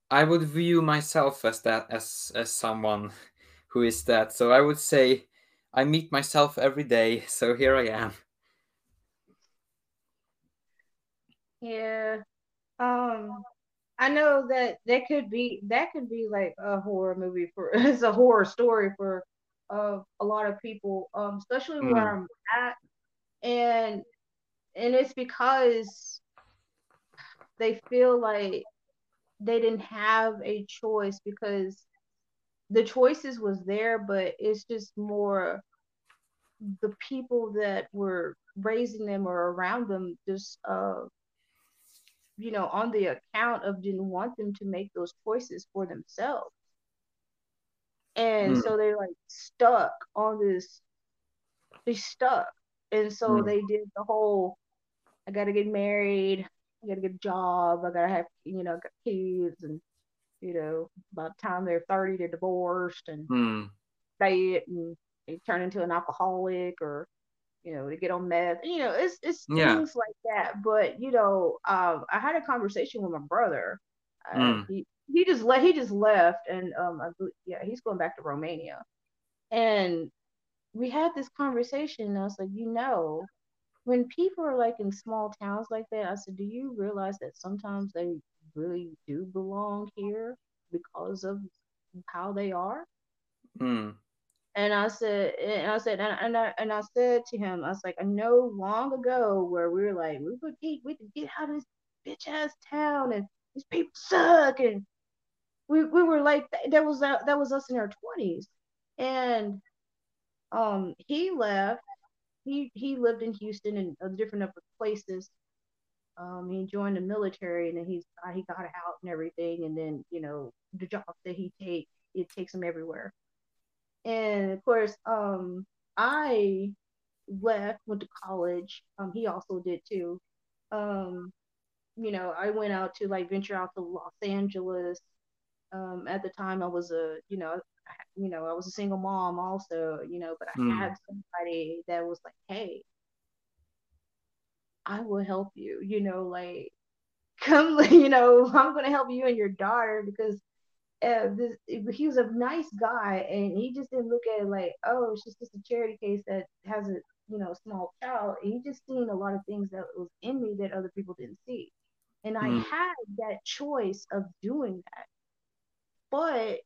i would view myself as that as as someone who is that? So i would say i meet myself every day so here i am. Yeah. Um I know that that could be that could be like a horror movie for it's a horror story for uh, a lot of people, um, especially where Mm, I'm at, and and it's because they feel like they didn't have a choice because the choices was there, but it's just more the people that were raising them or around them just uh you know on the account of didn't want them to make those choices for themselves. And mm, so they're like stuck on this they stuck. And so mm, they did the whole i gotta get married i gotta get a job i gotta have you know got kids and you know by the time they're 30 they're divorced and mm. they and they turn into an alcoholic or you know they get on meth you know it's it's yeah. things like that. But you know um i had a conversation with my brother uh mm, he he just let he just left and um I, yeah he's going back to romania. And we had this conversation and I was like, you know, when people are like in small towns like that, I said, do you realize that sometimes they really do belong here because of how they are? mm, And I said, and I said, and, and I and I said to him, I was like, I know long ago where we were like, we could get, we could get out of this bitch ass town, and these people suck, and we we were like, that was that, that was us in our twenties, and um, he left he he lived in Houston and uh, different other places. Um, he joined the military and then he's uh, he got out and everything, and then you know the job that he takes it takes him everywhere. And of course, um, I left, went to college. Um, he also did too. Um, you know, I went out to like venture out to Los Angeles. Um, at the time, I was a you know you know I was a single mom also. You know, but I mm. had somebody that was like, hey, I will help you, you know, like come, you know, I'm gonna help you and your daughter because uh, this, he was a nice guy, and he just didn't look at it like, oh, it's just, just a charity case that has a you know small child. he just seen a lot of things that was in me that other people didn't see, and I mm. had that choice of doing that. But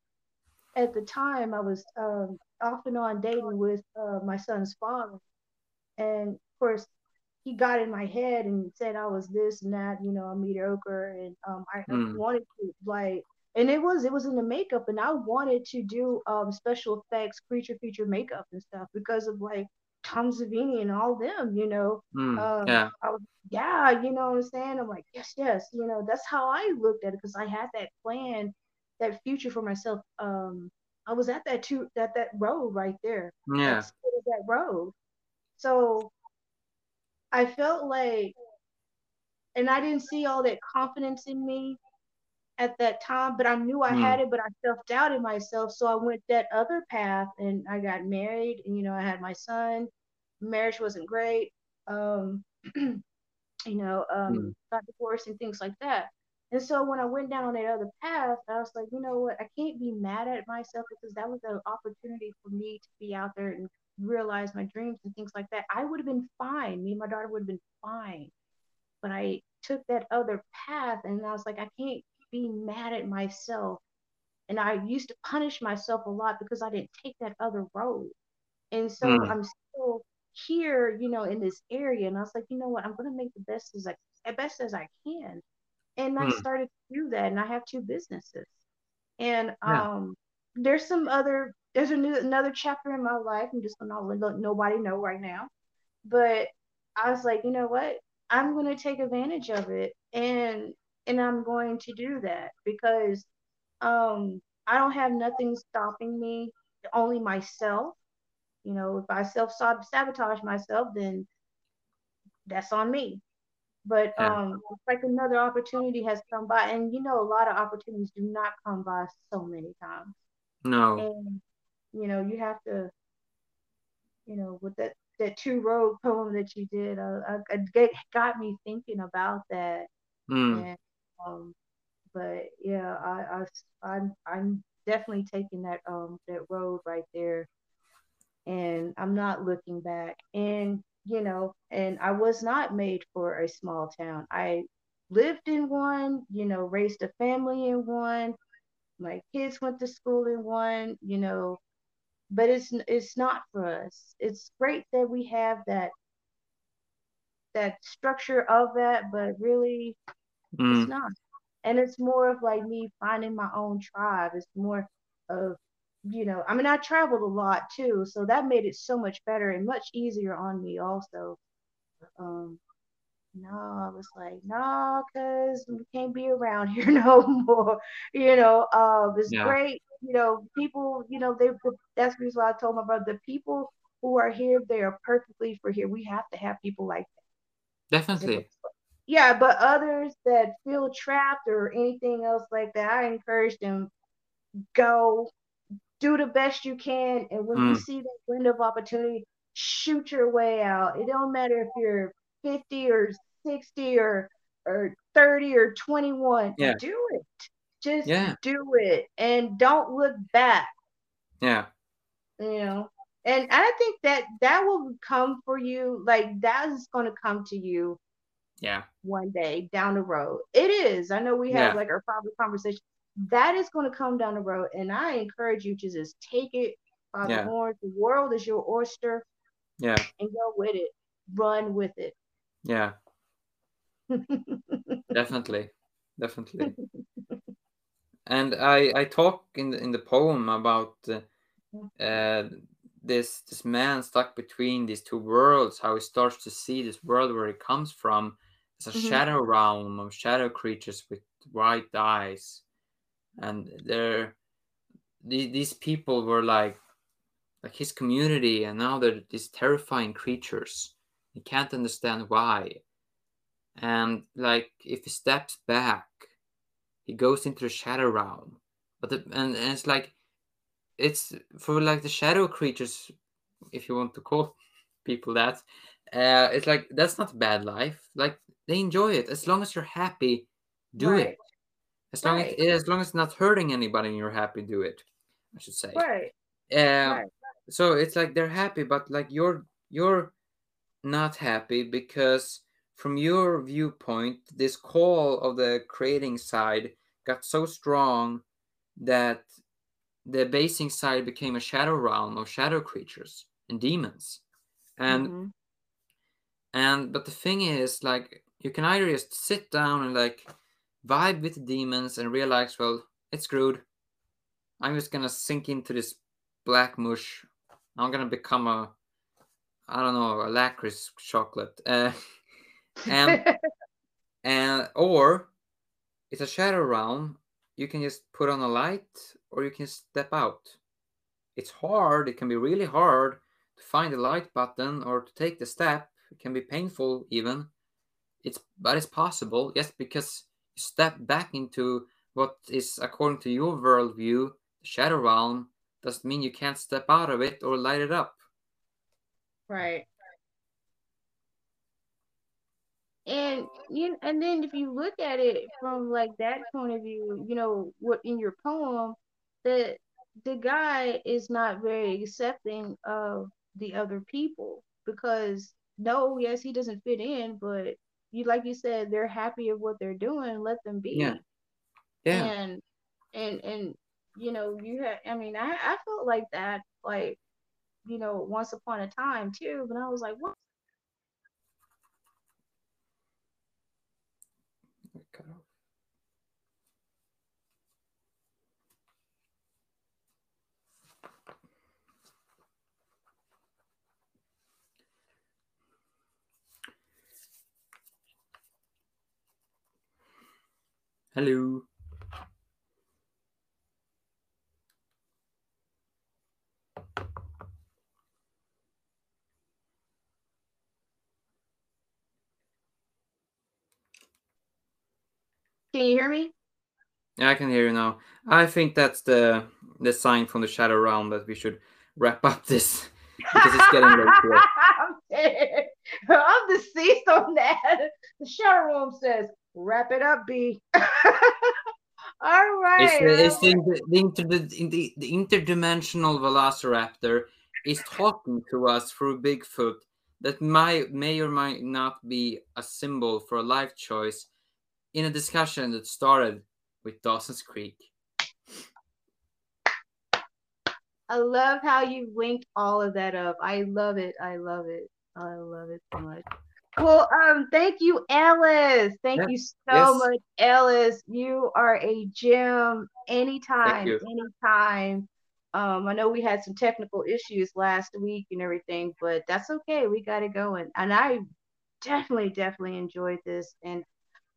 at the time, I was um, off and on dating with uh, my son's father, and of course, he got in my head and said I was this and that, you know, a mediocre, and um, I mm. wanted to like and it was it was in the makeup and i wanted to do um special effects creature feature makeup and stuff because of like tom savini and all them you know? Mm, um, yeah. I was, yeah you know what i'm saying? I'm like yes yes you know that's how i looked at it because i had that plan that future for myself um i was at that two that that road right there. Yeah. That road. So i felt like and i didn't see all that confidence in me at that time, but I knew I mm. had it, but I self doubted myself. So I went that other path and I got married and, you know, I had my son. Marriage wasn't great. Um, you know, um, mm. got divorced and things like that. And so when I went down on that other path, I was like, you know what? I can't be mad at myself because that was an opportunity for me to be out there and realize my dreams and things like that. I would have been fine. Me and my daughter would have been fine. But I took that other path and I was like, I can't be mad at myself. And I used to punish myself a lot because I didn't take that other road. And so mm. I'm still here, you know, in this area. And I was like, you know what? I'm going to make the best as I, as best as I can. And mm. I hmm. started to do that. And I have two businesses. And yeah. um, there's some other, there's a new, another chapter in my life. I'm just going to let nobody know right now. But I was like, you know what? I'm going to take advantage of it. And and I'm going to do that because um, I don't have nothing stopping me, only myself. You know, if I self sabotage myself, then that's on me. But yeah. um, it's like another opportunity has come by, and you know, a lot of opportunities do not come by so many times. No. And you know, you have to, you know, with that that two road poem that you did, uh, uh, it got me thinking about that. Mm. And um, but yeah, I, I I'm I'm definitely taking that um that road right there, and I'm not looking back. And you know, and I was not made for a small town. I lived in one, you know, raised a family in one. My kids went to school in one, you know, but it's it's not for us. It's great that we have that that structure of that, but really Mm. It's not. And it's more of like me finding my own tribe. It's more of, you know, I mean, I traveled a lot too, so that made it so much better and much easier on me also. Um, no, I was like, no, because we can't be around here no more. You know, uh, it's yeah. great. You know, people, you know, they that's the reason why I told my brother the people who are here, they are perfectly for here. We have to have people like that. Definitely yeah, but others that feel trapped or anything else like that, I encourage them go do the best you can, and when mm. you see that window of opportunity, shoot your way out. It don't matter if you're 50 or 60 or or 30 or 21. Yeah. Do it. Just yeah. do it, and don't look back. Yeah. You know, and I think that that will come for you. Like that is going to come to you yeah one day down the road it is i know we have yeah. like our private conversation that is going to come down the road and i encourage you to just take it by yeah. the horns the world is your oyster yeah and go with it run with it yeah definitely definitely and i i talk in the in the poem about uh, uh, this this man stuck between these two worlds how he starts to see this world where he comes from as a mm-hmm. shadow realm of shadow creatures with white eyes, and they're these people were like like his community, and now they're these terrifying creatures. He can't understand why, and like if he steps back, he goes into the shadow realm. But the, and, and it's like it's for like the shadow creatures, if you want to call people that. Uh, it's like that's not a bad life. Like they enjoy it as long as you're happy do right. it As long Right. as as long as it's not hurting anybody and you're happy, do it. I should say. Right. Um, Right. so it's like they're happy, but like you're you're not happy because from your viewpoint, this call of the creating side got so strong that the basing side became a shadow realm of shadow creatures and demons. And Mhm. and but the thing is like you can either just sit down and like vibe with demons and realize well it's screwed i'm just gonna sink into this black mush i'm gonna become a i don't know a licorice chocolate uh, and and or it's a shadow realm. You can just put on a light or you can step out. It's hard. It can be really hard to find the light button or to take the step. It can be painful even. It's but it's possible yes because you step back into what is according to your worldview the shadow realm doesn't mean you can't step out of it or light it up Right. And you and then if you look at it from like that point of view, you know, what in your poem, that the guy is not very accepting of the other people because no, yes, he doesn't fit in, but you like you said, they're happy of what they're doing, let them be. yeah Yeah. And and and you know, you had I mean, I, I felt like that like, you know, once upon a time too, but I was like, what Cut off. hello can you hear me? yeah i can hear you now i think that's the the sign from the shadow realm that we should wrap up this because it's getting late here I'm deceased on that. The shadow realm says, wrap it up, B. All right. It's the, it's the, the, inter, the, the, the interdimensional velociraptor is talking to us through Bigfoot that might, may or might not be a symbol for a life choice in a discussion that started with Dawson's Creek. I love how you linked all of that up. I love it. I love it. I love it so much. Well, um, thank you, Elis. Thank Yeah, you so yes. much, Elis. You are a gem. Anytime, anytime. Um, I know we had some technical issues last week and everything, but that's okay. We got it going. And I definitely, definitely enjoyed this. And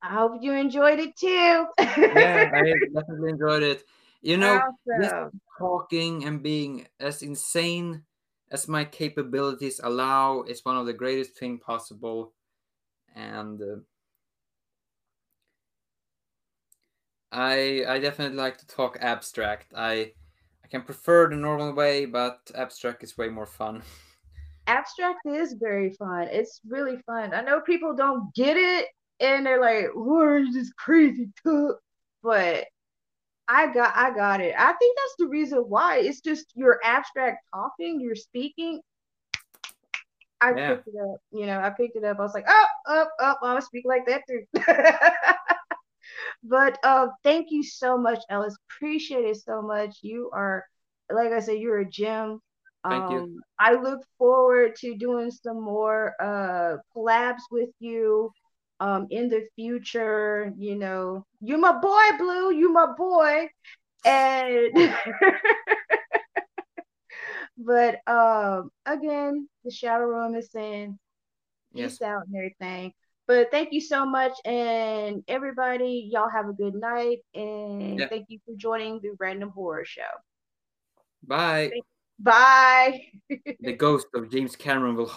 I hope you enjoyed it too. Yeah, I definitely enjoyed it. You know, awesome. talking and being as insane as my capabilities allow is one of the greatest thing possible. And uh, I I definitely like to talk abstract. I I can prefer the normal way, but abstract is way more fun. Abstract is very fun. It's really fun. I know people don't get it and they're like, what you just crazy too? But I got I got it. I think that's the reason why. It's just your abstract talking, you're speaking. I Yeah. picked it up. You know, I picked it up. I was like, oh, up, up, I'm gonna speak like that too. but uh, thank you so much, Elis. Appreciate it so much. You are, like I said, you're a gem. Thank you. Um, I look forward to doing some more uh collabs with you um in the future. You know, you're my boy, Blue. You my boy. And but um again, the shadow room is saying Yes. peace out and everything. But thank you so much, and everybody, y'all have a good night, and Yeah. thank you for joining the Random Horror Show. Bye. Bye. The ghost of James Cameron will